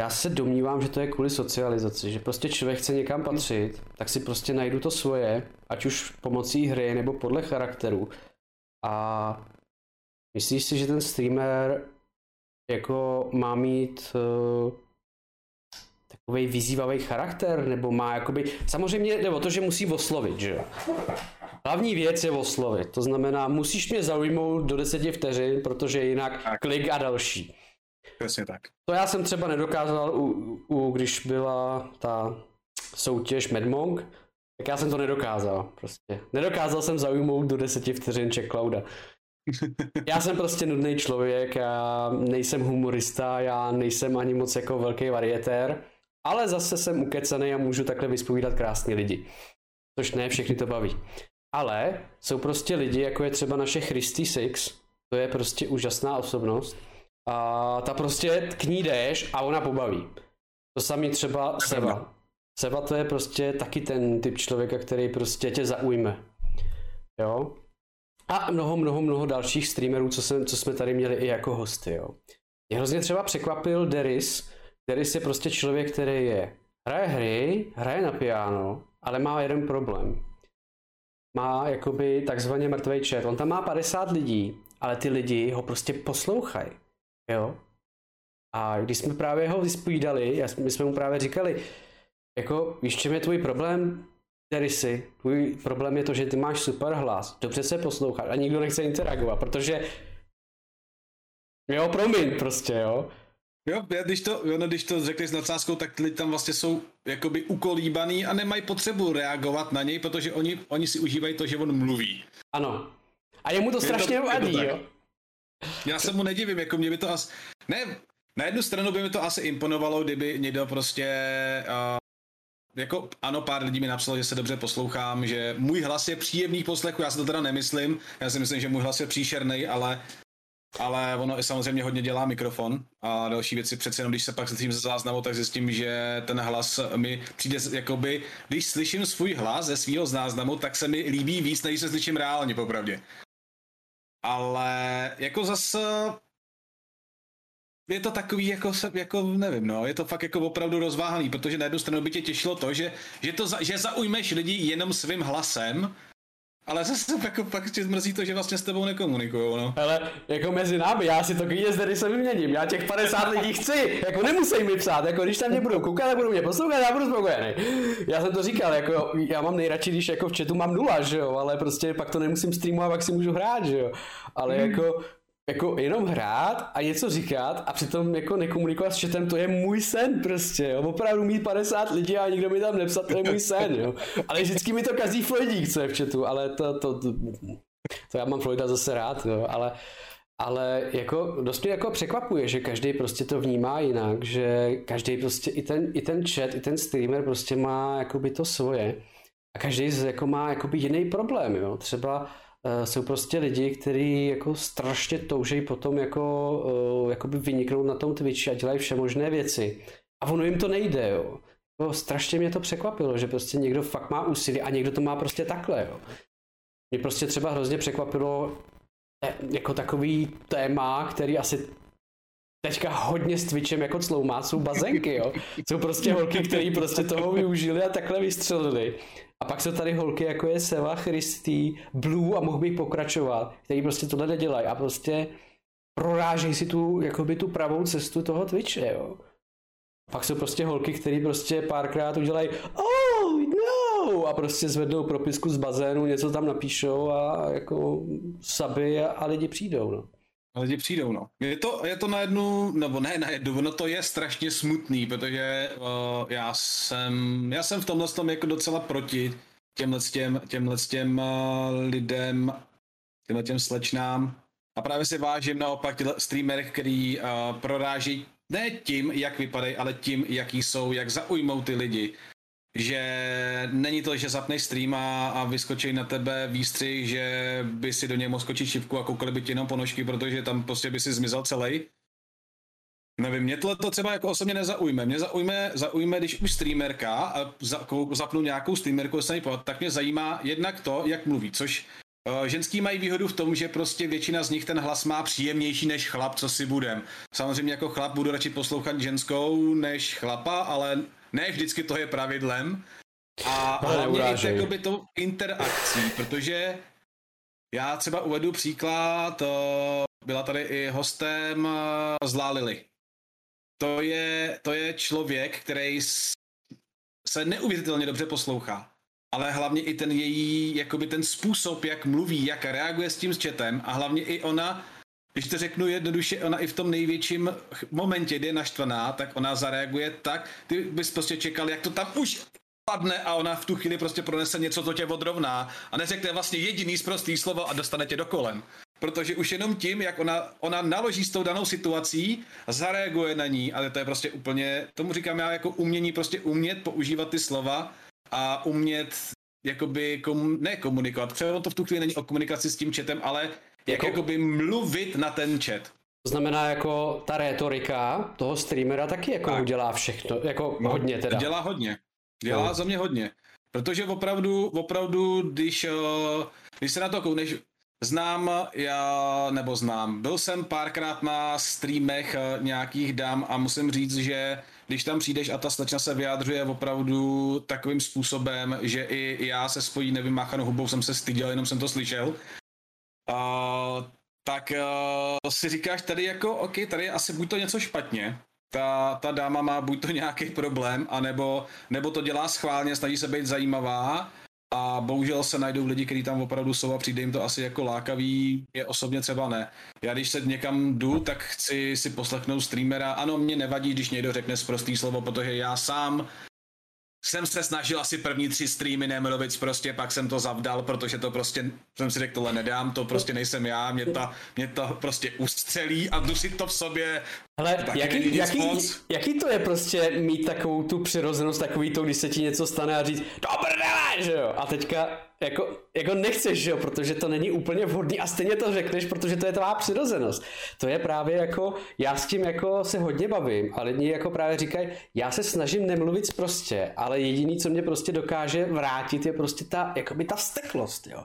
já se domnívám, že to je kvůli socializaci, že prostě člověk chce někam patřit, tak si prostě najdu to svoje, ať už pomocí hry nebo podle charakteru. A myslíš si, že ten streamer jako má mít uh, takový vyzývavý charakter, nebo má jakoby, samozřejmě jde o to, že musí oslovit, že jo. Hlavní věc je oslovit, to znamená, musíš mě zaujmout do deseti vteřin, protože jinak tak. klik a další. Přesně tak. To já jsem třeba nedokázal, u, u, když byla ta soutěž Medmong, tak já jsem to nedokázal prostě. Nedokázal jsem zaujmout do deseti vteřin Clouda. Já jsem prostě nudný člověk, já nejsem humorista, já nejsem ani moc jako velký varietér, ale zase jsem ukecený a můžu takhle vyspovídat krásní lidi. Což ne všechny to baví. Ale jsou prostě lidi, jako je třeba naše Christy Six, to je prostě úžasná osobnost. A ta prostě k ní jdeš a ona pobaví. To samý třeba Seva. Seva to je prostě taky ten typ člověka, který prostě tě zaujme. Jo? A mnoho, mnoho, mnoho dalších streamerů, co, jsem, co jsme tady měli i jako hosty, jo. Mě hrozně třeba překvapil Deris. Deris je prostě člověk, který je hraje hry, hraje na piano, ale má jeden problém má jakoby takzvaně mrtvý chat. On tam má 50 lidí, ale ty lidi ho prostě poslouchají. Jo? A když jsme právě ho vyspovídali, my jsme mu právě říkali, jako, víš, čem je tvůj problém? Který jsi? Tvůj problém je to, že ty máš super hlas, dobře se poslouchat a nikdo nechce interagovat, protože Jo, promiň prostě, jo. Jo, když to, jo, no, když to řekli s nadsázkou, tak lidi tam vlastně jsou jakoby ukolíbaný a nemají potřebu reagovat na něj, protože oni, oni si užívají to, že on mluví. Ano. A jemu to strašně vadí, jo. Já se mu nedivím, jako mě by to asi... Ne, na jednu stranu by mi to asi imponovalo, kdyby někdo prostě... Uh, jako ano, pár lidí mi napsalo, že se dobře poslouchám, že můj hlas je příjemný poslechu, já si to teda nemyslím, já si myslím, že můj hlas je příšerný, ale ale ono i samozřejmě hodně dělá mikrofon a další věci přece jenom, když se pak slyším ze záznamu, tak zjistím, že ten hlas mi přijde jakoby, když slyším svůj hlas ze svého záznamu, tak se mi líbí víc, než se slyším reálně, popravdě. Ale jako zase je to takový, jako, jako nevím, no, je to fakt jako opravdu rozváhaný, protože na jednu stranu by tě těšilo to, že, že, to, že zaujmeš lidi jenom svým hlasem, ale zase jako pak tě zmrzí to, že vlastně s tebou nekomunikují, no. Ale jako mezi námi, já si to klidně zde se vyměním, já těch 50 lidí chci, jako nemusí mi psát, jako když tam mě budou koukat a budou mě poslouchat, já budu spokojený. Já jsem to říkal, jako já mám nejradši, když jako v chatu mám nula, že jo, ale prostě pak to nemusím streamovat, pak si můžu hrát, že jo. Ale hmm. jako jako jenom hrát a něco říkat a přitom jako nekomunikovat s chatem, to je můj sen prostě, jo. Opravdu mít 50 lidí a nikdo mi tam nepsat, to je můj sen, jo. Ale vždycky mi to kazí Floydík, co je v chatu, ale to, to, to, to já mám Floyda zase rád, jo, ale ale jako dost mě jako překvapuje, že každý prostě to vnímá jinak, že každý prostě i ten, i ten chat, i ten streamer prostě má jakoby to svoje a každý jako má jakoby jiný problém, jo. Třeba jsou prostě lidi, kteří jako strašně toužejí potom jako, uh, jakoby vyniknout na tom Twitchi a dělají vše možné věci. A ono jim to nejde, jo. to strašně mě to překvapilo, že prostě někdo fakt má úsilí a někdo to má prostě takhle, jo. Mě prostě třeba hrozně překvapilo eh, jako takový téma, který asi teďka hodně s Twitchem jako cloumá, jsou bazenky, jo. Jsou prostě holky, které prostě toho využili a takhle vystřelili. A pak jsou tady holky, jako je Seva, Christy, Blue a mohl bych pokračovat, který prostě tohle nedělají a prostě prorážejí si tu, jakoby tu pravou cestu toho Twitche, jo. Pak jsou prostě holky, které prostě párkrát udělají oh no a prostě zvednou propisku z bazénu, něco tam napíšou a jako saby a, a lidi přijdou, no. Lidi přijdou, no. Je to, je to na jednu, nebo ne na jednu, no to je strašně smutný, protože uh, já jsem, já jsem v tomhle tom jako docela proti těmhle těm, těmhle těm uh, lidem, těmhle těm slečnám. A právě si vážím naopak těchto streamerech, který uh, proráží ne tím, jak vypadají, ale tím, jaký jsou, jak zaujmou ty lidi že není to, že zapneš stream a, a vyskočí na tebe výstřih, že by si do něj mohl skočit šipku a koukali by ti jenom ponožky, protože tam prostě by si zmizel celý. Nevím, mě to třeba jako osobně nezaujme. Mě zaujme, zaujme když už streamerka a za, zapnu nějakou streamerku, se tak mě zajímá jednak to, jak mluví, což uh, ženský mají výhodu v tom, že prostě většina z nich ten hlas má příjemnější než chlap, co si budem. Samozřejmě jako chlap budu radši poslouchat ženskou než chlapa, ale ne vždycky to je pravidlem. A hlavně i jakoby to interakcí, protože já třeba uvedu příklad, byla tady i hostem z Lily. To je, to je člověk, který se neuvěřitelně dobře poslouchá, ale hlavně i ten její, jakoby ten způsob, jak mluví, jak reaguje s tím s chatem a hlavně i ona když to řeknu jednoduše, ona i v tom největším momentě, kdy je naštvaná, tak ona zareaguje tak, ty bys prostě čekal, jak to tam už padne a ona v tu chvíli prostě pronese něco, co tě odrovná a neřekne vlastně jediný zprostý slovo a dostane tě do kolen. Protože už jenom tím, jak ona, ona naloží s tou danou situací, zareaguje na ní, ale to je prostě úplně, tomu říkám já jako umění prostě umět používat ty slova a umět jakoby komu, ne komunikovat, třeba to v tu chvíli není o komunikaci s tím chatem, ale jak jako, by mluvit na ten chat. To znamená jako ta retorika toho streamera taky jako tak. udělá všechno, jako no, hodně teda. Dělá hodně, dělá no. za mě hodně. Protože opravdu, opravdu, když, eh, když se na to koukneš, znám já, nebo znám, byl jsem párkrát na streamech eh, nějakých dám a musím říct, že když tam přijdeš a ta slečna se vyjádřuje opravdu takovým způsobem, že i já se svojí nevymáchanou hubou jsem se styděl, jenom jsem to slyšel, Uh, tak uh, si říkáš tady jako, OK, tady je asi buď to něco špatně, ta, ta dáma má buď to nějaký problém, anebo, nebo to dělá schválně, snaží se být zajímavá a bohužel se najdou lidi, kteří tam opravdu jsou a přijde jim to asi jako lákavý, je osobně třeba ne. Já když se někam jdu, tak chci si poslechnout streamera, ano, mě nevadí, když někdo řekne zprostý slovo, protože já sám jsem se snažil asi první tři streamy nemluvit prostě, pak jsem to zavdal, protože to prostě, jsem si řekl, tohle nedám, to prostě nejsem já, mě, ta, mě to prostě ustřelí a dusit to v sobě. Ale jaký, jaký, moc. jaký, to je prostě mít takovou tu přirozenost, takový to, když se ti něco stane a říct, dobré, že jo, a teďka jako, jako nechceš, že jo, protože to není úplně vhodný a stejně to řekneš, protože to je tvá přirozenost. To je právě jako, já s tím jako se hodně bavím a lidi jako právě říkají, já se snažím nemluvit prostě, ale jediný, co mě prostě dokáže vrátit, je prostě ta, jakoby ta steklost, jo.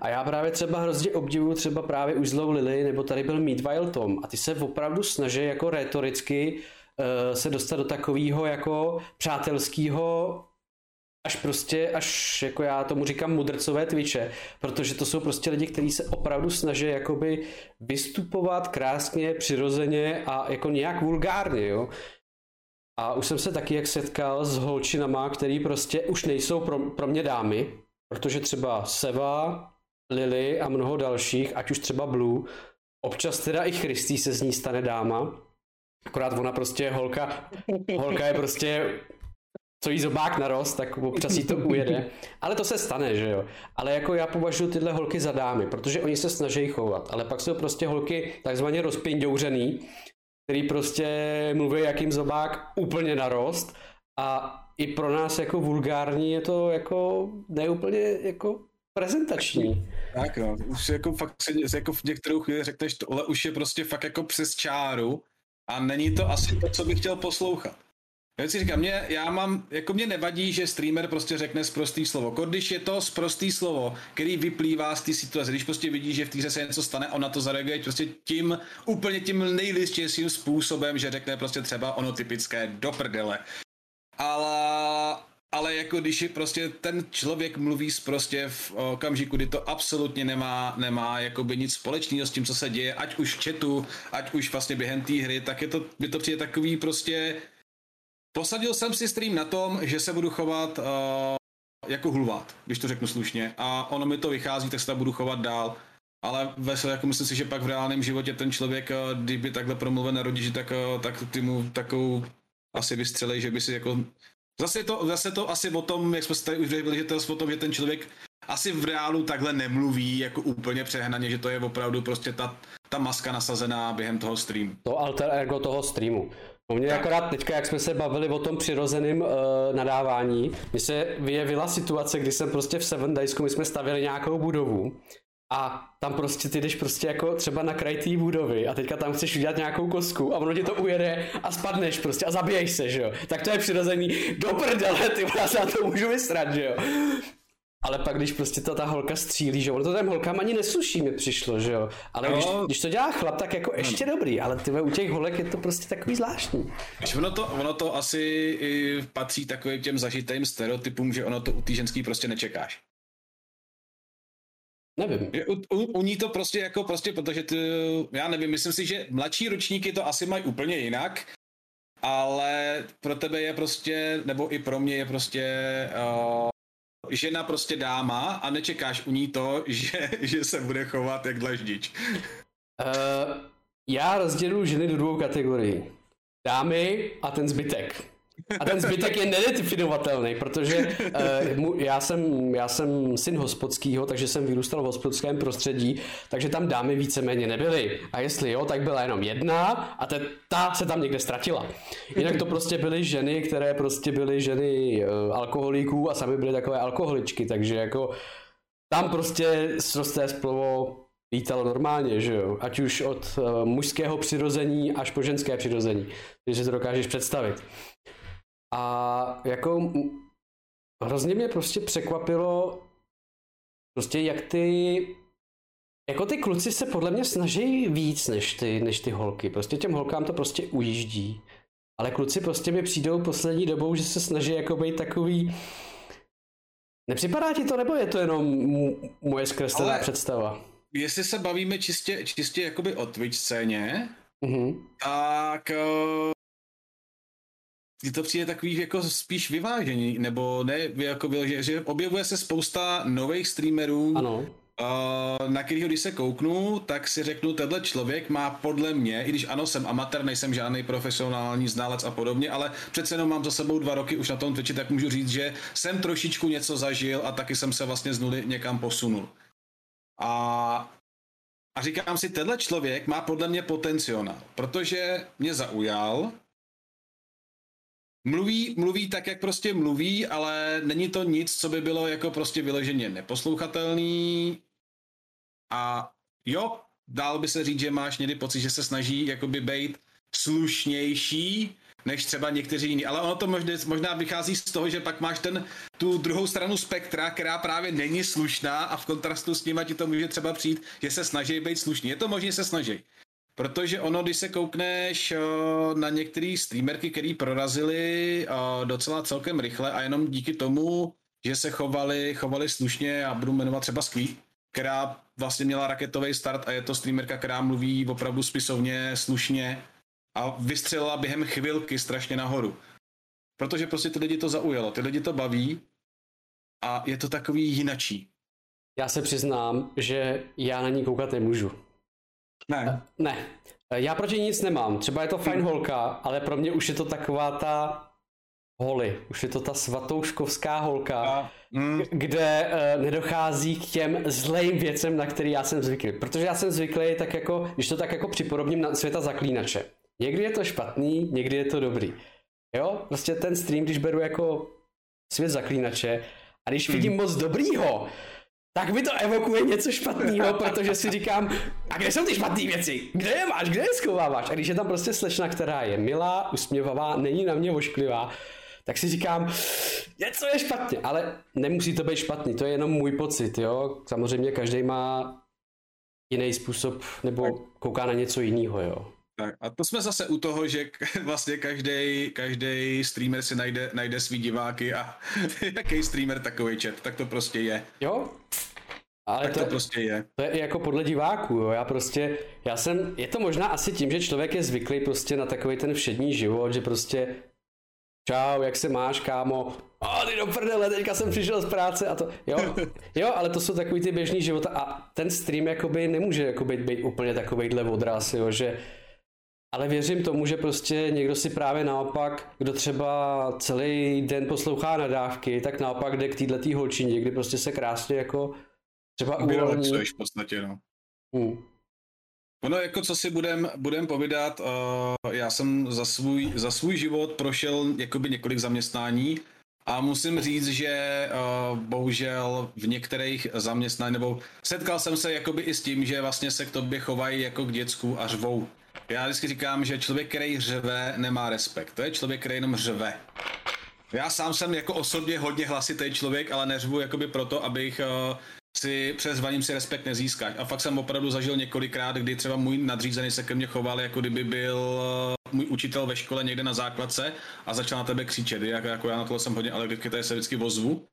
A já právě třeba hrozně obdivuju třeba právě už zlou Lily, nebo tady byl Meatwile Tom a ty se opravdu snaží jako retoricky uh, se dostat do takového jako přátelského až prostě, až jako já tomu říkám mudrcové Twitche, protože to jsou prostě lidi, kteří se opravdu snaží jakoby vystupovat krásně, přirozeně a jako nějak vulgárně, jo. A už jsem se taky jak setkal s holčinama, který prostě už nejsou pro, pro mě dámy, protože třeba Seva, Lily a mnoho dalších, ať už třeba Blue, občas teda i Christy se z ní stane dáma, akorát ona prostě holka, holka je prostě co jí zobák narost, tak občas jí to ujede. Ale to se stane, že jo. Ale jako já považuji tyhle holky za dámy, protože oni se snaží chovat. Ale pak jsou prostě holky takzvaně rozpindouřený, který prostě mluví, jak jim zobák úplně narost. A i pro nás jako vulgární je to jako neúplně jako prezentační. Tak no, už jako fakt se, jako v některou chvíli řekneš, tohle už je prostě fakt jako přes čáru a není to asi to, co bych chtěl poslouchat. Já si říkám, mě, já mám, jako mě nevadí, že streamer prostě řekne zprostý slovo. Když je to zprostý slovo, který vyplývá z té situace, když prostě vidí, že v týře se něco stane, on na to zareaguje prostě tím, úplně tím nejlistějším způsobem, že řekne prostě třeba ono typické do prdele. Ale, ale jako když je prostě ten člověk mluví prostě v okamžiku, kdy to absolutně nemá, nemá jakoby nic společného s tím, co se děje, ať už v chatu, ať už vlastně během té hry, tak je to, je to přijde takový prostě Posadil jsem si stream na tom, že se budu chovat uh, jako hulvát, když to řeknu slušně. A ono mi to vychází, tak se tam budu chovat dál. Ale ve jako myslím si, že pak v reálném životě ten člověk, uh, kdyby takhle promluvil na rodiči, tak, uh, tak ty mu takovou asi vystřelej, že by si jako... Zase to, zase to asi o tom, jak jsme se tady už řekli, že to je o tom, že ten člověk asi v reálu takhle nemluví jako úplně přehnaně, že to je opravdu prostě ta, ta maska nasazená během toho streamu. To alter ego toho streamu. U mě akorát teďka, jak jsme se bavili o tom přirozeném uh, nadávání, mi se vyjevila situace, kdy jsem prostě v Seven Daysku, my jsme stavili nějakou budovu a tam prostě ty jdeš prostě jako třeba na kraj té budovy a teďka tam chceš udělat nějakou kosku a ono ti to ujede a spadneš prostě a zabiješ se, že jo. Tak to je přirozený, do prdele, ty já se na to můžu vysrat, že jo. Ale pak, když prostě ta, ta holka střílí, že ono to těm holkám ani nesluší, mi přišlo, že jo. Ale no. když, když, to dělá chlap, tak jako ještě dobrý, ale ty u těch holek je to prostě takový zvláštní. Ono to, ono to asi patří takovým těm zažitým stereotypům, že ono to u té ženský prostě nečekáš. Nevím. U, u, u ní to prostě jako prostě, protože ty, já nevím, myslím si, že mladší ročníky to asi mají úplně jinak, ale pro tebe je prostě, nebo i pro mě je prostě uh, žena prostě dáma a nečekáš u ní to, že, že se bude chovat jak dlaždič. Uh, já rozděluji ženy do dvou kategorií. Dámy a ten zbytek. A ten zbytek je nedefinovatelný, protože uh, já, jsem, já jsem syn hospodského, takže jsem vyrůstal v hospodském prostředí, takže tam dámy víceméně nebyly. A jestli jo, tak byla jenom jedna a te, ta se tam někde ztratila. Jinak to prostě byly ženy, které prostě byly ženy uh, alkoholiků a sami byly takové alkoholičky, takže jako tam prostě srosté splovo lítalo normálně, že jo? Ať už od uh, mužského přirození až po ženské přirození. Takže si to dokážeš představit. A jako hrozně mě prostě překvapilo prostě jak ty jako ty kluci se podle mě snaží víc než ty, než ty holky. Prostě těm holkám to prostě ujíždí. Ale kluci prostě mi přijdou poslední dobou, že se snaží jako být takový... Nepřipadá ti to, nebo je to jenom moje zkreslená Ale představa? Jestli se bavíme čistě, čistě jakoby o Twitch scéně, mm-hmm. tak je to přijde takový jako spíš vyvážení, nebo ne, jako, že, že objevuje se spousta nových streamerů, ano. Uh, na kterého když se kouknu, tak si řeknu, tenhle člověk má podle mě, i když ano, jsem amatér, nejsem žádný profesionální znalec a podobně, ale přece jenom mám za sebou dva roky už na tom Twitchi, tak můžu říct, že jsem trošičku něco zažil a taky jsem se vlastně z nuly někam posunul. A a říkám si, tenhle člověk má podle mě potenciál, protože mě zaujal, Mluví, mluví tak, jak prostě mluví, ale není to nic, co by bylo jako prostě vyloženě neposlouchatelný. A jo, dál by se říct, že máš někdy pocit, že se snaží jakoby být slušnější, než třeba někteří jiní. Ale ono to možná, možná vychází z toho, že pak máš ten, tu druhou stranu spektra, která právě není slušná a v kontrastu s tím ti to může třeba přijít, že se snaží být slušní. Je to možné, se snaží. Protože ono, když se koukneš na některé streamerky, které prorazily docela celkem rychle a jenom díky tomu, že se chovali, chovali slušně, a budu jmenovat třeba Squeak, která vlastně měla raketový start a je to streamerka, která mluví opravdu spisovně, slušně a vystřelila během chvilky strašně nahoru. Protože prostě ty lidi to zaujalo, ty lidi to baví a je to takový jinačí. Já se přiznám, že já na ní koukat nemůžu. Ne. Ne. Já proti nic nemám. Třeba je to fajn holka, ale pro mě už je to taková ta holy. Už je to ta svatouškovská holka, a, mm. kde uh, nedochází k těm zlým věcem, na který já jsem zvyklý. Protože já jsem zvyklý tak jako, když to tak jako připodobním na světa zaklínače. Někdy je to špatný, někdy je to dobrý. Jo, prostě ten stream, když beru jako svět zaklínače a když vidím mm. moc dobrýho, tak mi to evokuje něco špatného, protože si říkám, a kde jsou ty špatné věci? Kde je máš, kde je schováváš? A když je tam prostě slečna, která je milá, usměvavá, není na mě ošklivá, tak si říkám, něco je špatně, ale nemusí to být špatný, to je jenom můj pocit, jo. Samozřejmě každý má jiný způsob, nebo kouká na něco jiného, jo. Tak a to jsme zase u toho, že vlastně každý každý streamer si najde, najde svý diváky a jaký streamer takový chat, tak to prostě je. Jo, ale tak to, to prostě je. To je jako podle diváků, jo. Já prostě, já jsem, je to možná asi tím, že člověk je zvyklý prostě na takový ten všední život, že prostě čau, jak se máš, kámo? A ty do prdele, teďka jsem přišel z práce a to, jo, jo, ale to jsou takový ty běžný života a ten stream jakoby nemůže jakoby být úplně takovejhle odraz, jo, že ale věřím tomu, že prostě někdo si právě naopak, kdo třeba celý den poslouchá nadávky, tak naopak jde k této holčině, kdy prostě se krásně jako třeba uvolní. v podstatě, no. Hmm. Ono jako co si budem, budem povídat, uh, já jsem za svůj, za svůj život prošel jakoby několik zaměstnání a musím říct, že uh, bohužel v některých zaměstnání, nebo setkal jsem se jakoby i s tím, že vlastně se k tobě chovají jako k děcku a řvou. Já vždycky říkám, že člověk, který řve, nemá respekt. To je člověk, který jenom řve. Já sám jsem jako osobně hodně hlasitý člověk, ale neřvu jakoby proto, abych uh, si přes vaním si respekt nezískat. A fakt jsem opravdu zažil několikrát, kdy třeba můj nadřízený se ke mně choval, jako kdyby byl eh, můj učitel ve škole někde na základce a začal na tebe křičet. Jako, jako já na to jsem hodně alergický, to se vždycky vozvu.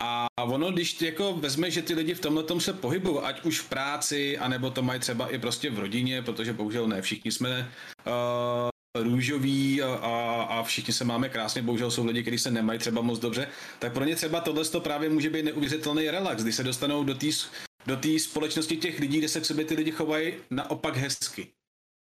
A ono, když ty jako vezme, že ty lidi v tomhle tom se pohybují, ať už v práci, anebo to mají třeba i prostě v rodině, protože bohužel ne všichni jsme uh, růžoví a, a všichni se máme krásně, bohužel jsou lidi, kteří se nemají třeba moc dobře, tak pro ně třeba tohle to právě může být neuvěřitelný relax, když se dostanou do té do té společnosti těch lidí, kde se k sobě ty lidi chovají naopak hezky.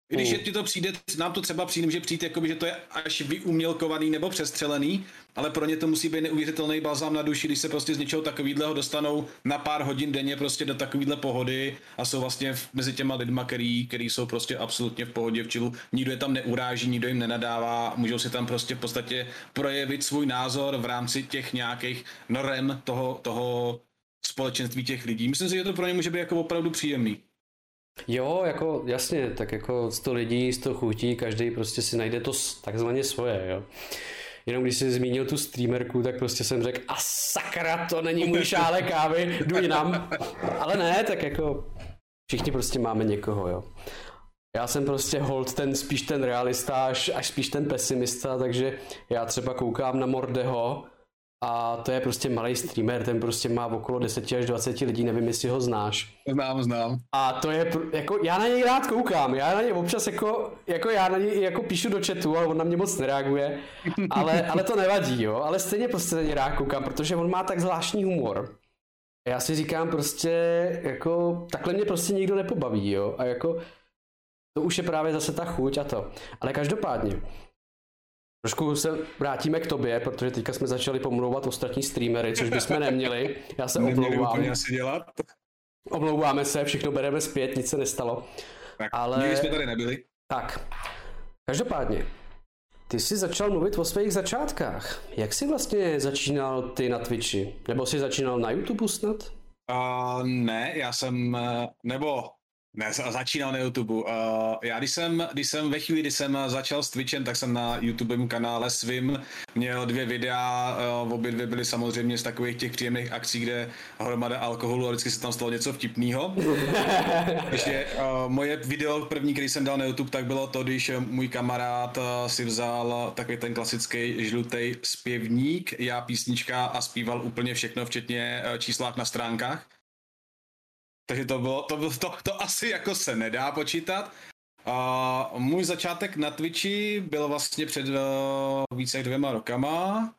Když je ti to přijde, nám to třeba přijde, že přijít, jakoby, že to je až vyumělkovaný nebo přestřelený, ale pro ně to musí být neuvěřitelný balzám na duši, když se prostě z něčeho takového dostanou na pár hodin denně prostě do takovéhle pohody a jsou vlastně mezi těma lidma, který, který jsou prostě absolutně v pohodě v čilu. Nikdo je tam neuráží, nikdo jim nenadává, můžou si tam prostě v podstatě projevit svůj názor v rámci těch nějakých norem toho, toho společenství těch lidí. Myslím si, že to pro ně může být jako opravdu příjemný. Jo, jako jasně, tak jako 100 lidí, 100 chutí, každý prostě si najde to takzvaně svoje, jo. Jenom když jsi zmínil tu streamerku, tak prostě jsem řekl, a sakra, to není můj šále kávy, jdu jinam. Ale ne, tak jako všichni prostě máme někoho, jo. Já jsem prostě hold ten spíš ten realista, až, až spíš ten pesimista, takže já třeba koukám na Mordeho, a to je prostě malý streamer, ten prostě má okolo 10 až 20 lidí, nevím, jestli ho znáš. Znám, znám. A to je, jako, já na něj rád koukám, já na něj občas jako, jako já na něj jako píšu do chatu, ale on na mě moc nereaguje, ale, ale to nevadí, jo, ale stejně prostě na něj rád koukám, protože on má tak zvláštní humor. Já si říkám prostě, jako, takhle mě prostě nikdo nepobaví, jo, a jako, to už je právě zase ta chuť a to. Ale každopádně, Trošku se vrátíme k tobě, protože teďka jsme začali pomlouvat ostatní streamery, což bychom neměli. Já se omlouvám. asi dělat. Omlouváme se, všechno bereme zpět, nic se nestalo. Tak, Ale... jsme tady nebyli. Tak, každopádně, ty jsi začal mluvit o svých začátkách. Jak jsi vlastně začínal ty na Twitchi? Nebo jsi začínal na YouTube snad? Uh, ne, já jsem, eh, nebo ne, začínal na YouTube. Uh, já když jsem, když jsem ve chvíli, kdy jsem začal s Twitchem, tak jsem na YouTube kanále svým měl dvě videa, uh, obě dvě byly samozřejmě z takových těch příjemných akcí, kde hromada alkoholu a vždycky se tam stalo něco vtipného. Takže uh, moje video první, který jsem dal na YouTube, tak bylo to, když můj kamarád uh, si vzal takový ten klasický žlutý zpěvník, já písnička a zpíval úplně všechno, včetně uh, číslák na stránkách. Takže to bylo, to, bylo, to, to asi jako se nedá počítat. A můj začátek na Twitchi byl vlastně před uh, více jak dvěma rokama.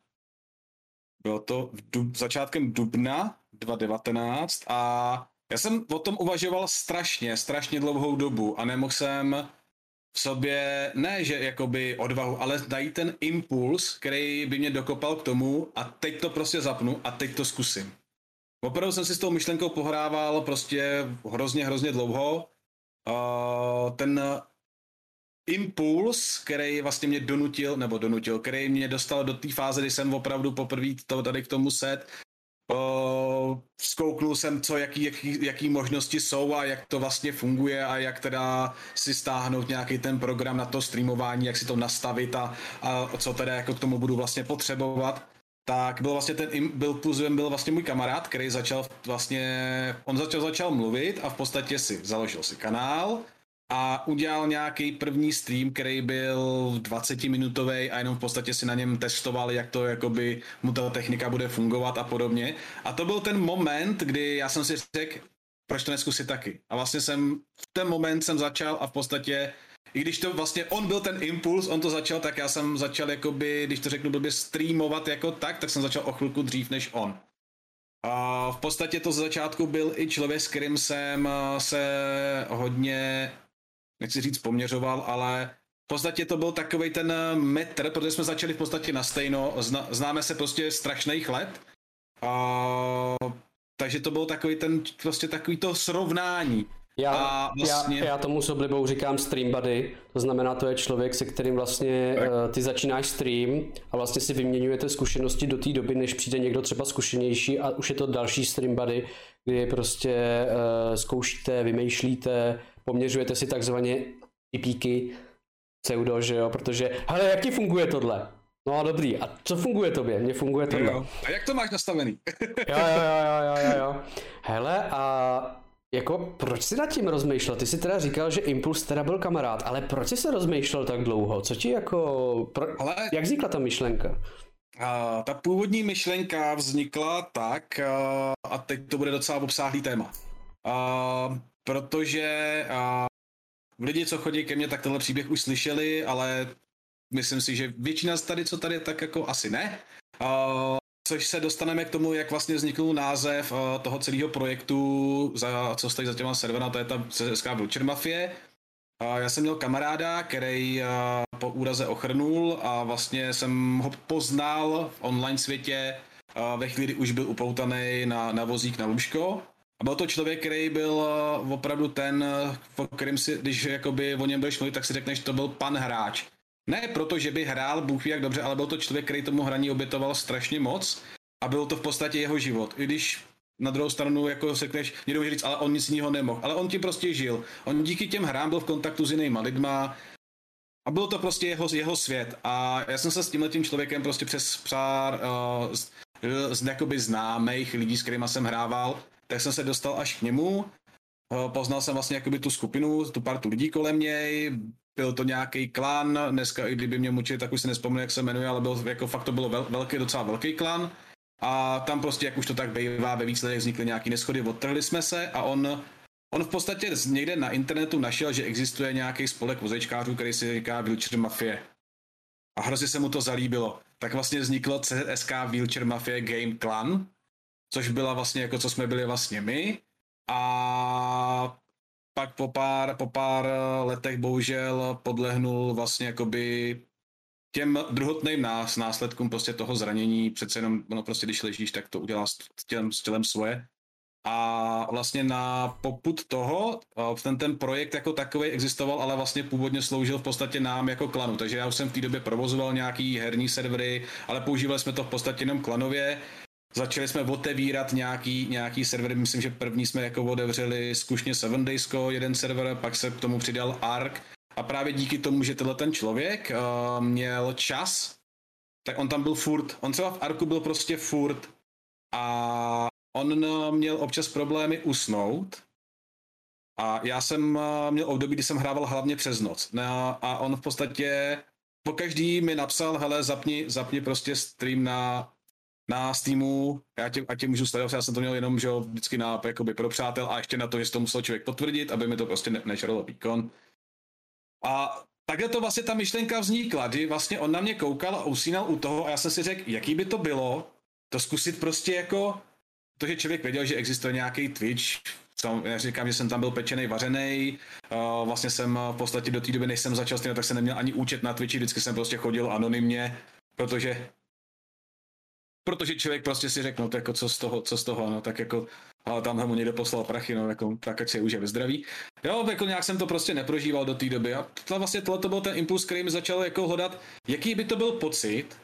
Bylo to v dub, začátkem dubna 2019 a já jsem o tom uvažoval strašně, strašně dlouhou dobu a nemohl jsem v sobě, ne že jakoby odvahu, ale najít ten impuls, který by mě dokopal k tomu a teď to prostě zapnu a teď to zkusím. Opravdu jsem si s tou myšlenkou pohrával prostě hrozně, hrozně dlouho. Uh, ten impuls, který vlastně mě donutil, nebo donutil, který mě dostal do té fáze, kdy jsem opravdu poprvé to tady k tomu set, Uh, zkouknul jsem, co, jaký, jaký, jaký možnosti jsou a jak to vlastně funguje a jak teda si stáhnout nějaký ten program na to streamování, jak si to nastavit a, a co teda jako k tomu budu vlastně potřebovat. Tak byl vlastně ten, byl Puzem byl vlastně můj kamarád, který začal vlastně, on začal, začal mluvit a v podstatě si založil si kanál, a udělal nějaký první stream, který byl 20 minutový a jenom v podstatě si na něm testoval, jak to jakoby mu ta technika bude fungovat a podobně. A to byl ten moment, kdy já jsem si řekl, proč to neskusit taky. A vlastně jsem v ten moment jsem začal a v podstatě i když to vlastně on byl ten impuls, on to začal, tak já jsem začal jakoby, když to řeknu blbě, streamovat jako tak, tak jsem začal o chvilku dřív než on. A v podstatě to z začátku byl i člověk, s kterým jsem se hodně nechci říct poměřoval, ale v podstatě to byl takový ten eh, metr, protože jsme začali v podstatě na stejno, známe se prostě strašných let, a, takže to byl takový ten, prostě takový to srovnání. Já, a vlastně... já, já tomu s oblibou říkám stream buddy, to znamená, to je člověk, se kterým vlastně uh, ty začínáš stream a vlastně si vyměňujete zkušenosti do té doby, než přijde někdo třeba zkušenější a už je to další stream buddy, kdy prostě uh, zkoušíte, vymýšlíte, poměřujete si takzvaně ty píky, pseudo, že jo, protože, hele, jak ti funguje tohle? No dobrý, a co funguje tobě? Mně funguje tohle. Jo. A jak to máš nastavený? jo, jo, jo, jo, jo, jo. Hele, a jako, proč jsi nad tím rozmýšlel? Ty jsi teda říkal, že Impuls teda byl kamarád, ale proč jsi se rozmýšlel tak dlouho? Co ti jako, pro... ale... jak vznikla ta myšlenka? A, ta původní myšlenka vznikla tak, a, a teď to bude docela obsáhlý téma. A, protože a, lidi, co chodí ke mně, tak tenhle příběh už slyšeli, ale myslím si, že většina z tady, co tady, tak jako asi ne. A, což se dostaneme k tomu, jak vlastně vznikl název a, toho celého projektu, za, co stojí za těma serverama, to je ta CSK Vulture Mafie. Já jsem měl kamaráda, který a, po úraze ochrnul a vlastně jsem ho poznal v online světě a, ve chvíli, kdy už byl upoutaný na, na vozík na lůžko a byl to člověk, který byl eh, opravdu ten, eh, po kterým si, když jakoby o něm budeš mluvit, tak si řekneš, že to byl pan hráč. Ne proto, že by hrál Bůh ví jak dobře, ale byl to člověk, který tomu hraní obětoval strašně moc a byl to v podstatě jeho život. I když na druhou stranu jako řekneš, někdo říct, ale on nic jiného nemohl, ale on ti prostě žil. On díky těm hrám byl v kontaktu s jinýma lidma a byl to prostě jeho, jeho svět. A já jsem se s tímhle tím člověkem prostě přes pár uh, z, z, z známých lidí, s kterými jsem hrával, tak jsem se dostal až k němu. Eh, poznal jsem vlastně jakoby tu skupinu, tu partu lidí kolem něj, byl to nějaký klan, dneska i kdyby mě mučili, tak už si nespomenu, jak se jmenuje, ale byl, jako fakt to bylo vel, velký, docela velký klan. A tam prostě, jak už to tak bývá, ve výsledech vznikly nějaké neschody, odtrhli jsme se a on, on v podstatě někde na internetu našel, že existuje nějaký spolek vozečkářů, který se říká Wheelchair Mafie. A hrozně se mu to zalíbilo. Tak vlastně vzniklo CSK Wheelchair Mafie Game Clan, což byla vlastně jako co jsme byli vlastně my. A pak po pár, po pár letech bohužel podlehnul vlastně jakoby těm druhotným nás, následkům prostě toho zranění, přece jenom ono prostě, když ležíš, tak to udělá s tělem, s tělem svoje. A vlastně na poput toho, ten, ten projekt jako takový existoval, ale vlastně původně sloužil v podstatě nám jako klanu. Takže já už jsem v té době provozoval nějaký herní servery, ale používali jsme to v podstatě jenom klanově. Začali jsme otevírat nějaký, nějaký servery, myslím, že první jsme jako otevřeli zkušně 7 Daysko, jeden server, pak se k tomu přidal Ark a právě díky tomu, že tenhle ten člověk uh, měl čas, tak on tam byl furt. On třeba v Arku byl prostě furt a on měl občas problémy usnout a já jsem uh, měl období, kdy jsem hrával hlavně přes noc. No, a on v podstatě po každý mi napsal, hele, zapni, zapni prostě stream na na Steamu, já tě, a tě můžu sledovat, já jsem to měl jenom, že jo, vždycky na, jakoby pro přátel a ještě na to, že to musel člověk potvrdit, aby mi to prostě ne, nežralo výkon. A takhle to vlastně ta myšlenka vznikla, kdy vlastně on na mě koukal a usínal u toho a já jsem si řekl, jaký by to bylo, to zkusit prostě jako, to, že člověk věděl, že existuje nějaký Twitch, já říkám, že jsem tam byl pečený, vařený. Uh, vlastně jsem v podstatě do té doby, než jsem začal tak jsem neměl ani účet na Twitchi, vždycky jsem prostě chodil anonymně, protože protože člověk prostě si řekl, no tak jako co z toho, co z toho, no tak jako ale tam mu někdo poslal prachy, no jako, tak ať se už je ve zdraví. Jo, jako nějak jsem to prostě neprožíval do té doby a to vlastně tohle to byl ten impuls, který mi začal jako hledat, jaký by to byl pocit,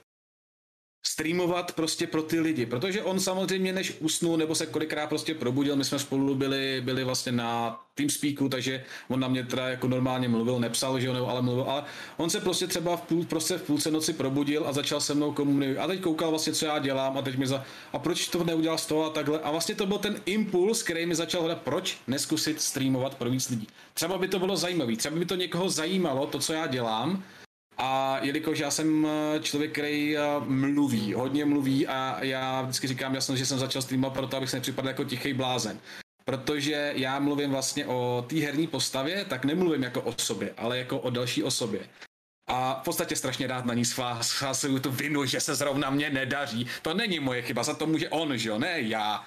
streamovat prostě pro ty lidi, protože on samozřejmě než usnul nebo se kolikrát prostě probudil, my jsme spolu byli, byli vlastně na TeamSpeaku, takže on na mě teda jako normálně mluvil, nepsal, že jo, ale mluvil, ale on se prostě třeba v, půl, prostě v půlce noci probudil a začal se mnou komunikovat a teď koukal vlastně, co já dělám a teď mi za, a proč to neudělal z toho a takhle a vlastně to byl ten impuls, který mi začal hledat, proč neskusit streamovat pro víc lidí. Třeba by to bylo zajímavé, třeba by to někoho zajímalo, to, co já dělám, a jelikož já jsem eh, člověk, který eh, mluví, hodně mluví a já vždycky říkám jasno, že jsem začal streamovat proto, abych se nepřipadl jako tichý blázen. Protože já mluvím vlastně o té herní postavě, tak nemluvím jako o sobě, ale jako o další osobě. A v podstatě strašně rád na ní schvásuju tu vinu, že se zrovna mě nedaří. To není moje chyba, za to může on, že jo, ne já.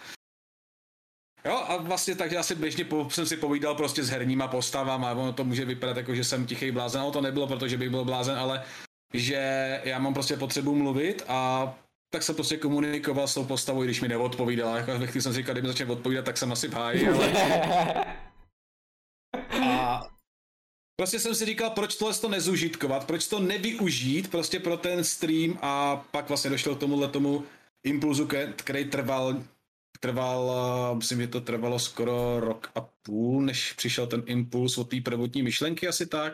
Jo, a vlastně takže asi běžně po, jsem si povídal prostě s herníma postavama, ono to může vypadat jako, že jsem tichý blázen, ale to nebylo, protože bych byl blázen, ale že já mám prostě potřebu mluvit a tak jsem prostě komunikoval s tou postavou, když mi neodpovídala. Jako ve chvíli jsem si říkal, kdyby začal odpovídat, tak jsem asi v háji, ale... A prostě jsem si říkal, proč tohle to nezužitkovat, proč to nevyužít prostě pro ten stream a pak vlastně došlo k tomuhle tomu impulzu, který trval trval, myslím, že to trvalo skoro rok a půl, než přišel ten impuls od té prvotní myšlenky asi tak.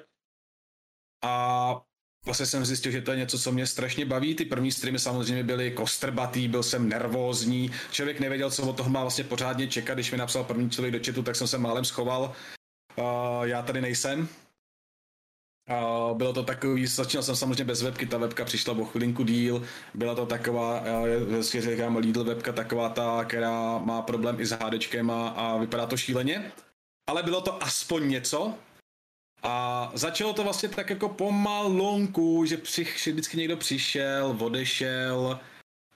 A vlastně jsem zjistil, že to je něco, co mě strašně baví. Ty první streamy samozřejmě byly kostrbatý, byl jsem nervózní, člověk nevěděl, co od toho má vlastně pořádně čekat. Když mi napsal první člověk do chatu, tak jsem se málem schoval. Uh, já tady nejsem, a bylo to takový, začínal jsem samozřejmě bez webky, ta webka přišla o chvilinku díl, byla to taková, já říkám Lidl webka, taková ta, která má problém i s HDčkem a, a vypadá to šíleně. Ale bylo to aspoň něco, a začalo to vlastně tak jako pomalonku, že, přich, vždycky někdo přišel, odešel.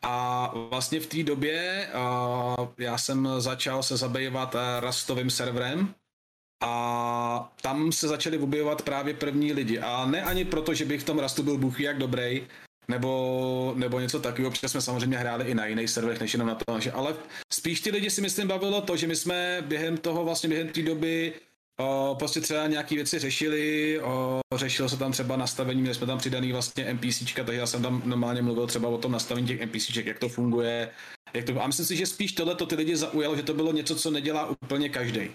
A vlastně v té době uh, já jsem začal se zabývat rastovým serverem, a tam se začaly objevovat právě první lidi. A ne ani proto, že bych v tom Rastu byl buchy jak dobrý, nebo, nebo něco takového. Občas jsme samozřejmě hráli i na jiných serverech, než jenom na to, že, ale spíš ty lidi si myslím bavilo to, že my jsme během toho, vlastně během té doby O, prostě třeba nějaké věci řešili, o, řešilo se tam třeba nastavení, měli jsme tam přidaný vlastně NPCčka, takže já jsem tam normálně mluvil třeba o tom nastavení těch NPCček, jak to funguje, jak to, a myslím si, že spíš tohle to ty lidi zaujalo, že to bylo něco, co nedělá úplně každý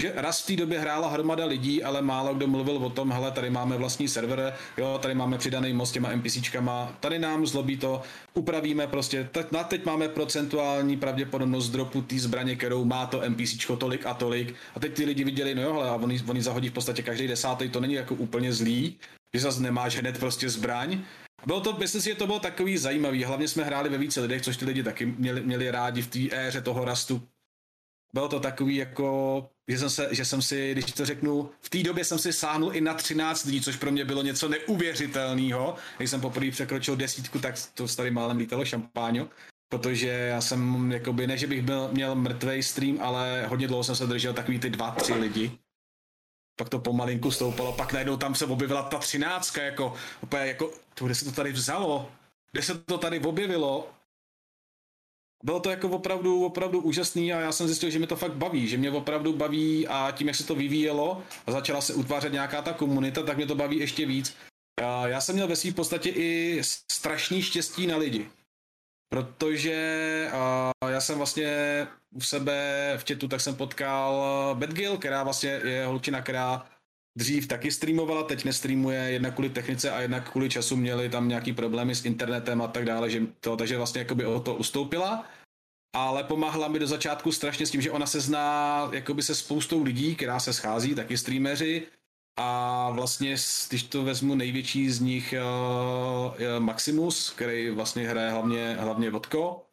že raz v té době hrála hromada lidí, ale málo kdo mluvil o tom, hele, tady máme vlastní server, jo, tady máme přidaný most těma NPCčkama, tady nám zlobí to, upravíme prostě, teď, na teď máme procentuální pravděpodobnost dropu té zbraně, kterou má to NPCčko tolik a tolik. A teď ty lidi viděli, no jo, hele, a oni, oni zahodí v podstatě každý desátý, to není jako úplně zlý, že zase nemáš hned prostě zbraň, bylo to, myslím si, že to bylo takový zajímavý, hlavně jsme hráli ve více lidech, což ty lidi taky měli, měli rádi v té éře toho rastu. Bylo to takový jako že jsem, se, že jsem si, když to řeknu, v té době jsem si sáhnul i na 13 lidí, což pro mě bylo něco neuvěřitelného. Když jsem poprvé překročil desítku, tak to tady málem lítalo šampáňo, protože já jsem, jakoby, ne, že bych byl, měl mrtvý stream, ale hodně dlouho jsem se držel takový ty dva, tři lidi. Pak to pomalinku stoupalo, pak najednou tam se objevila ta třináctka, jako, úplně jako, to, kde se to tady vzalo? Kde se to tady objevilo? Bylo to jako opravdu, opravdu úžasný a já jsem zjistil, že mi to fakt baví, že mě opravdu baví a tím, jak se to vyvíjelo a začala se utvářet nějaká ta komunita, tak mě to baví ještě víc. Já jsem měl ve svým podstatě i strašný štěstí na lidi, protože já jsem vlastně u sebe v chatu tak jsem potkal Bedgill, která vlastně je holčina, která dřív taky streamovala, teď nestreamuje jednak kvůli technice a jednak kvůli času měli tam nějaký problémy s internetem a tak dále, že to, takže vlastně jakoby o to ustoupila. Ale pomáhala mi do začátku strašně s tím, že ona se zná jakoby se spoustou lidí, která se schází, taky streameři. A vlastně, když to vezmu, největší z nich uh, Maximus, který vlastně hraje hlavně, hlavně vodko,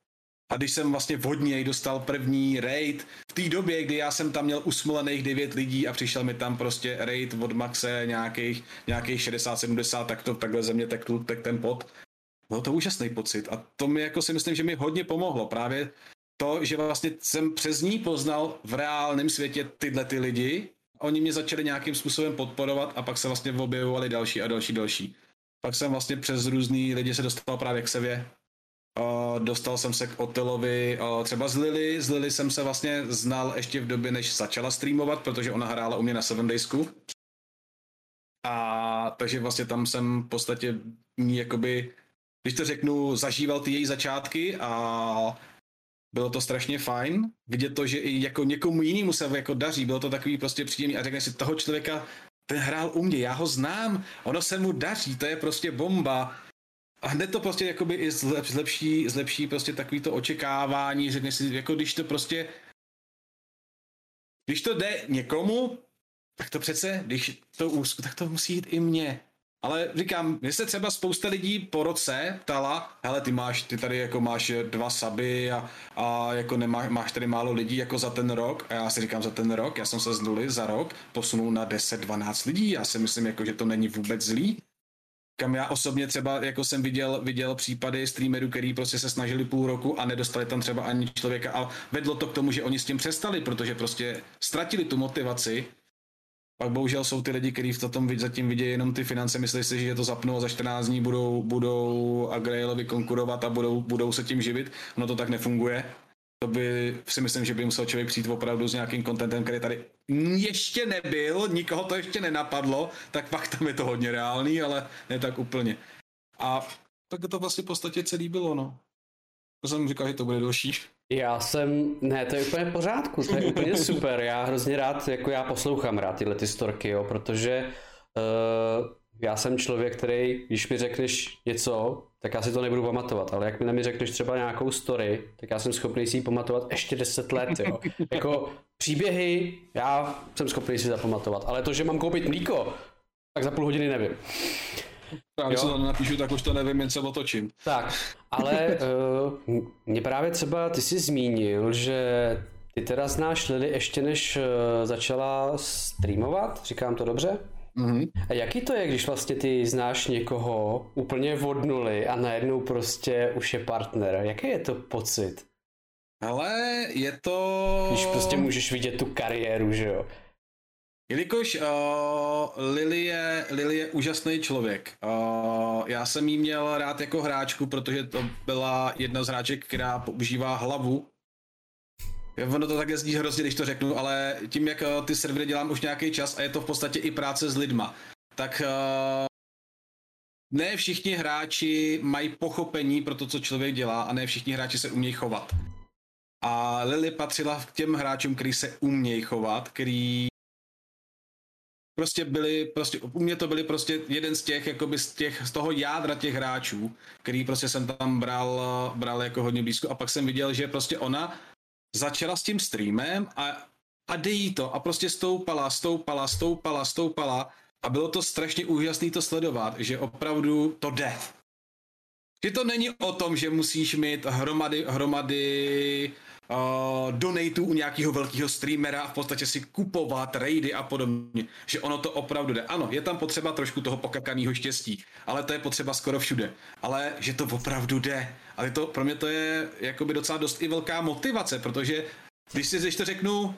a když jsem vlastně od něj dostal první raid, v té době, kdy já jsem tam měl usmolených 9 lidí a přišel mi tam prostě raid od Maxe nějakých, nějakých 60-70, tak to takhle země tak, tak ten pot. Byl to úžasný pocit a to mi jako si myslím, že mi hodně pomohlo. Právě to, že vlastně jsem přes ní poznal v reálném světě tyhle ty lidi, oni mě začali nějakým způsobem podporovat a pak se vlastně objevovali další a další, další. Pak jsem vlastně přes různý lidi se dostal právě k Sevě, Uh, dostal jsem se k Otelovi uh, třeba z Lily. Z Lily jsem se vlastně znal ještě v době, než začala streamovat, protože ona hrála u mě na Seven Daysku. A takže vlastně tam jsem v podstatě jakoby když to řeknu, zažíval ty její začátky a bylo to strašně fajn vidět to, že i jako někomu jinému se jako daří, bylo to takový prostě příjemný a řekne si toho člověka, ten hrál u mě, já ho znám, ono se mu daří, to je prostě bomba. A hned to prostě jakoby i zlepší, zlepší prostě takový to očekávání, řekne si, jako když to prostě, když to jde někomu, tak to přece, když to úzku, tak to musí jít i mně. Ale říkám, mě se třeba spousta lidí po roce ptala, hele, ty máš, ty tady jako máš dva saby a, a jako nemáš, máš tady málo lidí jako za ten rok. A já si říkám za ten rok, já jsem se z nuly za rok posunul na 10-12 lidí. Já si myslím, jako, že to není vůbec zlý. Kam já osobně třeba jako jsem viděl, viděl případy streamerů, který prostě se snažili půl roku a nedostali tam třeba ani člověka a vedlo to k tomu, že oni s tím přestali, protože prostě ztratili tu motivaci pak bohužel jsou ty lidi, kteří v tom zatím vidějí jenom ty finance, myslí si, že je to zapnou a za 14 dní budou, budou Agrailovi konkurovat a budou, budou se tím živit. Ono to tak nefunguje. To by si myslím, že by musel člověk přijít opravdu s nějakým kontentem, který tady ještě nebyl, nikoho to ještě nenapadlo, tak pak tam je to hodně reálný, ale ne tak úplně. A tak to vlastně v podstatě celý bylo, no. To jsem říkal, že to bude další. Já jsem, ne, to je úplně v pořádku, to je úplně super, já hrozně rád, jako já poslouchám rád tyhle ty storky, jo, protože uh, já jsem člověk, který, když mi řekneš něco, tak já si to nebudu pamatovat, ale jak mi mi řekneš třeba nějakou story, tak já jsem schopný si ji pamatovat ještě 10 let, jo. jako příběhy, já jsem schopný si zapamatovat, ale to, že mám koupit mlíko, tak za půl hodiny nevím. Já když to napíšu, tak už to nevím, jen se otočím. Tak, ale uh, mě právě třeba, ty jsi zmínil, že ty teda znáš Lily ještě než uh, začala streamovat, říkám to dobře? Mm-hmm. A jaký to je, když vlastně ty znáš někoho úplně od nuly a najednou prostě už je partner? Jaký je to pocit? Ale je to... Když prostě můžeš vidět tu kariéru, že jo? Jelikož uh, Lily, je, Lily je úžasný člověk. Uh, já jsem jí měl rád jako hráčku, protože to byla jedna z hráček, která používá hlavu. Ono to také zní hrozně, když to řeknu, ale tím, jak ty servery dělám už nějaký čas a je to v podstatě i práce s lidma, tak uh, ne všichni hráči mají pochopení pro to, co člověk dělá a ne všichni hráči se umějí chovat. A Lily patřila k těm hráčům, který se umějí chovat, který prostě byli, prostě u mě to byli prostě jeden z těch, jakoby z těch, z toho jádra těch hráčů, který prostě jsem tam bral, bral jako hodně blízko a pak jsem viděl, že prostě ona začala s tím streamem a, a dejí to a prostě stoupala, stoupala, stoupala, stoupala a bylo to strašně úžasné to sledovat, že opravdu to jde. Že to není o tom, že musíš mít hromady, hromady uh, donatů u nějakého velkého streamera a v podstatě si kupovat raidy a podobně. Že ono to opravdu jde. Ano, je tam potřeba trošku toho pokakaného štěstí, ale to je potřeba skoro všude. Ale že to opravdu jde. Ale to, pro mě to je jakoby docela dost i velká motivace, protože když si to řeknu, uh,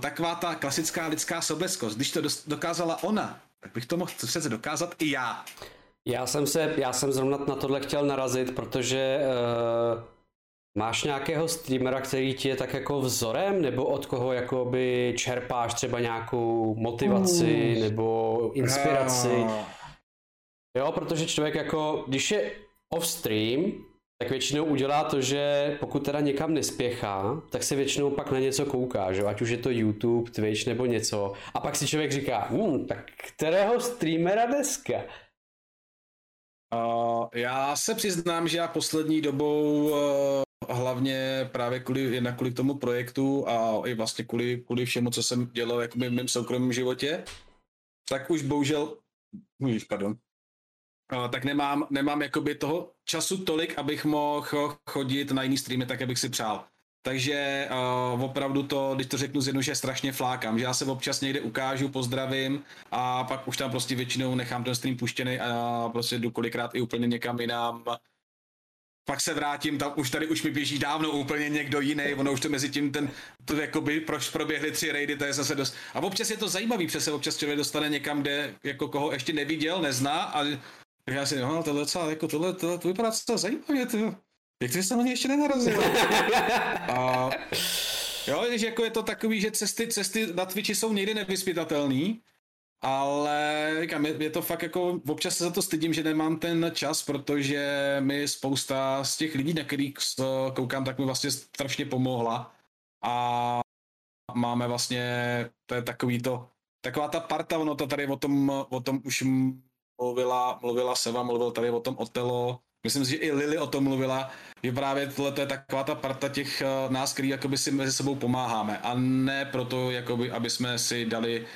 taková ta klasická lidská sobeskost, když to dokázala ona, tak bych to mohl přece dokázat i já. Já jsem se, já jsem zrovna na tohle chtěl narazit, protože uh, Máš nějakého streamera, který ti je tak jako vzorem, nebo od koho jakoby čerpáš třeba nějakou motivaci uh, nebo inspiraci? Jo, protože člověk jako, když je off stream, tak většinou udělá to, že pokud teda někam nespěchá, tak se většinou pak na něco kouká, že? ať už je to YouTube, Twitch nebo něco. A pak si člověk říká, hm, tak kterého streamera dneska? Uh, já se přiznám, že já poslední dobou uh, hlavně právě kvůli, jednak kvůli tomu projektu a i vlastně kvůli, kvůli všemu, co jsem dělal jako v mém soukromém životě, tak už bohužel, můžeš, pardon, tak nemám, nemám jakoby toho času tolik, abych mohl chodit na jiný streamy tak, abych si přál. Takže uh, opravdu to, když to řeknu zjednoduše, strašně flákám, že já se občas někde ukážu, pozdravím a pak už tam prostě většinou nechám ten stream puštěný a prostě jdu kolikrát i úplně někam jinam. Pak se vrátím, tam už tady už mi běží dávno úplně někdo jiný, ono už to mezi tím ten, to jakoby proč proběhly tři raidy, to je zase dost. A občas je to zajímavý, přesně občas člověk dostane někam, kde jako koho ještě neviděl, nezná a já si, no, tohle docela, jako tohle, tohle, to vypadá docela zajímavě, to, jak to se na ještě nenarazil? A, jo, že jako je to takový, že cesty, cesty na Twitchi jsou někdy nevyspytatelný ale říkám, je, je to fakt jako, občas se za to stydím, že nemám ten čas, protože mi spousta z těch lidí, na kterých koukám, tak mi vlastně strašně pomohla. A máme vlastně, to je takový to, taková ta parta, ono to tady o tom, o tom už mluvila, mluvila Seva, mluvil tady o tom Otelo, myslím si, že i Lily o tom mluvila, že právě tohle je taková ta parta těch uh, nás, který jakoby si mezi sebou pomáháme. A ne proto, jakoby, aby jsme si dali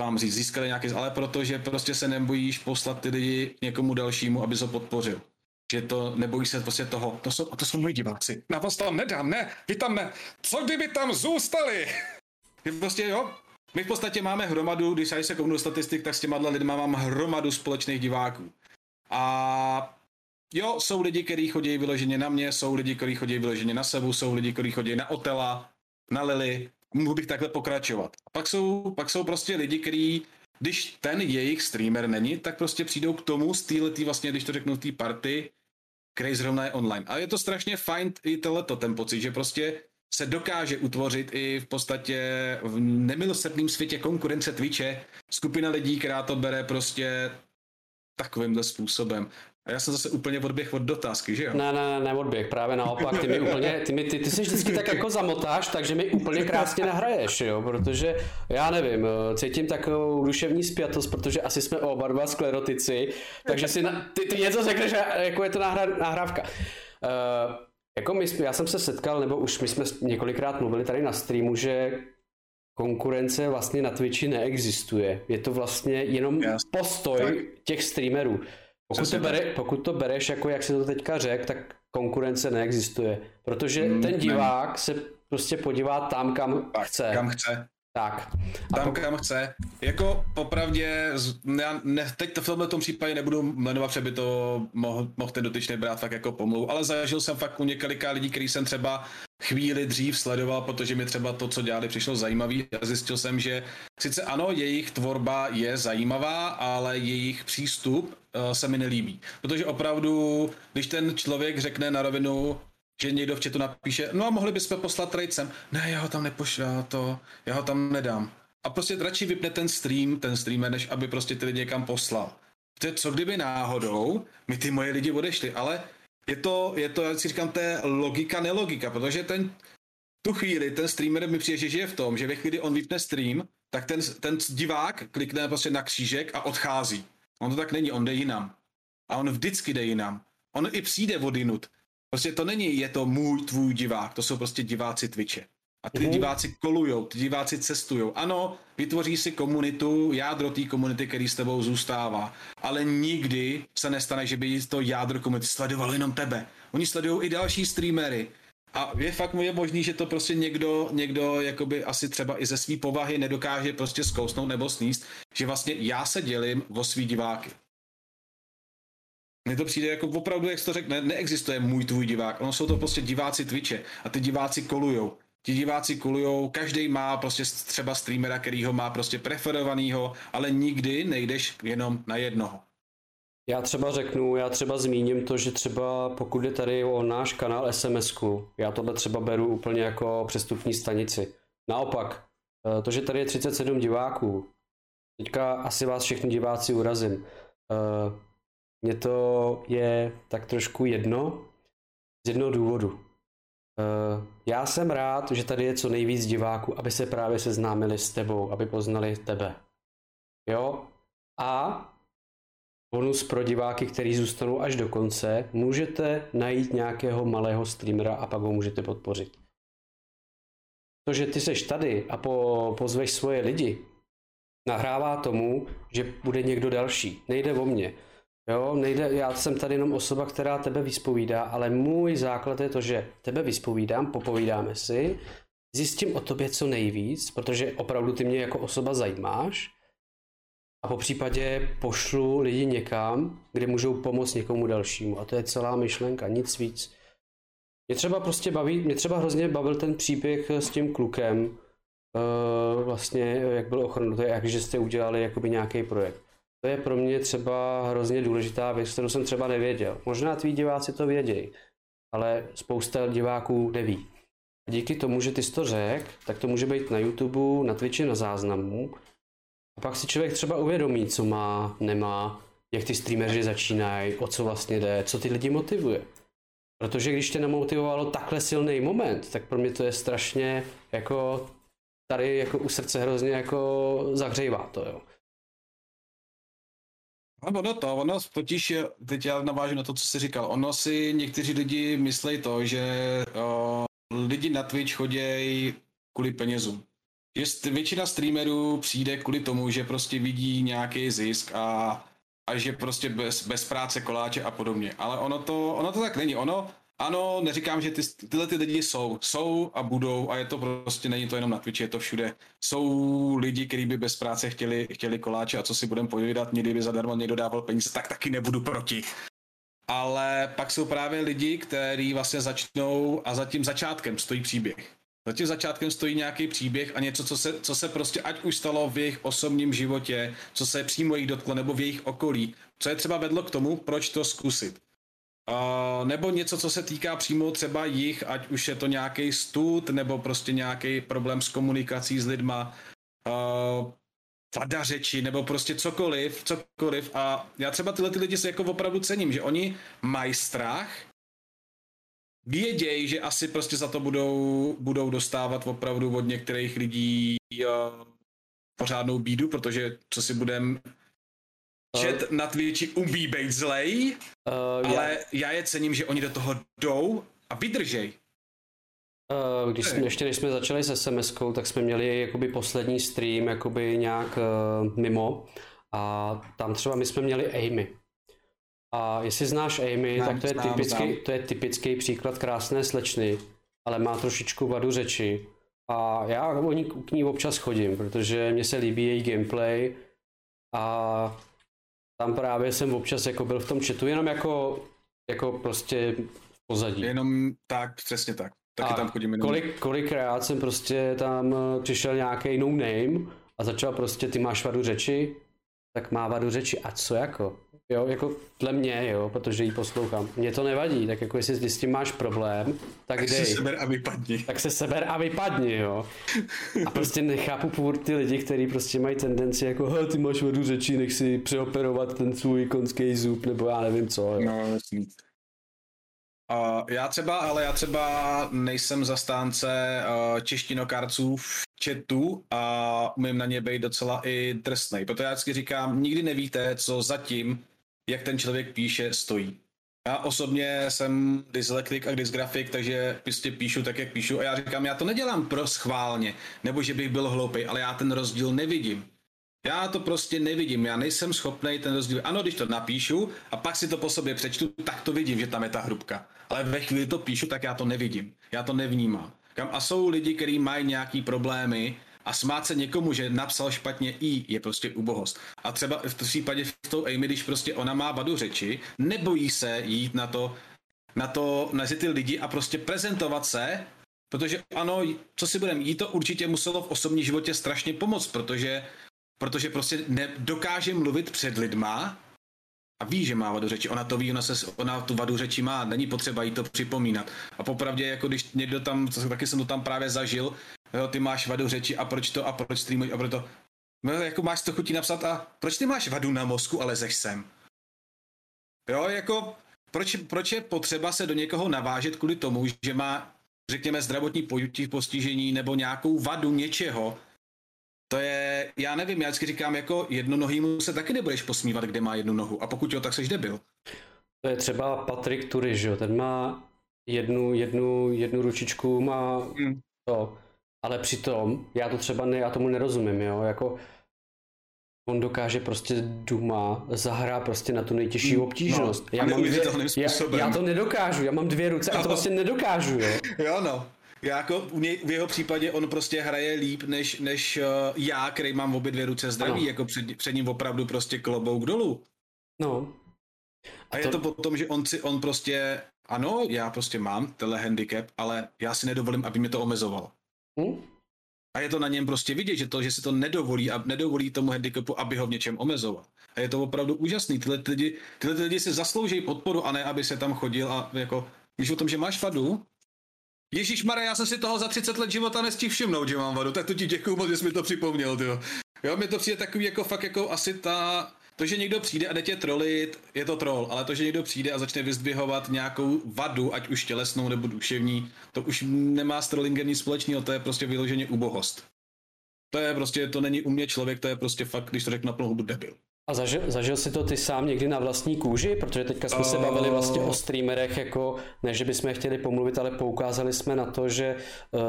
to vám říct, získali nějaký, ale protože prostě se nebojíš poslat ty lidi někomu dalšímu, aby se podpořil. Že to nebojí se prostě toho. To jsou, to jsou moji diváci. Na vás tam nedám, ne, vy tam ne. Co kdyby tam zůstali? prostě jo, my v podstatě máme hromadu, když se kouknu statistik, tak s těma lidma mám hromadu společných diváků. A jo, jsou lidi, kteří chodí vyloženě na mě, jsou lidi, kteří chodí vyloženě na Sebu, jsou lidi, kteří chodí na Otela, na Lily, mohl bych takhle pokračovat. A pak jsou, pak jsou prostě lidi, kteří, když ten jejich streamer není, tak prostě přijdou k tomu z této, vlastně, když to řeknu, té party, který zrovna je online. A je to strašně fajn i tohleto, ten pocit, že prostě se dokáže utvořit i v podstatě v nemilosrdném světě konkurence Twitche skupina lidí, která to bere prostě takovýmhle způsobem. A já jsem zase úplně odběh od dotázky, že jo? Ne, ne, ne, odběh, právě naopak, ty mi úplně, ty, mi, ty, ty si vždycky tak jako zamotáš, takže mi úplně krásně nahraješ, jo, protože já nevím, cítím takovou duševní spjatost, protože asi jsme oba dva sklerotici, takže si na, ty, ty něco řekneš, jako je to nahra, nahrávka. Uh, jako my, já jsem se setkal, nebo už my jsme několikrát mluvili tady na streamu, že konkurence vlastně na Twitchi neexistuje. Je to vlastně jenom postoj těch streamerů. Pokud to, bere, pokud to bereš, jako jak se to teďka řekl, tak konkurence neexistuje. Protože mm, ten divák ne. se prostě podívá tam, kam tak, chce. Kam chce. Tak. A tam, pokud... kam chce. Jako popravdě, já ne, teď to v tomhle tom případě nebudu jmenovat, protože by to mohl, mohl ten dotyčný brát fakt jako pomluv, ale zažil jsem fakt u několika lidí, který jsem třeba chvíli dřív sledoval, protože mi třeba to, co dělali, přišlo zajímavý a zjistil jsem, že sice ano, jejich tvorba je zajímavá, ale jejich přístup uh, se mi nelíbí. Protože opravdu, když ten člověk řekne na rovinu, že někdo v chatu napíše, no a mohli bychom poslat trade Ne, já ho tam nepošlu, já, to, já ho tam nedám. A prostě radši vypne ten stream, ten streamer, než aby prostě ty lidi někam poslal. To co kdyby náhodou mi ty moje lidi odešli, ale je to, je to, jak si říkám, to je logika, nelogika, protože ten, tu chvíli ten streamer mi přijde, že žije v tom, že ve chvíli on vypne stream, tak ten, ten divák klikne prostě na křížek a odchází. On to tak není, on jde jinam. A on vždycky jde jinam. On i přijde vodinut. Prostě to není, je to můj, tvůj divák, to jsou prostě diváci Twitche. A ty mm-hmm. diváci kolujou, ty diváci cestují. Ano, vytvoří si komunitu, jádro té komunity, který s tebou zůstává. Ale nikdy se nestane, že by to jádro komunity sledovalo jenom tebe. Oni sledují i další streamery. A je fakt je možný, že to prostě někdo, někdo jakoby asi třeba i ze své povahy nedokáže prostě zkousnout nebo sníst, že vlastně já se dělím o svý diváky. Mně to přijde jako opravdu, jak jsi to řekne, neexistuje můj tvůj divák. Ono jsou to prostě diváci Twitche a ty diváci kolujou. Ti diváci kolujou, každý má prostě třeba streamera, který ho má prostě preferovanýho, ale nikdy nejdeš jenom na jednoho. Já třeba řeknu, já třeba zmíním to, že třeba pokud je tady o náš kanál sms já tohle třeba beru úplně jako přestupní stanici. Naopak, eh, to, že tady je 37 diváků, teďka asi vás všechny diváci urazím, eh, mně to je tak trošku jedno, z jednoho důvodu. Eh, já jsem rád, že tady je co nejvíc diváků, aby se právě seznámili s tebou, aby poznali tebe. Jo? A bonus pro diváky, kteří zůstanou až do konce, můžete najít nějakého malého streamera a pak ho můžete podpořit. To, že ty seš tady a po, pozveš svoje lidi, nahrává tomu, že bude někdo další. Nejde o mě. Jo, nejde, já jsem tady jenom osoba, která tebe vyspovídá, ale můj základ je to, že tebe vyspovídám, popovídáme si, zjistím o tobě co nejvíc, protože opravdu ty mě jako osoba zajímáš a po případě pošlu lidi někam, kde můžou pomoct někomu dalšímu a to je celá myšlenka, nic víc. Mě třeba prostě baví, mě třeba hrozně bavil ten příběh s tím klukem, uh, vlastně jak byl ochranu, jak že jste udělali jakoby nějaký projekt. To je pro mě třeba hrozně důležitá věc, kterou jsem třeba nevěděl. Možná tví diváci to vědějí, ale spousta diváků neví. Díky tomu, že ty jsi to řek, tak to může být na YouTube, na Twitchi, na záznamu. A pak si člověk třeba uvědomí, co má, nemá, jak ty streameři začínají, o co vlastně jde, co ty lidi motivuje. Protože když tě namotivovalo takhle silný moment, tak pro mě to je strašně jako tady jako u srdce hrozně jako zahřejvá to, jo. A ono to, ono totiž, teď já navážu na to, co jsi říkal, ono si někteří lidi myslí to, že o, lidi na Twitch chodějí kvůli penězům. Že většina streamerů přijde kvůli tomu, že prostě vidí nějaký zisk a, a že prostě bez, bez práce koláče a podobně. Ale ono to, ono to tak není. Ono, ano, neříkám, že ty, tyhle ty lidi jsou. Jsou a budou a je to prostě, není to jenom na Twitchi, je to všude. Jsou lidi, kteří by bez práce chtěli, chtěli koláče a co si budeme povídat, mě kdyby zadarmo někdo dával peníze, tak taky nebudu proti. Ale pak jsou právě lidi, kteří vlastně začnou a za tím začátkem stojí příběh. Za tím začátkem stojí nějaký příběh a něco, co se, co se prostě ať už stalo v jejich osobním životě, co se přímo jich dotklo nebo v jejich okolí, co je třeba vedlo k tomu, proč to zkusit. Nebo něco, co se týká přímo třeba jich, ať už je to nějaký stud, nebo prostě nějaký problém s komunikací s lidma, uh, řeči, nebo prostě cokoliv, cokoliv. A já třeba tyhle ty lidi se jako opravdu cením, že oni mají strach, vědějí, že asi prostě za to budou, budou dostávat opravdu od některých lidí uh, pořádnou bídu, protože co si budem Chat uh, na Twitchi umí být zlej, uh, ale já... já je cením, že oni do toho jdou a vydržej. Uh, když jsme, ještě než jsme začali se sms tak jsme měli jakoby poslední stream jakoby nějak uh, mimo a tam třeba my jsme měli Amy. A jestli znáš Amy, znám, tak to je, znám, typický, znám. to je typický příklad krásné slečny, ale má trošičku vadu řeči. A já o ní, k ní občas chodím, protože mně se líbí její gameplay a tam právě jsem občas jako byl v tom chatu, jenom jako, jako prostě v pozadí. Jenom tak, přesně tak. Taky a tam chodím jenom. Kolik, kolikrát jsem prostě tam eh, přišel nějaký no name a začal prostě, ty máš vadu řeči, tak má vadu řeči a co jako? Jo, jako dle mě, jo, protože ji poslouchám. Mně to nevadí, tak jako jestli s tím máš problém, tak, tak dej. se seber a vypadni. Tak se seber a vypadni, jo. A prostě nechápu původ ty lidi, kteří prostě mají tendenci jako, ty máš vodu řečí, nech si přeoperovat ten svůj konský zub, nebo já nevím co. Jo. No, jasný. Uh, já třeba, ale já třeba nejsem zastánce uh, češtinokarců v chatu a umím na ně být docela i drsnej. Proto já vždycky říkám, nikdy nevíte, co zatím jak ten člověk píše, stojí. Já osobně jsem dyslektik a dysgrafik, takže prostě píšu tak, jak píšu a já říkám, já to nedělám pro schválně, nebo že bych byl hloupý, ale já ten rozdíl nevidím. Já to prostě nevidím, já nejsem schopný ten rozdíl. Ano, když to napíšu a pak si to po sobě přečtu, tak to vidím, že tam je ta hrubka. Ale ve chvíli to píšu, tak já to nevidím. Já to nevnímám. A jsou lidi, kteří mají nějaký problémy a smát se někomu, že napsal špatně i, je prostě ubohost. A třeba v případě v tou Amy, když prostě ona má vadu řeči, nebojí se jít na to, na to, mezi ty lidi a prostě prezentovat se, protože ano, co si budeme, jí to určitě muselo v osobním životě strašně pomoct, protože, protože prostě nedokáže mluvit před lidma a ví, že má vadu řeči. Ona to ví, ona, se, ona tu vadu řeči má, není potřeba jí to připomínat. A popravdě, jako když někdo tam, taky jsem to tam právě zažil, jo, ty máš vadu řeči a proč to a proč streamuj a proč to. No, jako máš to chutí napsat a proč ty máš vadu na mozku, ale zeš sem? Jo, jako proč, proč je potřeba se do někoho navážet kvůli tomu, že má, řekněme, zdravotní postižení nebo nějakou vadu něčeho, to je, já nevím, já vždycky říkám, jako jednonohýmu se taky nebudeš posmívat, kde má jednu nohu. A pokud jo, tak seš debil. To je třeba Patrik Tury, že Ten má jednu, jednu, jednu ručičku, má hmm. to. Ale přitom, já to třeba ne, já tomu nerozumím, jo. Jako, on dokáže prostě duma zahrá prostě na tu nejtěžší hmm. obtížnost. No, já, mám dvě, já, já, to nedokážu, já mám dvě ruce no. a to prostě nedokážu, jo. Jo no. Já jako u něj, v jeho případě on prostě hraje líp než, než uh, já, který mám v obě dvě ruce zdraví, ano. jako před, před ním opravdu prostě klobouk dolů. No. A, a to... je to potom, že on si, on prostě, ano, já prostě mám tenhle handicap, ale já si nedovolím, aby mě to omezovalo. Hmm? A je to na něm prostě vidět, že to, že si to nedovolí a nedovolí tomu handicapu, aby ho v něčem omezoval. A je to opravdu úžasný. Tyhle lidi, tyhle lidi si zaslouží podporu a ne, aby se tam chodil a jako, když o tom, že máš vadu, Ježíš Mare, já jsem si toho za 30 let života nestihl všimnout, že mám vadu, tak to ti děkuju moc, že jsi mi to připomněl, tyjo. Jo, mi to přijde takový jako fakt jako asi ta, to, že někdo přijde a jde tě trolit, je to troll, ale to, že někdo přijde a začne vyzdvihovat nějakou vadu, ať už tělesnou nebo duševní, to už nemá s trollingem nic společného, to je prostě vyloženě ubohost. To je prostě, to není u mě člověk, to je prostě fakt, když to řeknu na plnou hubu, debil. A zažil, zažil si to ty sám někdy na vlastní kůži? Protože teďka jsme se bavili vlastně o streamerech, jako ne, že bychom chtěli pomluvit, ale poukázali jsme na to, že uh,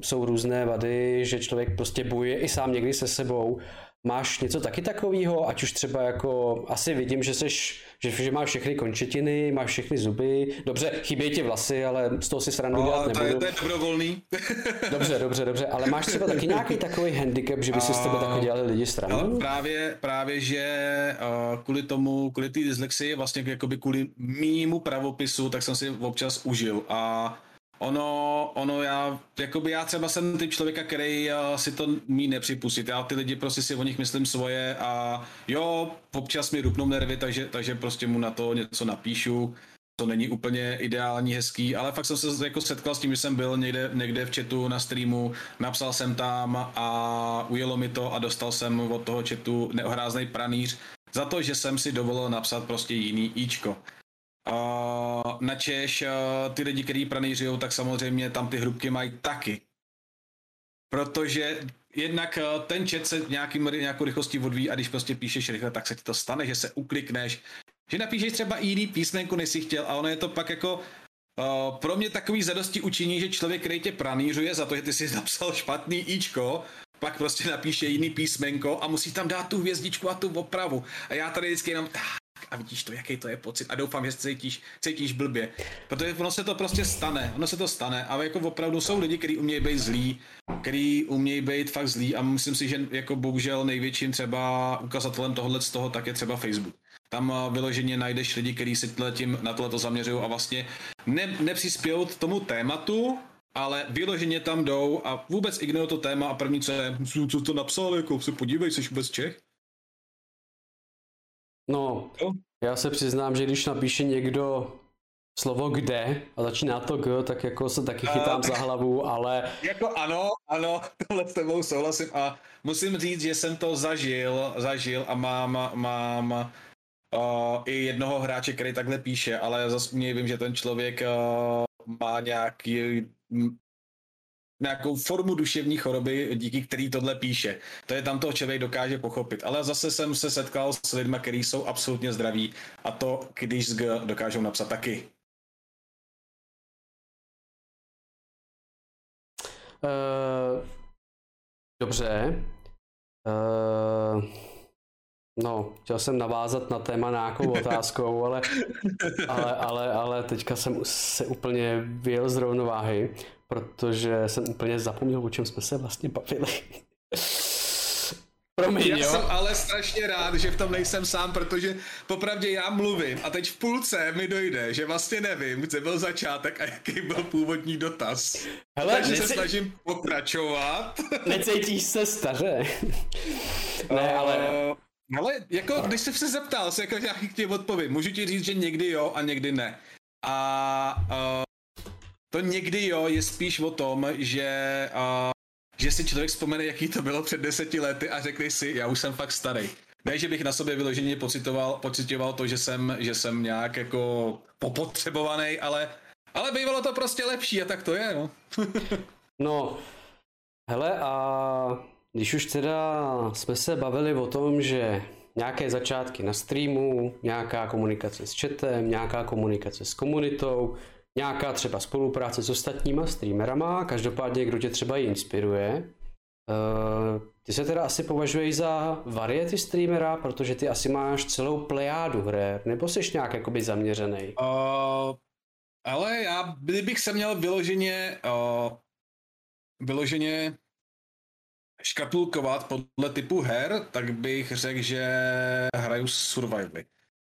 jsou různé vady, že člověk prostě bojuje i sám někdy se sebou Máš něco taky takového, ať už třeba jako, asi vidím, že seš, že, že máš všechny končetiny, máš všechny zuby, dobře, chybějí ti vlasy, ale z toho si srandu no, dělat nebudu. To je, to je dobrovolný. dobře, dobře, dobře, ale máš třeba taky nějaký takový handicap, že by si z tebe taky dělali lidi stranu? Ale právě, právě, že uh, kvůli tomu, kvůli té dyslexii, vlastně jakoby kvůli mýmu pravopisu, tak jsem si občas užil a Ono, ono já, jakoby já třeba jsem typ člověka, který uh, si to mí nepřipustit. Já ty lidi prostě si o nich myslím svoje a jo, občas mi rupnou nervy, takže, takže prostě mu na to něco napíšu. To není úplně ideální, hezký, ale fakt jsem se jako setkal s tím, že jsem byl někde, někde v chatu na streamu, napsal jsem tam a ujelo mi to a dostal jsem od toho chatu neohráznej pranýř za to, že jsem si dovolil napsat prostě jiný íčko. Na Češ ty lidi, kteří pranýřují, tak samozřejmě tam ty hrubky mají taky. Protože jednak uh, ten chat se nějakým, nějakou rychlostí odvíjí a když prostě píšeš rychle, tak se ti to stane, že se uklikneš, že napíšeš třeba jiný písmenku, než jsi chtěl a ono je to pak jako uh, pro mě takový zadosti učiní, že člověk, který tě pranířuje za to, že ty jsi napsal špatný ičko, pak prostě napíše jiný písmenko a musí tam dát tu hvězdičku a tu opravu. A já tady vždycky jenom, a vidíš to, jaký to je pocit a doufám, že cítíš, cítíš blbě. Protože ono se to prostě stane, ono se to stane, ale jako opravdu jsou lidi, kteří umějí být zlí, kteří umějí být fakt zlí a myslím si, že jako bohužel největším třeba ukazatelem tohohle z toho tak je třeba Facebook. Tam eh, vyloženě najdeš lidi, kteří se tím na tohle zaměřují a vlastně ne, nepřispějou k tomu tématu, ale vyloženě tam jdou a vůbec ignorují to téma a první, co je, co to napsal, jako se podívej, jsi vůbec Čech? No, já se přiznám, že když napíše někdo slovo kde a začíná to G, tak jako se taky chytám uh, za hlavu, ale... Jako ano, ano, tohle s tebou souhlasím a musím říct, že jsem to zažil, zažil a mám, mám uh, i jednoho hráče, který takhle píše, ale zase mě vím, že ten člověk uh, má nějaký nějakou formu duševní choroby, díky který tohle píše. To je tam toho člověk dokáže pochopit. Ale zase jsem se setkal s lidmi, kteří jsou absolutně zdraví a to, když z G dokážou napsat taky. Uh, dobře. Uh, no, chtěl jsem navázat na téma nějakou otázkou, ale, ale, ale, ale teďka jsem se úplně vyjel z rovnováhy protože jsem úplně zapomněl, o čem jsme se vlastně bavili. Promiň, já jo? jsem ale strašně rád, že v tom nejsem sám, protože popravdě já mluvím a teď v půlce mi dojde, že vlastně nevím, kde byl začátek a jaký byl původní dotaz. Hele, Takže nece... se snažím pokračovat. Necítíš se staře? ne, ale... ale jako, když jsi se zeptal, se jako nějaký ti odpovím, můžu ti říct, že někdy jo a někdy ne. A uh, to někdy jo, je spíš o tom, že, uh, že si člověk vzpomene, jaký to bylo před deseti lety a řekne si, já už jsem fakt starý. Ne, že bych na sobě vyloženě pocitoval, pocitoval to, že jsem, že jsem nějak jako popotřebovaný, ale, ale bývalo to prostě lepší a tak to je, no. no, hele a když už teda jsme se bavili o tom, že nějaké začátky na streamu, nějaká komunikace s chatem, nějaká komunikace s komunitou, nějaká třeba spolupráce s ostatníma streamerama, každopádně kdo tě třeba inspiruje. Uh, ty se teda asi považuješ za variety streamera, protože ty asi máš celou plejádu her, nebo jsi nějak jakoby zaměřený? Uh, ale já, kdybych se měl vyloženě uh, vyloženě škatulkovat podle typu her, tak bych řekl, že hraju survivaly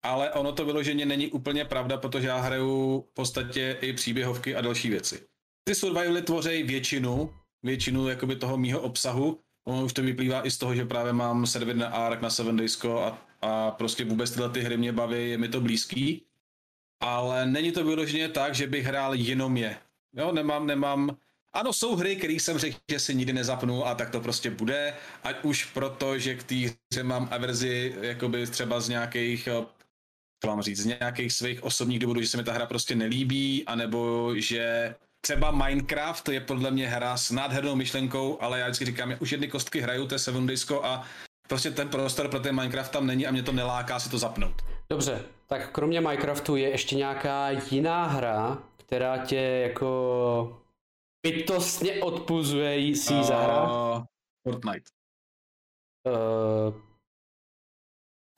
ale ono to vyloženě není úplně pravda, protože já hraju v podstatě i příběhovky a další věci. Ty survivaly tvoří většinu, většinu jakoby toho mýho obsahu, ono už to vyplývá i z toho, že právě mám server na ARK na 7 Daysko a, a prostě vůbec tyhle ty hry mě baví, je mi to blízký, ale není to vyloženě tak, že bych hrál jenom je. Jo, nemám, nemám, ano, jsou hry, které jsem řekl, že si nikdy nezapnu a tak to prostě bude, ať už proto, že k té hře mám averzi jakoby třeba z nějakých eh, co mám říct, z nějakých svých osobních důvodů, že se mi ta hra prostě nelíbí, anebo že třeba Minecraft je podle mě hra s nádhernou myšlenkou, ale já vždycky říkám, já už jedny kostky hraju, to je Seven Disco a prostě ten prostor pro ten Minecraft tam není a mě to neláká si to zapnout. Dobře, tak kromě Minecraftu je ještě nějaká jiná hra, která tě jako bytostně odpuzuje si uh, zahrát? Fortnite. Uh,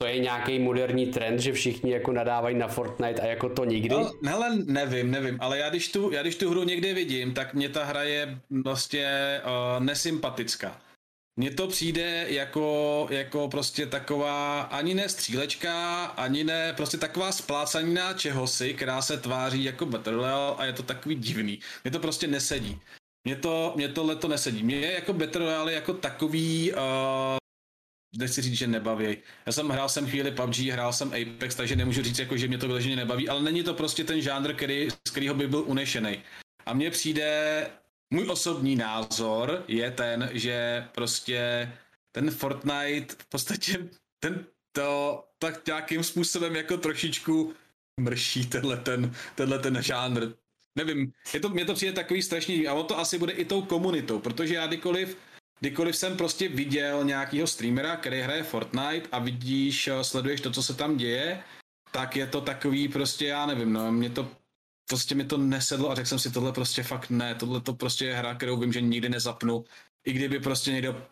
to je nějaký moderní trend, že všichni jako nadávají na Fortnite a jako to nikdy? No, hele, nevím, nevím, ale já když, tu, já když tu hru někde vidím, tak mě ta hra je vlastně uh, nesympatická. Mně to přijde jako, jako prostě taková ani ne střílečka, ani ne prostě taková splácanina čehosi, která se tváří jako Battle Royale a je to takový divný. Mně to prostě nesedí. Mně to, mě to nesedí. Mně jako Battle Royale jako takový, uh, nechci říct, že nebaví. Já jsem hrál jsem chvíli PUBG, hrál jsem Apex, takže nemůžu říct, jako, že mě to vyloženě nebaví, ale není to prostě ten žánr, který, z kterého by byl unešený. A mně přijde můj osobní názor je ten, že prostě ten Fortnite v podstatě ten to tak nějakým způsobem jako trošičku mrší tenhle ten, tenhle ten žánr. Nevím, je to, mě to přijde takový strašný a on to asi bude i tou komunitou, protože já kdykoliv, kdykoliv jsem prostě viděl nějakýho streamera, který hraje Fortnite a vidíš, sleduješ to, co se tam děje, tak je to takový prostě, já nevím, no, mě to prostě mi to nesedlo a řekl jsem si, tohle prostě fakt ne, tohle to prostě je hra, kterou vím, že nikdy nezapnu. I kdyby prostě někdo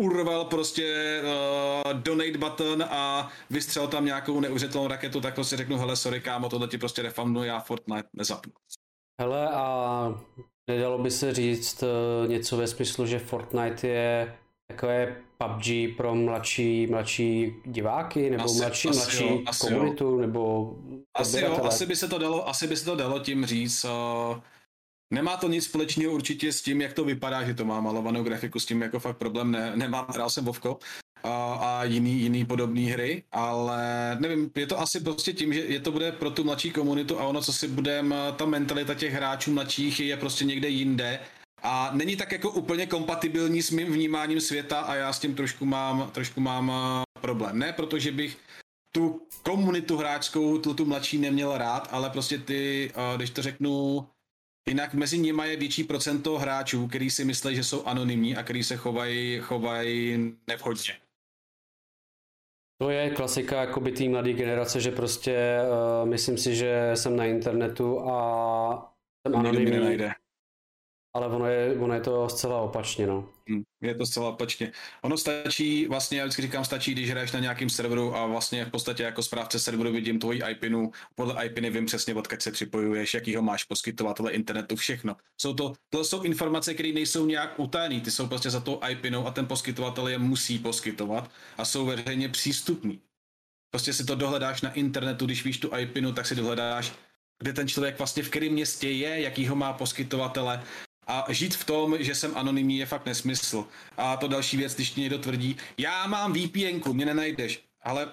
urval prostě uh, donate button a vystřel tam nějakou neuvěřitelnou raketu, tak prostě řeknu, hele, sorry kámo, tohle ti prostě refundnu, já Fortnite nezapnu. Hele, a nedalo by se říct uh, něco ve smyslu, že Fortnite je takové PUBG pro mladší, mladší diváky, nebo asi, mladší, asi mladší jo, komunitu, jo. nebo asi, jo, asi, by se to dalo, asi by se to dalo tím říct. Uh, nemá to nic společného určitě s tím, jak to vypadá, že to má malovanou grafiku, s tím jako fakt problém ne, nemám, hrál jsem Vovko a, a jiný, jiný podobné hry, ale nevím, je to asi prostě tím, že je to bude pro tu mladší komunitu a ono, co si budeme, ta mentalita těch hráčů mladších je prostě někde jinde a není tak jako úplně kompatibilní s mým vnímáním světa a já s tím trošku mám, trošku mám uh, problém. Ne, protože bych tu komunitu hráčskou, tu, tu mladší neměl rád, ale prostě ty, uh, když to řeknu, jinak mezi nimi je větší procento hráčů, který si myslí, že jsou anonymní a který se chovají chovaj nevhodně. To je klasika jakoby té mladé generace, že prostě uh, myslím si, že jsem na internetu a jsem anonymní ale ono je, ono je to zcela opačně, no. Hm, je to zcela opačně. Ono stačí, vlastně já vždycky říkám, stačí, když hraješ na nějakým serveru a vlastně v podstatě jako správce serveru vidím tvoji IPinu, podle IPiny vím přesně, odkud se připojuješ, jaký ho máš poskytovatele internetu, všechno. Jsou to, to jsou informace, které nejsou nějak utajené, ty jsou prostě za tou IPinou a ten poskytovatel je musí poskytovat a jsou veřejně přístupní. Prostě si to dohledáš na internetu, když víš tu IPinu, tak si dohledáš, kde ten člověk vlastně v kterém městě je, jaký ho má poskytovatele a žít v tom, že jsem anonymní, je fakt nesmysl. A to další věc, když někdo tvrdí, já mám VPN, mě nenajdeš, ale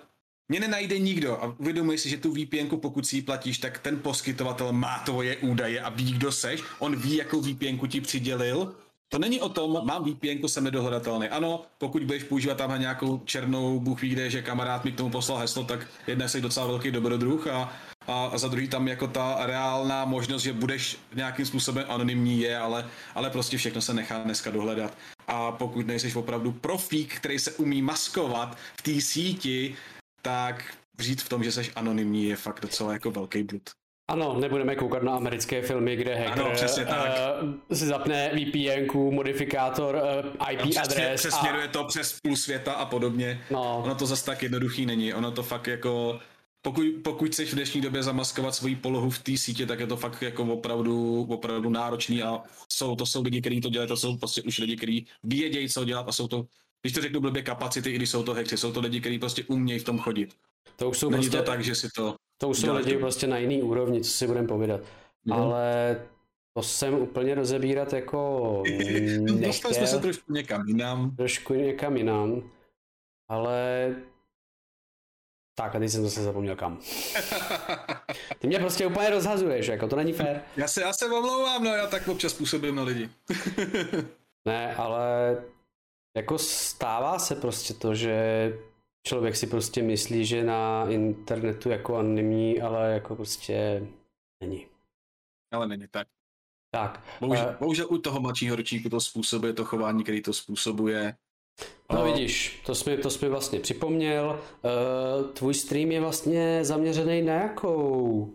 mě nenajde nikdo a uvědomuji si, že tu VPN, pokud si ji platíš, tak ten poskytovatel má tvoje údaje a ví, kdo seš, on ví, jakou VPN ti přidělil. To není o tom, mám VPN, jsem nedohledatelný. Ano, pokud budeš používat tam nějakou černou, Bůh ví kde, že kamarád mi k tomu poslal heslo, tak jedna jsi docela velký dobrodruh a a za druhý tam jako ta reálná možnost, že budeš nějakým způsobem anonymní je, ale, ale prostě všechno se nechá dneska dohledat. A pokud nejseš opravdu profík, který se umí maskovat v té síti, tak říct v tom, že jsi anonymní je fakt docela jako velký blud. Ano, nebudeme koukat na americké filmy, kde hacker ano, přesně tak. Uh, si zapne VPN, modifikátor uh, IP no, adres. Přesměruje a... to přes půl světa a podobně. No. Ono to zase tak jednoduchý není. Ono to fakt jako pokud, pokud chceš v dnešní době zamaskovat svoji polohu v té sítě, tak je to fakt jako opravdu, opravdu náročný a jsou, to jsou lidi, kteří to dělají, to jsou prostě už lidi, kteří vědějí, co dělat a jsou to, když to řeknu blbě, kapacity, i když jsou to hekři, jsou to lidi, kteří prostě umějí v tom chodit. To už jsou Není prostě, to tak, že si to... To už jsou lidi prostě na jiný úrovni, co si budeme povídat. Mm. Ale to jsem úplně rozebírat jako Dostali jsme se trošku někam jinam. Trošku někam jinam. Ale Tak a teď jsem zase zapomněl kam. Ty mě prostě úplně rozhazuješ, jako to není fér. Já se, já se omlouvám, no já tak občas působím na lidi. ne, ale jako stává se prostě to, že člověk si prostě myslí, že na internetu jako anonymní, ale jako prostě není. Ale není tak. Tak. Bohužel, uh, bohužel u toho mladšího ročníku to způsobuje to chování, který to způsobuje. No vidíš, to jsi, to jsi mi vlastně připomněl. Uh, tvůj stream je vlastně zaměřený na jakou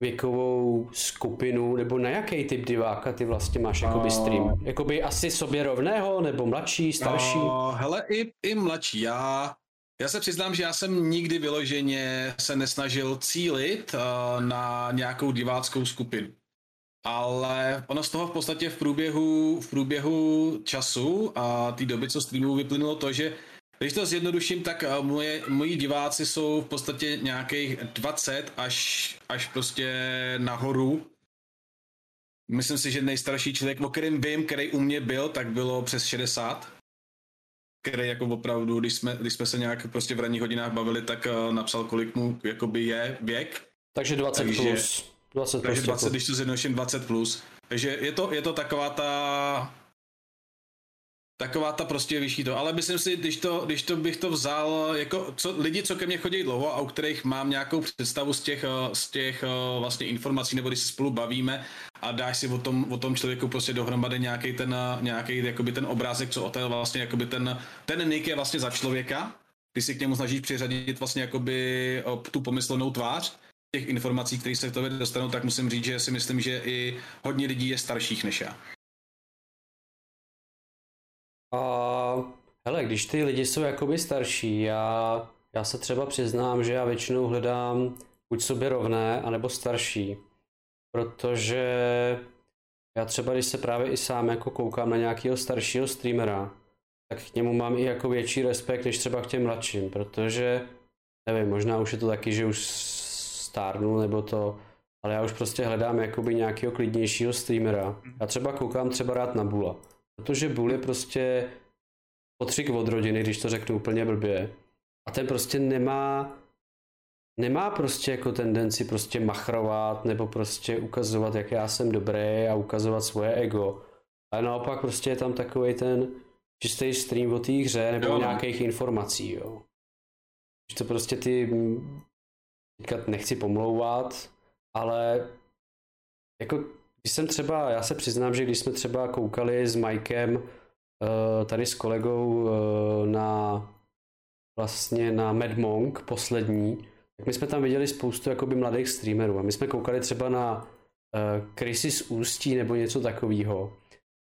věkovou skupinu, nebo na jaký typ diváka ty vlastně máš jakoby stream? Jakoby asi sobě rovného, nebo mladší, starší? Uh, hele, i, i mladší. Já, já se přiznám, že já jsem nikdy vyloženě se nesnažil cílit uh, na nějakou diváckou skupinu. Ale ono z toho v podstatě v průběhu, v průběhu času a té doby, co streamu, vyplynulo to, že když to zjednoduším, tak eh, moje, moji diváci jsou v podstatě nějakých 20 až, až prostě nahoru. Myslím si, že nejstarší člověk, o kterém vím, který u mě byl, tak bylo přes 60. Který jako opravdu, když jsme, když jsme se nějak prostě v ranních hodinách bavili, tak uh, napsal, kolik mu jakoby je věk. Takže 20 Takže, plus. 20 takže 20, jako. když to zjednoduším, 20 plus. Takže je to, je to taková ta taková ta prostě vyšší to, ale myslím si, když to, když to bych to vzal, jako co, lidi, co ke mně chodí dlouho a u kterých mám nějakou představu z těch, eh, z těch eh, vlastně informací, nebo když se spolu bavíme a dáš si o tom, o tom člověku prostě dohromady nějaký ten, eh, nějaký jakoby ten obrázek, co o té vlastně, jakoby ten, ten nick je vlastně za člověka, ty si k němu snažíš přiřadit vlastně jakoby tu pomyslenou tvář, těch informací, které se k tobě dostanou, tak musím říct, že si myslím, že i hodně lidí je starších než já. A hele, když ty lidi jsou jakoby starší, já, já se třeba přiznám, že já většinou hledám buď sobě rovné, anebo starší. Protože já třeba, když se právě i sám jako koukám na nějakého staršího streamera, tak k němu mám i jako větší respekt, než třeba k těm mladším, protože nevím, možná už je to taky, že už stárnu nebo to, ale já už prostě hledám jakoby nějakého klidnějšího streamera. Já třeba koukám třeba rád na Bula, protože Bull je prostě potřik od rodiny, když to řeknu úplně blbě. A ten prostě nemá nemá prostě jako tendenci prostě machrovat nebo prostě ukazovat, jak já jsem dobrý a ukazovat svoje ego. Ale naopak prostě je tam takový ten čistý stream o té hře nebo jo, no. nějakých informací, jo. Že to prostě ty teďka nechci pomlouvat, ale jako když jsem třeba, já se přiznám, že když jsme třeba koukali s Mikem eh, tady s kolegou eh, na vlastně na Mad Monk poslední, tak my jsme tam viděli spoustu jakoby mladých streamerů a my jsme koukali třeba na eh, z Ústí nebo něco takového.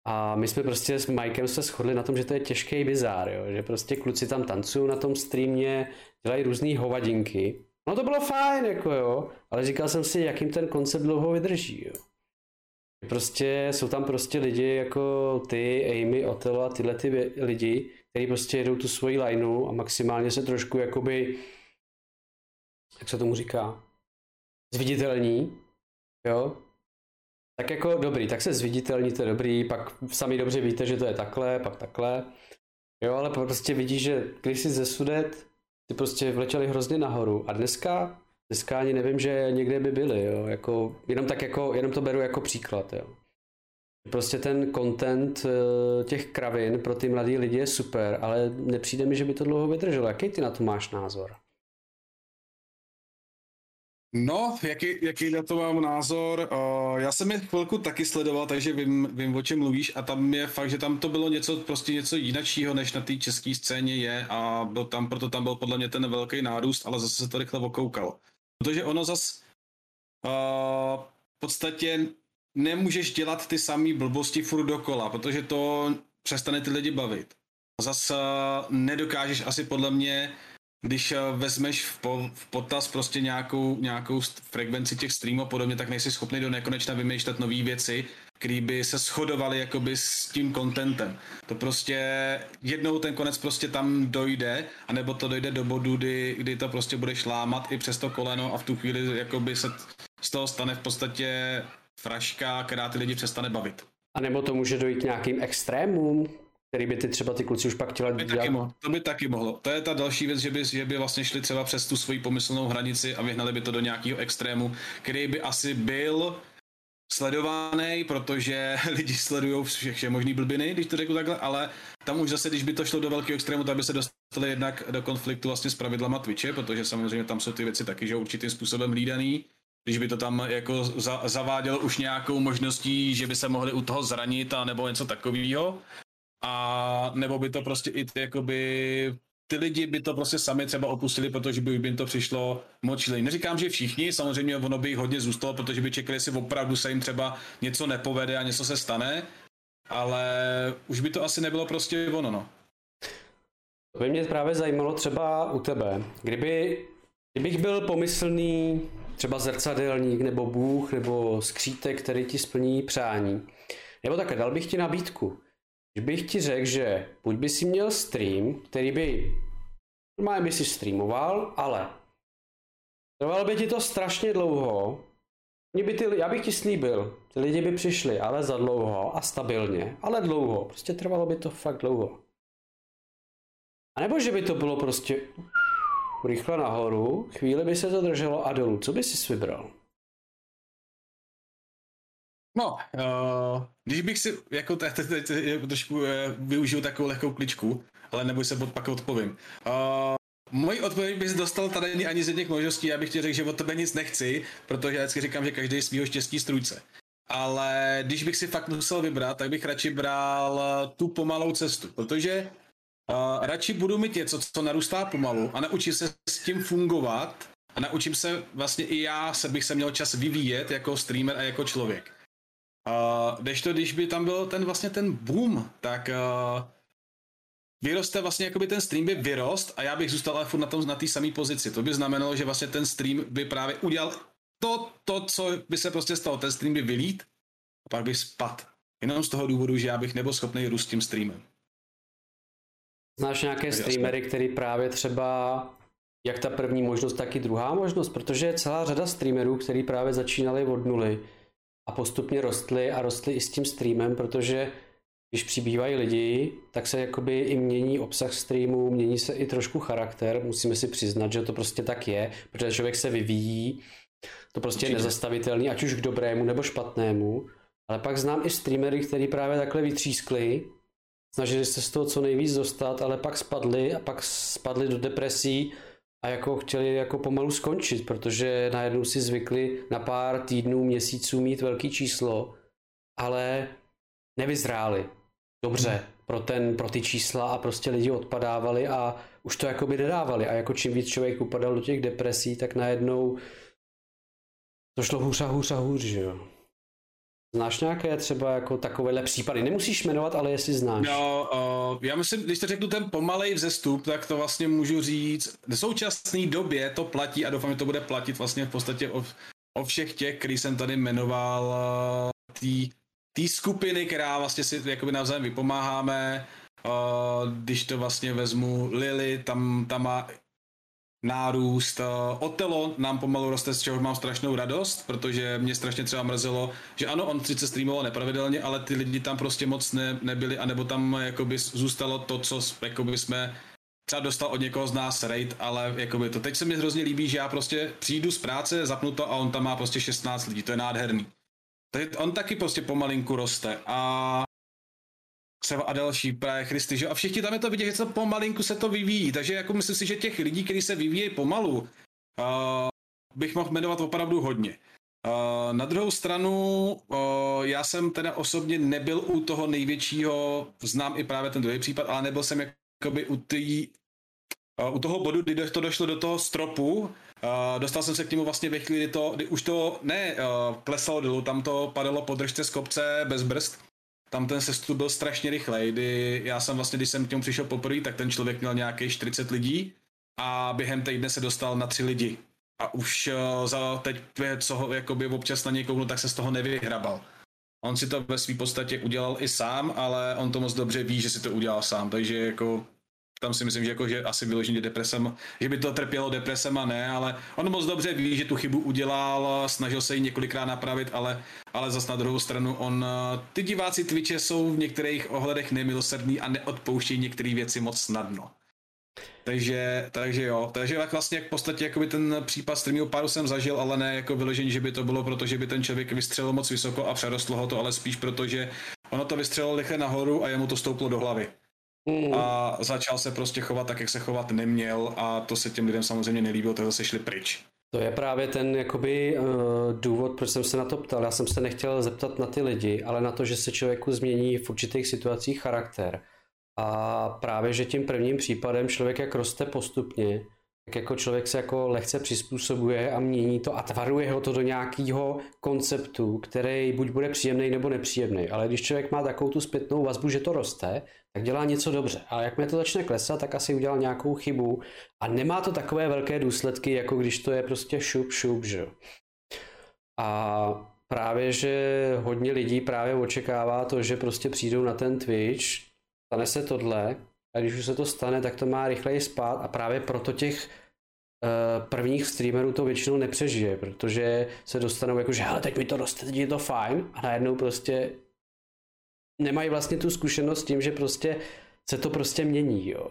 A my jsme prostě s Mikem se shodli na tom, že to je těžký bizár, jo? že prostě kluci tam tancují na tom streamě, dělají různé hovadinky No to bylo fajn, jako jo, ale říkal jsem si, jakým ten koncept dlouho vydrží, jo. Prostě jsou tam prostě lidi jako ty, Amy, Otelo a tyhle ty lidi, kteří prostě jedou tu svoji lineu a maximálně se trošku jakoby, jak se tomu říká, zviditelní, jo. Tak jako dobrý, tak se zviditelní, to je dobrý, pak sami dobře víte, že to je takhle, pak takhle. Jo, ale prostě vidíš, že když si ze Sudet ty prostě vletěli hrozně nahoru a dneska, dneska ani nevím, že někde by byli, jo, jako, jenom tak jako, jenom to beru jako příklad, jo. Prostě ten content eh, těch kravin pro ty mladý lidi je super, ale nepřijde mi, že by to dlouho vydrželo. Jaký ty na to máš názor? No, jaký, jaký na to mám názor? Uh, já jsem je chvilku taky sledoval, takže vím, vím, o čem mluvíš a tam je fakt, že tam to bylo něco, prostě něco jinačího, než na té české scéně je a byl tam, proto tam byl podle mě ten velký nárůst, ale zase se to rychle okoukal. Protože ono zas uh, v podstatě nemůžeš dělat ty samé blbosti furt dokola, protože to přestane ty lidi bavit. Zase uh, nedokážeš asi podle mě když eh, vezmeš v, po, v potaz prostě nějakou, nějakou frekvenci těch streamů a podobně, tak nejsi schopný do nekonečna vymýšlet nové věci, které by se shodovaly jakoby s tím contentem. To prostě jednou ten konec prostě tam dojde, anebo to dojde do bodu, kdy, kdy to prostě bude šlámat i přes to koleno a v tu chvíli jakoby se z toho stane v podstatě fraška, která ty lidi přestane bavit. A nebo to může dojít k nějakým extrémům, který by ty třeba ty kluci už pak chtěli to by, taky mohlo, to by taky mohlo. To je ta další věc, že by, že by vlastně šli třeba přes tu svoji pomyslnou hranici a vyhnali by to do nějakého extrému, který by asi byl sledovaný, protože lidi sledují všechny možné blbiny, když to řeknu takhle, ale tam už zase, když by to šlo do velkého extrému, tak by se dostali jednak do konfliktu vlastně s pravidlama Twitche, protože samozřejmě tam jsou ty věci taky, že určitým způsobem hlídaný. Když by to tam jako za, zavádělo už nějakou možností, že by se mohli u toho zranit a nebo něco takového, a nebo by to prostě i ty, jakoby ty lidi by to prostě sami třeba opustili, protože by jim to přišlo moc šílený. Neříkám, že všichni, samozřejmě ono by jich hodně zůstalo, protože by čekali, jestli opravdu se jim třeba něco nepovede a něco se stane, ale už by to asi nebylo prostě ono, no. To by mě právě zajímalo třeba u tebe. Kdyby, kdybych byl pomyslný třeba zrcadelník, nebo bůh, nebo skřítek, který ti splní přání. Nebo také, dal bych ti nabídku. Když bych ti řekl, že buď by si měl stream, který by normálně by si streamoval, ale trvalo by ti to strašně dlouho, mě by ty, já bych ti slíbil, ty lidi by přišli, ale za dlouho a stabilně, ale dlouho, prostě trvalo by to fakt dlouho. A nebo že by to bylo prostě rychle nahoru, chvíli by se to drželo a dolů. Co by si vybral? No, uh, když bych si, jako teď, teď, teď trošku uh, využiju takovou lehkou kličku, ale neboj se, pak odpovím. Uh, Mojí odpověď bys dostal tady ani z těch možností, já bych ti řekl, že od tebe nic nechci, protože já vždycky říkám, že každý je svýho štěstí strůjce. Ale když bych si fakt musel vybrat, tak bych radši bral tu pomalou cestu, protože uh, radši budu mít něco, co narůstá pomalu a naučím se s tím fungovat a naučím se vlastně i já se bych se měl čas vyvíjet jako streamer a jako člověk. Uh, to, když by tam byl ten vlastně ten boom, tak uh, vyroste vlastně, jakoby ten stream by vyrost a já bych zůstal ale furt na tom, na té samé pozici. To by znamenalo, že vlastně ten stream by právě udělal to, to, co by se prostě stalo. Ten stream by vylít a pak by spad. Jenom z toho důvodu, že já bych nebyl schopný růst tím streamem. Znáš nějaké streamery, který právě třeba jak ta první možnost, tak i druhá možnost, protože je celá řada streamerů, který právě začínali od nuly a postupně rostly a rostly i s tím streamem, protože když přibývají lidi, tak se jakoby i mění obsah streamu, mění se i trošku charakter, musíme si přiznat, že to prostě tak je, protože člověk se vyvíjí, to prostě je nezastavitelný, ať už k dobrému nebo špatnému, ale pak znám i streamery, který právě takhle vytřískli, snažili se z toho co nejvíc dostat, ale pak spadli a pak spadli do depresí a jako chtěli jako pomalu skončit, protože najednou si zvykli na pár týdnů, měsíců mít velký číslo, ale nevyzráli dobře hmm. pro, ten, pro ty čísla a prostě lidi odpadávali a už to jako by nedávali a jako čím víc člověk upadal do těch depresí, tak najednou to šlo hůř a hůř a hůř, že jo. Znáš nějaké třeba jako takovéhle případy? Nemusíš jmenovat, ale jestli znáš. No, uh, já myslím, když to řeknu ten pomalej vzestup, tak to vlastně můžu říct. V současné době to platí a doufám, že to bude platit vlastně v podstatě o, o všech těch, který jsem tady jmenoval, uh, tý, tý skupiny, která vlastně si jakoby navzájem vypomáháme. Uh, když to vlastně vezmu Lily, tam, tam má nárůst. Otelo nám pomalu roste, z čeho mám strašnou radost, protože mě strašně třeba mrzelo, že ano, on sice streamoval nepravidelně, ale ty lidi tam prostě moc ne, nebyli, anebo tam jakoby zůstalo to, co jakoby jsme třeba dostal od někoho z nás raid, ale jakoby to teď se mi hrozně líbí, že já prostě přijdu z práce, zapnu to a on tam má prostě 16 lidí, to je nádherný. On taky prostě pomalinku roste a Seva a další, právě Christy, že? A všichni tam je to vidět, že to pomalinku se to vyvíjí, takže jako myslím si, že těch lidí, kteří se vyvíjejí pomalu, uh, bych mohl jmenovat opravdu hodně. Uh, na druhou stranu, uh, já jsem teda osobně nebyl u toho největšího, znám i právě ten druhý případ, ale nebyl jsem jakoby u, tý, uh, u toho bodu, kdy to došlo do toho stropu, dostal jsem se k němu vlastně ve chvíli, kdy, to, kdy už to ne klesalo dolů, tam to padalo po držce z kopce bez brzd, tam ten sestup byl strašně rychlej, kdy já jsem vlastně, když jsem k němu přišel poprvé, tak ten člověk měl nějaký 40 lidí a během týdne se dostal na tři lidi. A už uh, za teď, co ho jakoby občas na něj kouknu, tak se z toho nevyhrabal. On si to ve své podstatě udělal i sám, ale on to moc dobře ví, že si to udělal sám, takže jako tam si myslím, že, jako, že asi vyloženě depresem, že by to trpělo depresem a ne, ale on moc dobře ví, že tu chybu udělal, snažil se ji několikrát napravit, ale, ale zas na druhou stranu on, ty diváci Twitche jsou v některých ohledech nemilosrdní a neodpouštějí některé věci moc snadno. Takže, takže jo, takže jak vlastně v podstatě jakoby ten případ streamového páru jsem zažil, ale ne jako vyložení, že by to bylo proto, že by ten člověk vystřelil moc vysoko a přerostlo ho to, ale spíš proto, že ono to vystřelilo rychle nahoru a jemu to stouplo do hlavy. Mm. A začal se prostě chovat tak, jak se chovat neměl a to se těm lidem samozřejmě nelíbilo, takže se šli pryč. To je právě ten jakoby uh, důvod, proč jsem se na to ptal. Já jsem se nechtěl zeptat na ty lidi, ale na to, že se člověku změní v určitých situacích charakter. A právě, že tím prvním případem člověk jak roste postupně, tak jako člověk se jako lehce přizpůsobuje a mění to a tvaruje ho to do nějakého konceptu, který buď bude příjemný nebo nepříjemný. Ale když člověk má takovou tu zpětnou vazbu, že to roste, tak dělá něco dobře. A jakmile to začne klesat, tak asi udělal nějakou chybu a nemá to takové velké důsledky, jako když to je prostě šup, šup, že A právě, že hodně lidí právě očekává to, že prostě přijdou na ten Twitch, stane se tohle, a když už se to stane, tak to má rychleji spát a právě proto těch uh, prvních streamerů to většinou nepřežije, protože se dostanou jako, že hele, teď mi to roste, teď je to fajn a najednou prostě nemají vlastně tu zkušenost s tím, že prostě se to prostě mění, jo.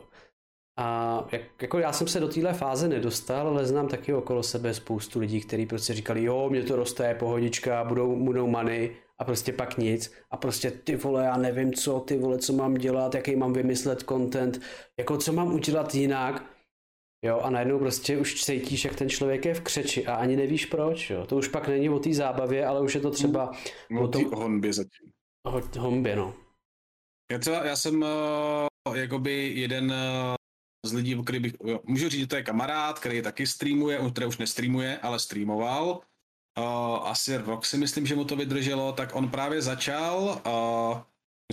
A jak, jako já jsem se do téhle fáze nedostal, ale znám taky okolo sebe spoustu lidí, kteří prostě říkali, jo, mě to roste, pohodička, budou, budou many a prostě pak nic. A prostě ty vole, já nevím co, ty vole, co mám dělat, jaký mám vymyslet content, jako co mám udělat jinak. Jo, a najednou prostě už cítíš, jak ten člověk je v křeči a ani nevíš proč, jo. To už pak není o té zábavě, ale už je to třeba o, o tom... honbě zatím. Hombě, no. Já třeba, já jsem uh, jakoby jeden uh, z lidí, který bych, můžu říct, že to je kamarád, který taky streamuje, který už nestreamuje, ale streamoval. Uh, asi rok si myslím, že mu to vydrželo, tak on právě začal, uh,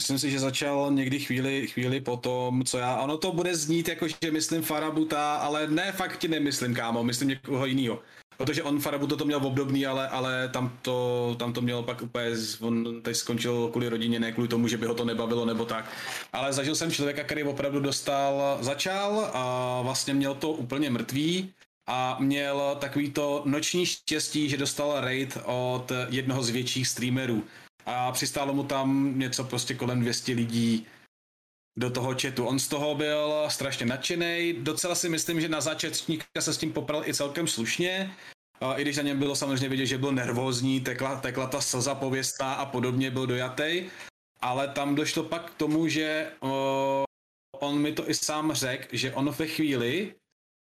myslím si, že začal někdy chvíli, chvíli potom, co já, ono to bude znít jako, že myslím Farabuta, ale ne, fakt ti nemyslím, kámo, myslím někoho jiného. Protože on Farabuto to měl obdobný, ale, ale tam, to, tam to měl pak úplně, on teď skončil kvůli rodině, ne kvůli tomu, že by ho to nebavilo nebo tak. Ale zažil jsem člověka, který opravdu dostal, začal a vlastně měl to úplně mrtvý a měl takový to noční štěstí, že dostal raid od jednoho z větších streamerů. A přistálo mu tam něco prostě kolem 200 lidí do toho chatu. On z toho byl strašně nadšený. Docela si myslím, že na začátníka se s tím popral i celkem slušně. I když na něm bylo samozřejmě vidět, že byl nervózní, tekla, tekla ta slza pověstná a podobně, byl dojatý. Ale tam došlo pak k tomu, že o, on mi to i sám řekl, že on ve chvíli,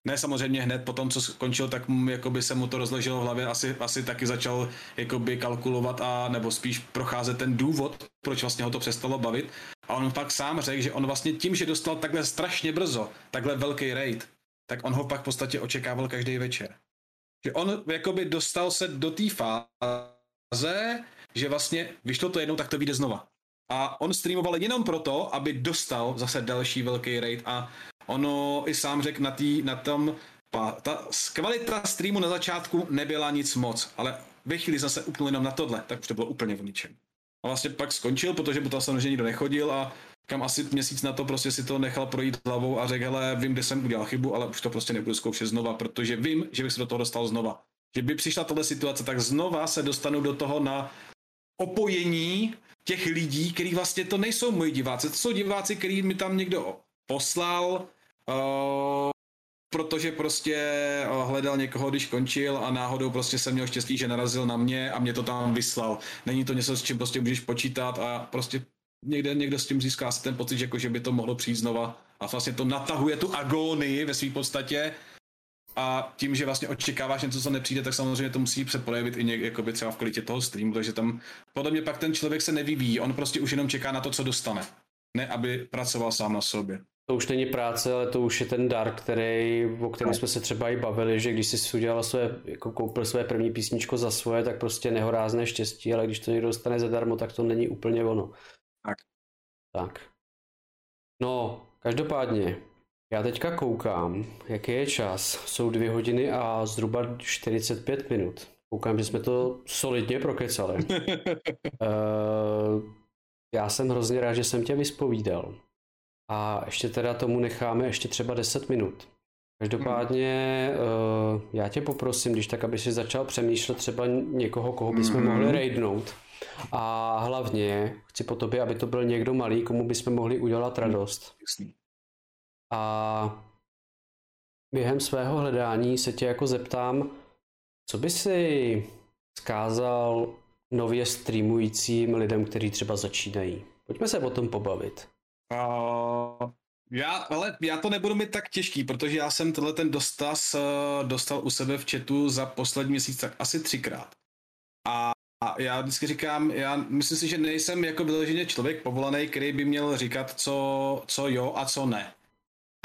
ne samozřejmě hned po tom, co skončil, tak mu, jakoby se mu to rozleželo v hlavě, asi, asi taky začal jakoby kalkulovat a nebo spíš procházet ten důvod, proč vlastně ho to přestalo bavit. A on pak sám řekl, že on vlastně tím, že dostal takhle strašně brzo, takhle velký raid, tak on ho pak v podstatě očekával každý večer. Že on jakoby dostal se do té fáze, že vlastně vyšlo to jednou, tak to vyjde znova. A on streamoval jenom proto, aby dostal zase další velký raid a ono i sám řekl na, tý, na tom, ta kvalita streamu na začátku nebyla nic moc, ale ve chvíli zase upnul jenom na tohle, tak už to bylo úplně v ničem. A vlastně pak skončil, protože mu tam samozřejmě nikdo nechodil a kam asi měsíc na to prostě si to nechal projít hlavou a řekl, hele, vím, kde jsem udělal chybu, ale už to prostě nebudu zkoušet znova, protože vím, že bych se do toho dostal znova. Že by přišla tohle situace, tak znova se dostanu do toho na opojení těch lidí, kteří vlastně to nejsou moji diváci, to jsou diváci, který mi tam někdo poslal, uh, protože prostě hledal někoho, když končil a náhodou prostě jsem měl štěstí, že narazil na mě a mě to tam vyslal. Není to něco, s čím prostě můžeš počítat a prostě někde někdo s tím získá si ten pocit, že, jako, že by to mohlo přijít znova. A vlastně to natahuje tu agónii ve své podstatě. A tím, že vlastně očekáváš něco, co nepřijde, tak samozřejmě to musí přeprojevit i něk, jakoby třeba v kvalitě toho streamu, takže tam podle mě pak ten člověk se nevyvíjí, on prostě už jenom čeká na to, co dostane, ne aby pracoval sám na sobě. To už není práce, ale to už je ten dar, který, o kterém jsme se třeba i bavili, že když jsi udělal své, jako koupil své první písničko za svoje, tak prostě nehorázné štěstí, ale když to někdo dostane zadarmo, tak to není úplně ono. Tak. Tak. No, každopádně, já teďka koukám, jaký je čas. Jsou dvě hodiny a zhruba 45 minut. Koukám, že jsme to solidně prokecali. uh, já jsem hrozně rád, že jsem tě vyspovídal. A ještě teda tomu necháme ještě třeba 10 minut. Každopádně hmm. já tě poprosím, když tak, aby si začal přemýšlet třeba někoho, koho bychom hmm. mohli raidnout. A hlavně chci po tobě, aby to byl někdo malý, komu bychom mohli udělat radost. A během svého hledání se tě jako zeptám, co by si zkázal nově streamujícím lidem, kteří třeba začínají. Pojďme se o tom pobavit. Uh, já, ale já to nebudu mít tak těžký, protože já jsem tenhle ten dostas uh, dostal u sebe v chatu za poslední měsíc tak asi třikrát. A, a já vždycky říkám, já myslím si, že nejsem jako vyloženě člověk povolaný, který by měl říkat, co, co jo a co ne.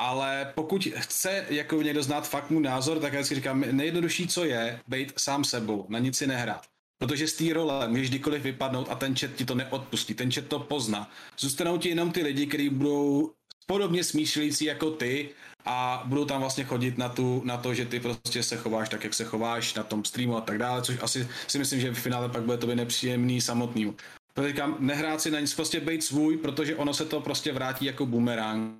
Ale pokud chce jako někdo znát fakt můj názor, tak já si říkám, nejjednodušší, co je, být sám sebou, na nic si nehrát. Protože z té role můžeš kdykoliv vypadnout a ten chat ti to neodpustí, ten chat to pozná. Zůstanou ti jenom ty lidi, kteří budou podobně smýšlející jako ty a budou tam vlastně chodit na, tu, na to, že ty prostě se chováš tak, jak se chováš na tom streamu a tak dále, což asi si myslím, že v finále pak bude to nepříjemný samotný. Protože říkám, nehrát si na nic, prostě být svůj, protože ono se to prostě vrátí jako bumerang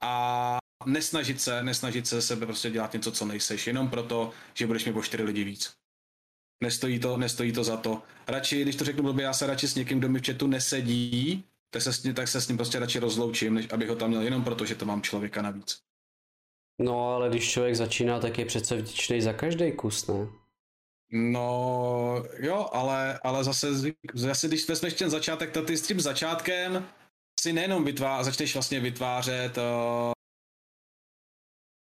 a nesnažit se, nesnažit se sebe prostě dělat něco, co nejseš, jenom proto, že budeš mít po čtyři lidi víc. Nestojí to, nestojí to za to. Radši, když to řeknu blbě, já se radši s někým, kdo mi v chatu nesedí, tak se, s ním, tak se s ním prostě radši rozloučím, než abych ho tam měl jenom proto, že to mám člověka navíc. No, ale když člověk začíná, tak je přece vděčný za každý kus, ne? No, jo, ale, ale zase, zase když vezmeš ten začátek, tak ty s tím začátkem si nejenom vytvá, začneš vlastně vytvářet uh,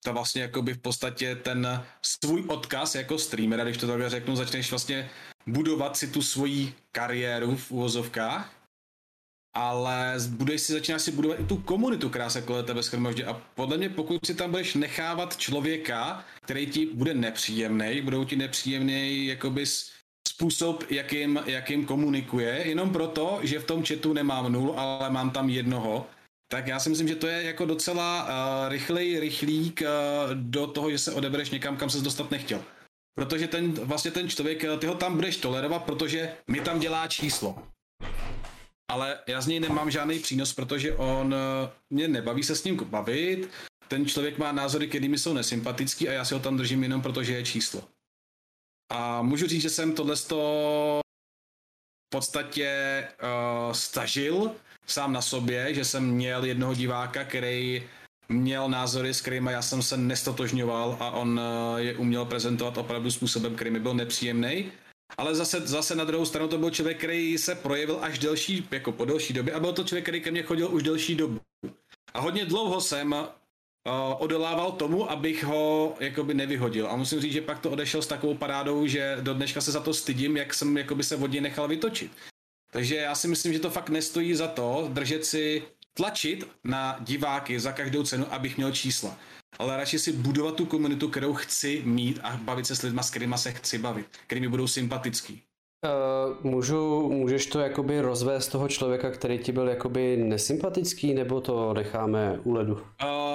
to vlastně jakoby v podstatě ten svůj odkaz jako streamer, když to takhle řeknu, začneš vlastně budovat si tu svoji kariéru v uvozovkách, ale budeš si začínáš si budovat i tu komunitu, která se kolem tebe schromaždí a podle mě pokud si tam budeš nechávat člověka, který ti bude nepříjemný, budou ti nepříjemný jakoby způsob, jakým, jakým komunikuje, jenom proto, že v tom chatu nemám nul, ale mám tam jednoho, tak já si myslím, že to je jako docela uh, rychlej rychlík uh, do toho, že se odebereš někam, kam se dostat nechtěl. Protože ten, vlastně ten člověk, ty ho tam budeš tolerovat, protože mi tam dělá číslo. Ale já z něj nemám žádný přínos, protože on mě nebaví se s ním bavit, ten člověk má názory, kterými jsou nesympatický a já si ho tam držím jenom proto, že je číslo. A můžu říct, že jsem tohle v podstatě uh, stažil sám na sobě, že jsem měl jednoho diváka, který měl názory, s kterými já jsem se nestotožňoval a on uh, je uměl prezentovat opravdu způsobem, který mi byl nepříjemný. Ale zase, zase na druhou stranu to byl člověk, který se projevil až delší, jako po delší době a byl to člověk, který ke mně chodil už delší dobu. A hodně dlouho jsem uh, odolával tomu, abych ho jakoby nevyhodil. A musím říct, že pak to odešel s takovou parádou, že do dneška se za to stydím, jak jsem jakoby se vodně nechal vytočit. Takže já si myslím, že to fakt nestojí za to držet si, tlačit na diváky za každou cenu, abych měl čísla. Ale radši si budovat tu komunitu, kterou chci mít a bavit se s lidmi, s kterými se chci bavit, kterými budou sympatický. Uh, můžu, můžeš to jakoby rozvést toho člověka, který ti byl jakoby nesympatický, nebo to necháme u ledu? Uh,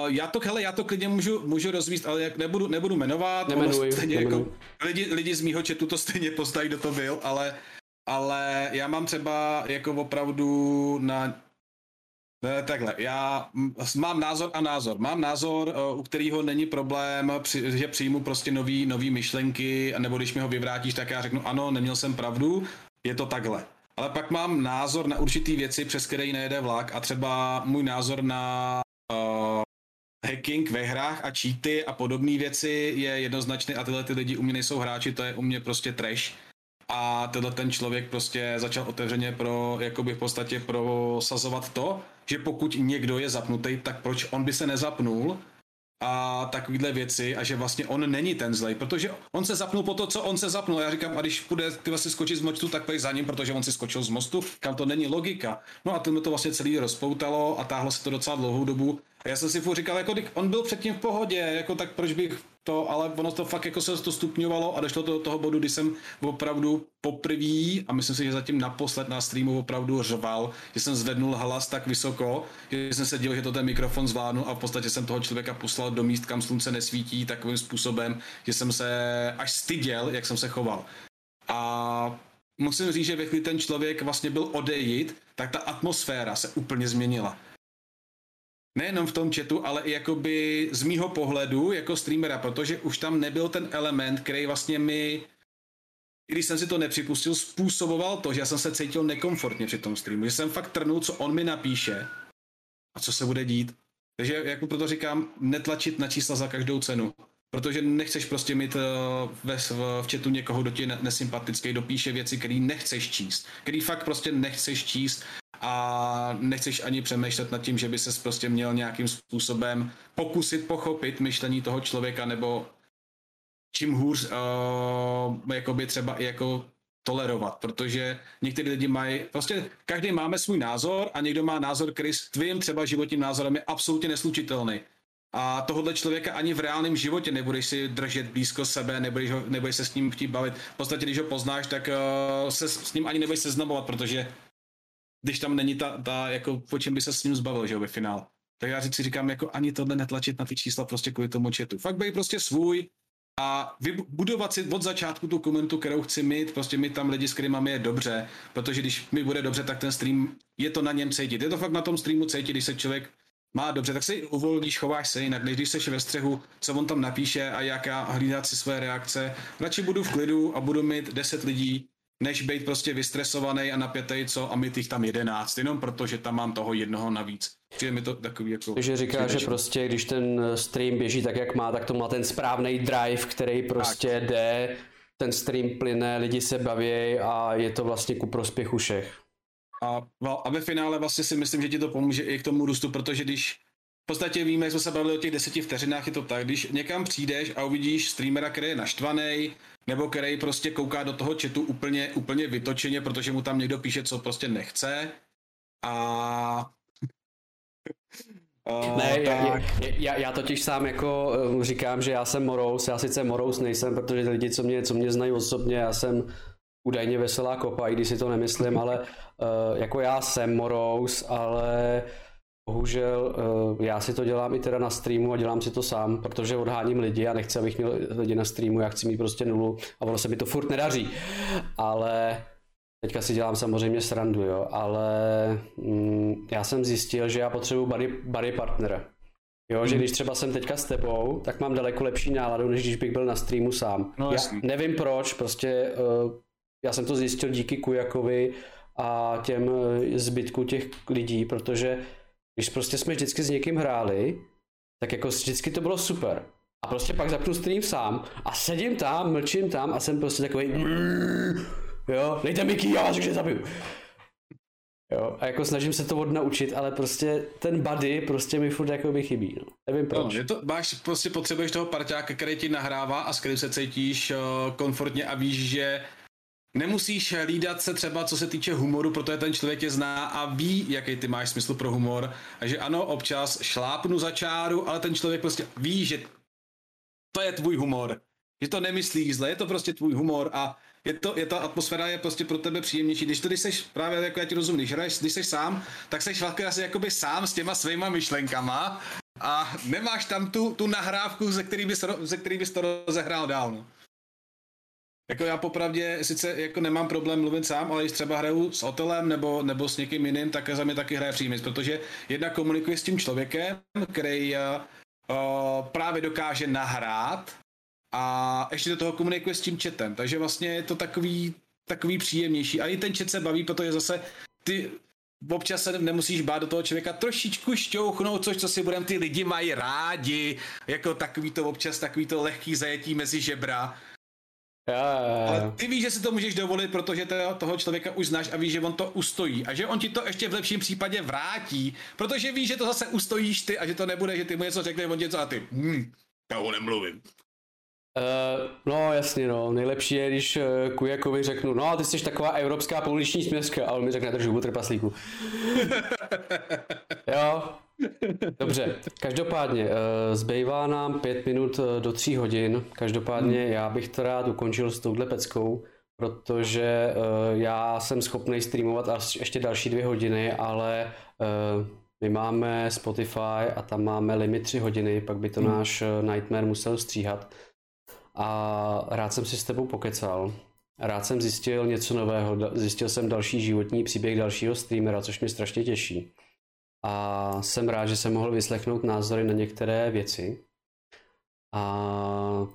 já to, hele, já to klidně můžu, můžu rozvíst, ale jak nebudu, nebudu jmenovat. Nemenuji, stejně Jako, lidi, lidi z mýho chatu to stejně poznají, kdo to byl, ale, ale já mám třeba jako opravdu na takhle, já mám názor a názor. Mám názor, eh, u kterého není problém, že přijmu prostě nový, nový myšlenky, nebo když mi ho vyvrátíš, tak já řeknu ano, neměl jsem pravdu, je to takhle. Ale pak mám názor na určitý věci, přes které nejede vlak a třeba můj názor na uh, hacking ve hrách a cheaty a podobné věci je jednoznačný a tyhle ty lidi u mě nejsou hráči, to je u mě prostě trash a tenhle ten člověk prostě začal otevřeně pro, jakoby v podstatě prosazovat to, že pokud někdo je zapnutý, tak proč on by se nezapnul a takovýhle věci a že vlastně on není ten zlej, protože on se zapnul po to, co on se zapnul. Já říkám, a když půjde ty vlastně skočit z mostu, tak pojď za ním, protože on si skočil z mostu, kam to není logika. No a to to vlastně celý rozpoutalo a táhlo se to docela dlouhou dobu. Já jsem si furt říkal, jako on byl předtím v pohodě, jako tak proč bych to, ale ono to fakt jako se to stupňovalo a došlo to do toho bodu, kdy jsem opravdu poprvé, a myslím si, že zatím naposled na streamu opravdu řval, že jsem zvednul hlas tak vysoko, že jsem se díval, že to ten mikrofon zvládnu a v podstatě jsem toho člověka poslal do míst, kam slunce nesvítí takovým způsobem, že jsem se až styděl, jak jsem se choval. A musím říct, že ve chvíli ten člověk vlastně byl odejít, tak ta atmosféra se úplně změnila nejenom v tom chatu, ale i jakoby z mýho pohledu jako streamera, protože už tam nebyl ten element, který vlastně mi když jsem si to nepřipustil, způsoboval to, že já jsem se cítil nekomfortně při tom streamu, že jsem fakt trnul, co on mi napíše a co se bude dít. Takže jako proto říkám, netlačit na čísla za každou cenu. Protože nechceš prostě mít uh, ve, v, chatu někoho, kdo ti nesympatický, dopíše věci, které nechceš číst, který fakt prostě nechceš číst a nechceš ani přemýšlet nad tím, že by ses prostě měl nějakým způsobem pokusit pochopit myšlení toho člověka nebo čím hůř uh, jakoby třeba i jako tolerovat, protože někteří lidi mají, prostě každý máme svůj názor a někdo má názor, který s tvým třeba životním názorem je absolutně neslučitelný. A tohohle člověka ani v reálném životě nebudeš si držet blízko sebe, nebudeš, ho, nebudeš se s ním chtít bavit. V podstatě, když ho poznáš, tak uh, se s ním ani nebudeš seznamovat, protože když tam není ta, ta jako po čem by se s ním zbavil, že jo, ve finále. Tak já si říkám, jako ani tohle netlačit na ty čísla prostě kvůli tomu chatu. Fakt být prostě svůj, a vybudovat si od začátku tu komunitu, kterou chci mít, prostě mít tam lidi, s kterými máme je dobře, protože když mi bude dobře, tak ten stream, je to na něm cítit. Je to fakt na tom streamu cítit, když se člověk má dobře, tak si uvolníš, chováš se jinak, než když seš ve střehu, co on tam napíše a jak já hlídat si své reakce. Radši budu v klidu a budu mít 10 lidí, než být prostě vystresovaný a napětej, co a mít jich tam jedenáct, jenom protože tam mám toho jednoho navíc. Přijde mi to takový jako... Takže říká, že prostě, když ten stream běží tak, jak má, tak to má ten správný drive, který prostě tak. jde, ten stream plyne, lidi se baví a je to vlastně ku prospěchu všech. A, a ve finále vlastně si myslím, že ti to pomůže i k tomu růstu, protože když podstatě víme, jak jsme se bavili o těch deseti vteřinách, je to tak, když někam přijdeš a uvidíš streamera, který je naštvaný, nebo který prostě kouká do toho chatu úplně, úplně vytočeně, protože mu tam někdo píše, co prostě nechce. A Uh, ne, já, já, já totiž sám jako uh, říkám, že já jsem morous, já sice morous nejsem, protože lidi, co mě, co mě znají osobně, já jsem údajně veselá kopa, i když si to nemyslím, ale uh, jako já jsem morous, ale Bohužel eh, já si to dělám i teda na streamu a dělám si to sám, protože odháním lidi a nechci, abych měl lidi na streamu, já chci mít prostě nulu a ono se mi to furt nedaří. Ale teďka si dělám samozřejmě srandu, jo, ale mm, já jsem zjistil, že já potřebuji body, body partnera. Jo, že hmm. když třeba jsem teďka s tebou, tak mám daleko lepší náladu, než když bych byl na streamu sám. No, já nevím proč, prostě uh, já jsem to zjistil díky Kujakovi a těm eh, zbytku těch lidí, protože když prostě jsme vždycky s někým hráli, tak jako vždycky to bylo super. A prostě pak zapnu stream sám a sedím tam, mlčím tam a jsem prostě takový jo, dejte mi ký, já vás že zabiju. Jo, a jako snažím se to odnaučit, ale prostě ten buddy prostě mi furt jako by chybí, no. Nevím no, proč. No, je to, máš, prostě potřebuješ toho parťáka, který ti nahrává a s kterým se cítíš uh, komfortně a víš, že Nemusíš hlídat se třeba, co se týče humoru, protože ten člověk tě zná a ví, jaký ty máš smysl pro humor. A že ano, občas šlápnu za čáru, ale ten člověk prostě ví, že to je tvůj humor. Že to nemyslíš zle, je to prostě tvůj humor a je to, je ta atmosféra je prostě pro tebe příjemnější. Když to, když jsi právě jako já ti rozumím, když hraješ, když jsi sám, tak jsi vlastně asi jakoby sám s těma svýma myšlenkama a nemáš tam tu, tu nahrávku, ze který bys, ze který bys to rozehrál dál. No. Jako já popravdě sice jako nemám problém mluvit sám, ale když třeba hraju s hotelem nebo, nebo s někým jiným, tak za mě taky hraje přímý, protože jedna komunikuje s tím člověkem, který uh, právě dokáže nahrát a ještě do toho komunikuje s tím chatem, takže vlastně je to takový, takový příjemnější. A i ten chat se baví, protože zase ty občas se nemusíš bát do toho člověka trošičku šťouchnout, což co si budem, ty lidi mají rádi, jako takový to občas, takový to lehký zajetí mezi žebra ale ty víš, že si to můžeš dovolit, protože to, toho člověka už znáš a víš, že on to ustojí a že on ti to ještě v lepším případě vrátí, protože víš, že to zase ustojíš ty a že to nebude, že ty mu něco řekne, on něco a ty, hm, já ho nemluvím. Uh, no jasně no, nejlepší je, když uh, Kujakovi řeknu, no ty jsi taková evropská pouliční směska a on mi řekne držu trpaslíku. jo, Dobře, každopádně, eh, zbývá nám pět minut eh, do tří hodin. Každopádně hmm. já bych to rád ukončil s touhle peckou, protože eh, já jsem schopný streamovat až ještě další dvě hodiny, ale my máme Spotify a tam máme limit tři hodiny, pak by to hmm. náš Nightmare musel stříhat. A rád jsem si s tebou pokecal. Rád jsem zjistil něco nového, zjistil jsem další životní příběh dalšího streamera, což mě strašně těší. A jsem rád, že jsem mohl vyslechnout názory na některé věci. A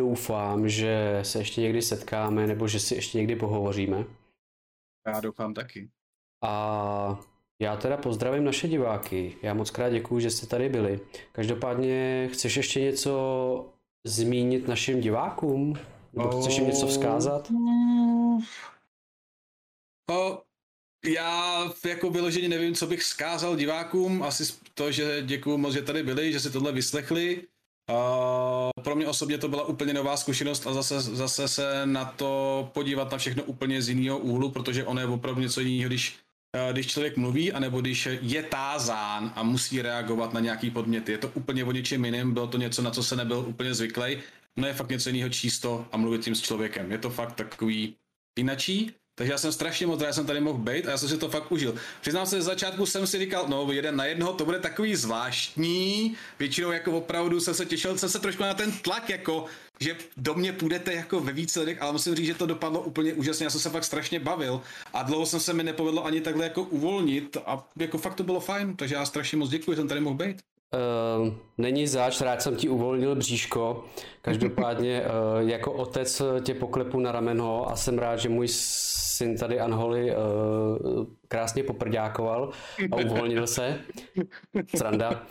doufám, že se ještě někdy setkáme, nebo že si ještě někdy pohovoříme. Já doufám taky. A já teda pozdravím naše diváky. Já moc krát děkuju, že jste tady byli. Každopádně chceš ještě něco zmínit našim divákům? Nebo chceš jim něco vzkázat? O, já jako vyloženě nevím, co bych vzkázal divákům. Asi to, že děkuju moc, že tady byli, že si tohle vyslechli. Uh, pro mě osobně to byla úplně nová zkušenost a zase, zase se na to podívat na všechno úplně z jiného úhlu, protože ono je opravdu něco jiného, když, uh, když člověk mluví, anebo když je tázán a musí reagovat na nějaký podměty. Je to úplně o něčem jiném, bylo to něco, na co se nebyl úplně zvyklý. No je fakt něco jiného čísto a mluvit tím s člověkem. Je to fakt takový jinačí takže já jsem strašně moc rád, jsem tady mohl být a já jsem si to fakt užil. Přiznám se, z začátku jsem si říkal, no jeden na jednoho to bude takový zvláštní. Většinou jako opravdu jsem se těšil, jsem se trošku na ten tlak, jako že do mě půjdete jako ve více lidech, ale musím říct, že to dopadlo úplně úžasně, já jsem se fakt strašně bavil a dlouho jsem se mi nepovedlo ani takhle jako uvolnit a jako fakt to bylo fajn, takže já strašně moc děkuji, že jsem tady mohl být. Uh, není zač, rád jsem ti uvolnil bříško. Každopádně uh, jako otec tě poklepu na rameno a jsem rád, že můj syn tady Anholi uh, krásně poprďákoval a uvolnil se. Sranda.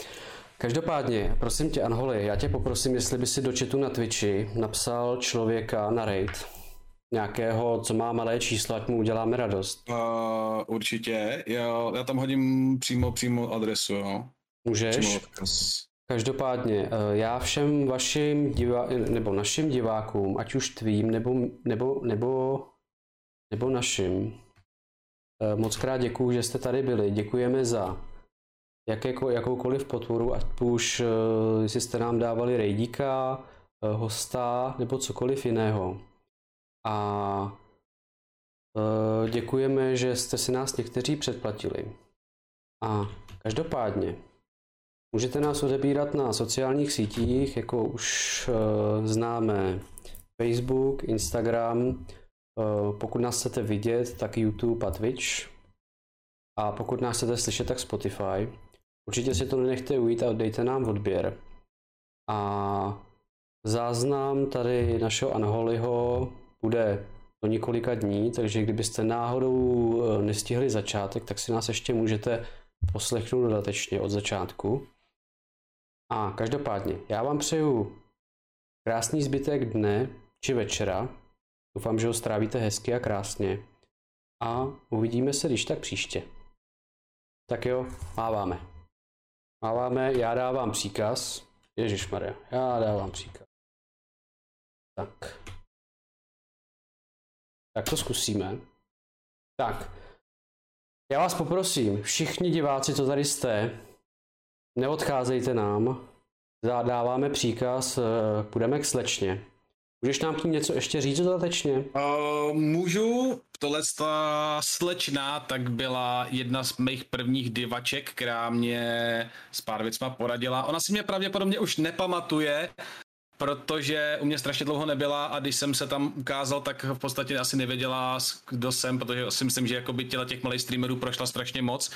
Každopádně, prosím tě Anholi, já tě poprosím, jestli by si do chatu na Twitchi napsal člověka na raid. Nějakého, co má malé číslo, ať mu uděláme radost. Uh, určitě, já, já tam hodím přímo, přímo adresu, jo. Můžeš. Každopádně, eh, já všem vašim divá, nebo našim divákům, ať už tvým, nebo, nebo, nebo, nebo našim, eh, moc krát děkuju, že jste tady byli. Děkujeme za jakéko, jakoukoliv podporu, ať už eh, jestli jste nám dávali rejdíka, hosta, nebo cokoliv jiného. A děkujeme, že jste si nás někteří předplatili. A každopádně, Můžete nás odebírat na sociálních sítích, jako už uh, známe Facebook, Instagram, uh, pokud nás chcete vidět, tak YouTube a Twitch. A pokud nás chcete slyšet, tak Spotify. Určitě si to nenechte ujít a dejte nám odběr. A záznam tady našeho Anholiho bude do několika dní, takže kdybyste náhodou eh, nestihli začátek, tak si nás ještě můžete poslechnout dodatečně od začátku. A každopádně, já vám přeju krásný zbytek dne či večera. Doufám, že ho strávíte hezky a krásně. A uvidíme se když tak příště. Tak jo, máváme. Máváme, já dávám příkaz. Ježíš Maria, já dávám příkaz. Tak. Tak to zkusíme. Tak. Já vás poprosím, všichni diváci, co tady jste, Neodcházejte nám, zadáváme příkaz, eh, půjdeme k slečně. Můžeš nám tím něco ještě říct dodatečně? Uh, můžu. Tohle ta slečna tak byla jedna z mých prvních divaček, která mě s pár věcma poradila. Ona si mě pravděpodobně už nepamatuje, protože u mě strašně dlouho nebyla a když jsem se tam ukázal, tak v podstatě asi nevěděla, kdo jsem, protože si myslím, že jako by těla těch malých streamerů prošla strašně moc.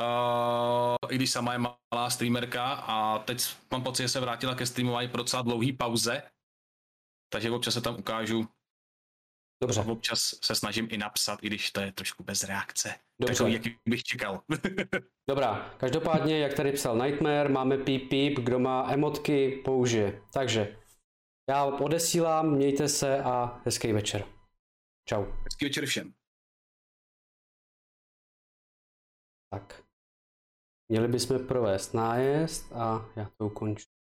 Uh, I když sama je malá streamerka a teď mám pocit, že se vrátila ke streamování pro docela dlouhý pauze, takže občas se tam ukážu. Dobře. A občas se snažím i napsat, i když to je trošku bez reakce. Dobře. Takže jaký bych čekal. Dobrá, každopádně, jak tady psal Nightmare, máme píp píp, kdo má emotky, použije. Takže já odesílám, mějte se a hezký večer. Čau. Hezký večer všem. Tak. Měli bychom provést nájezd a já to ukončím.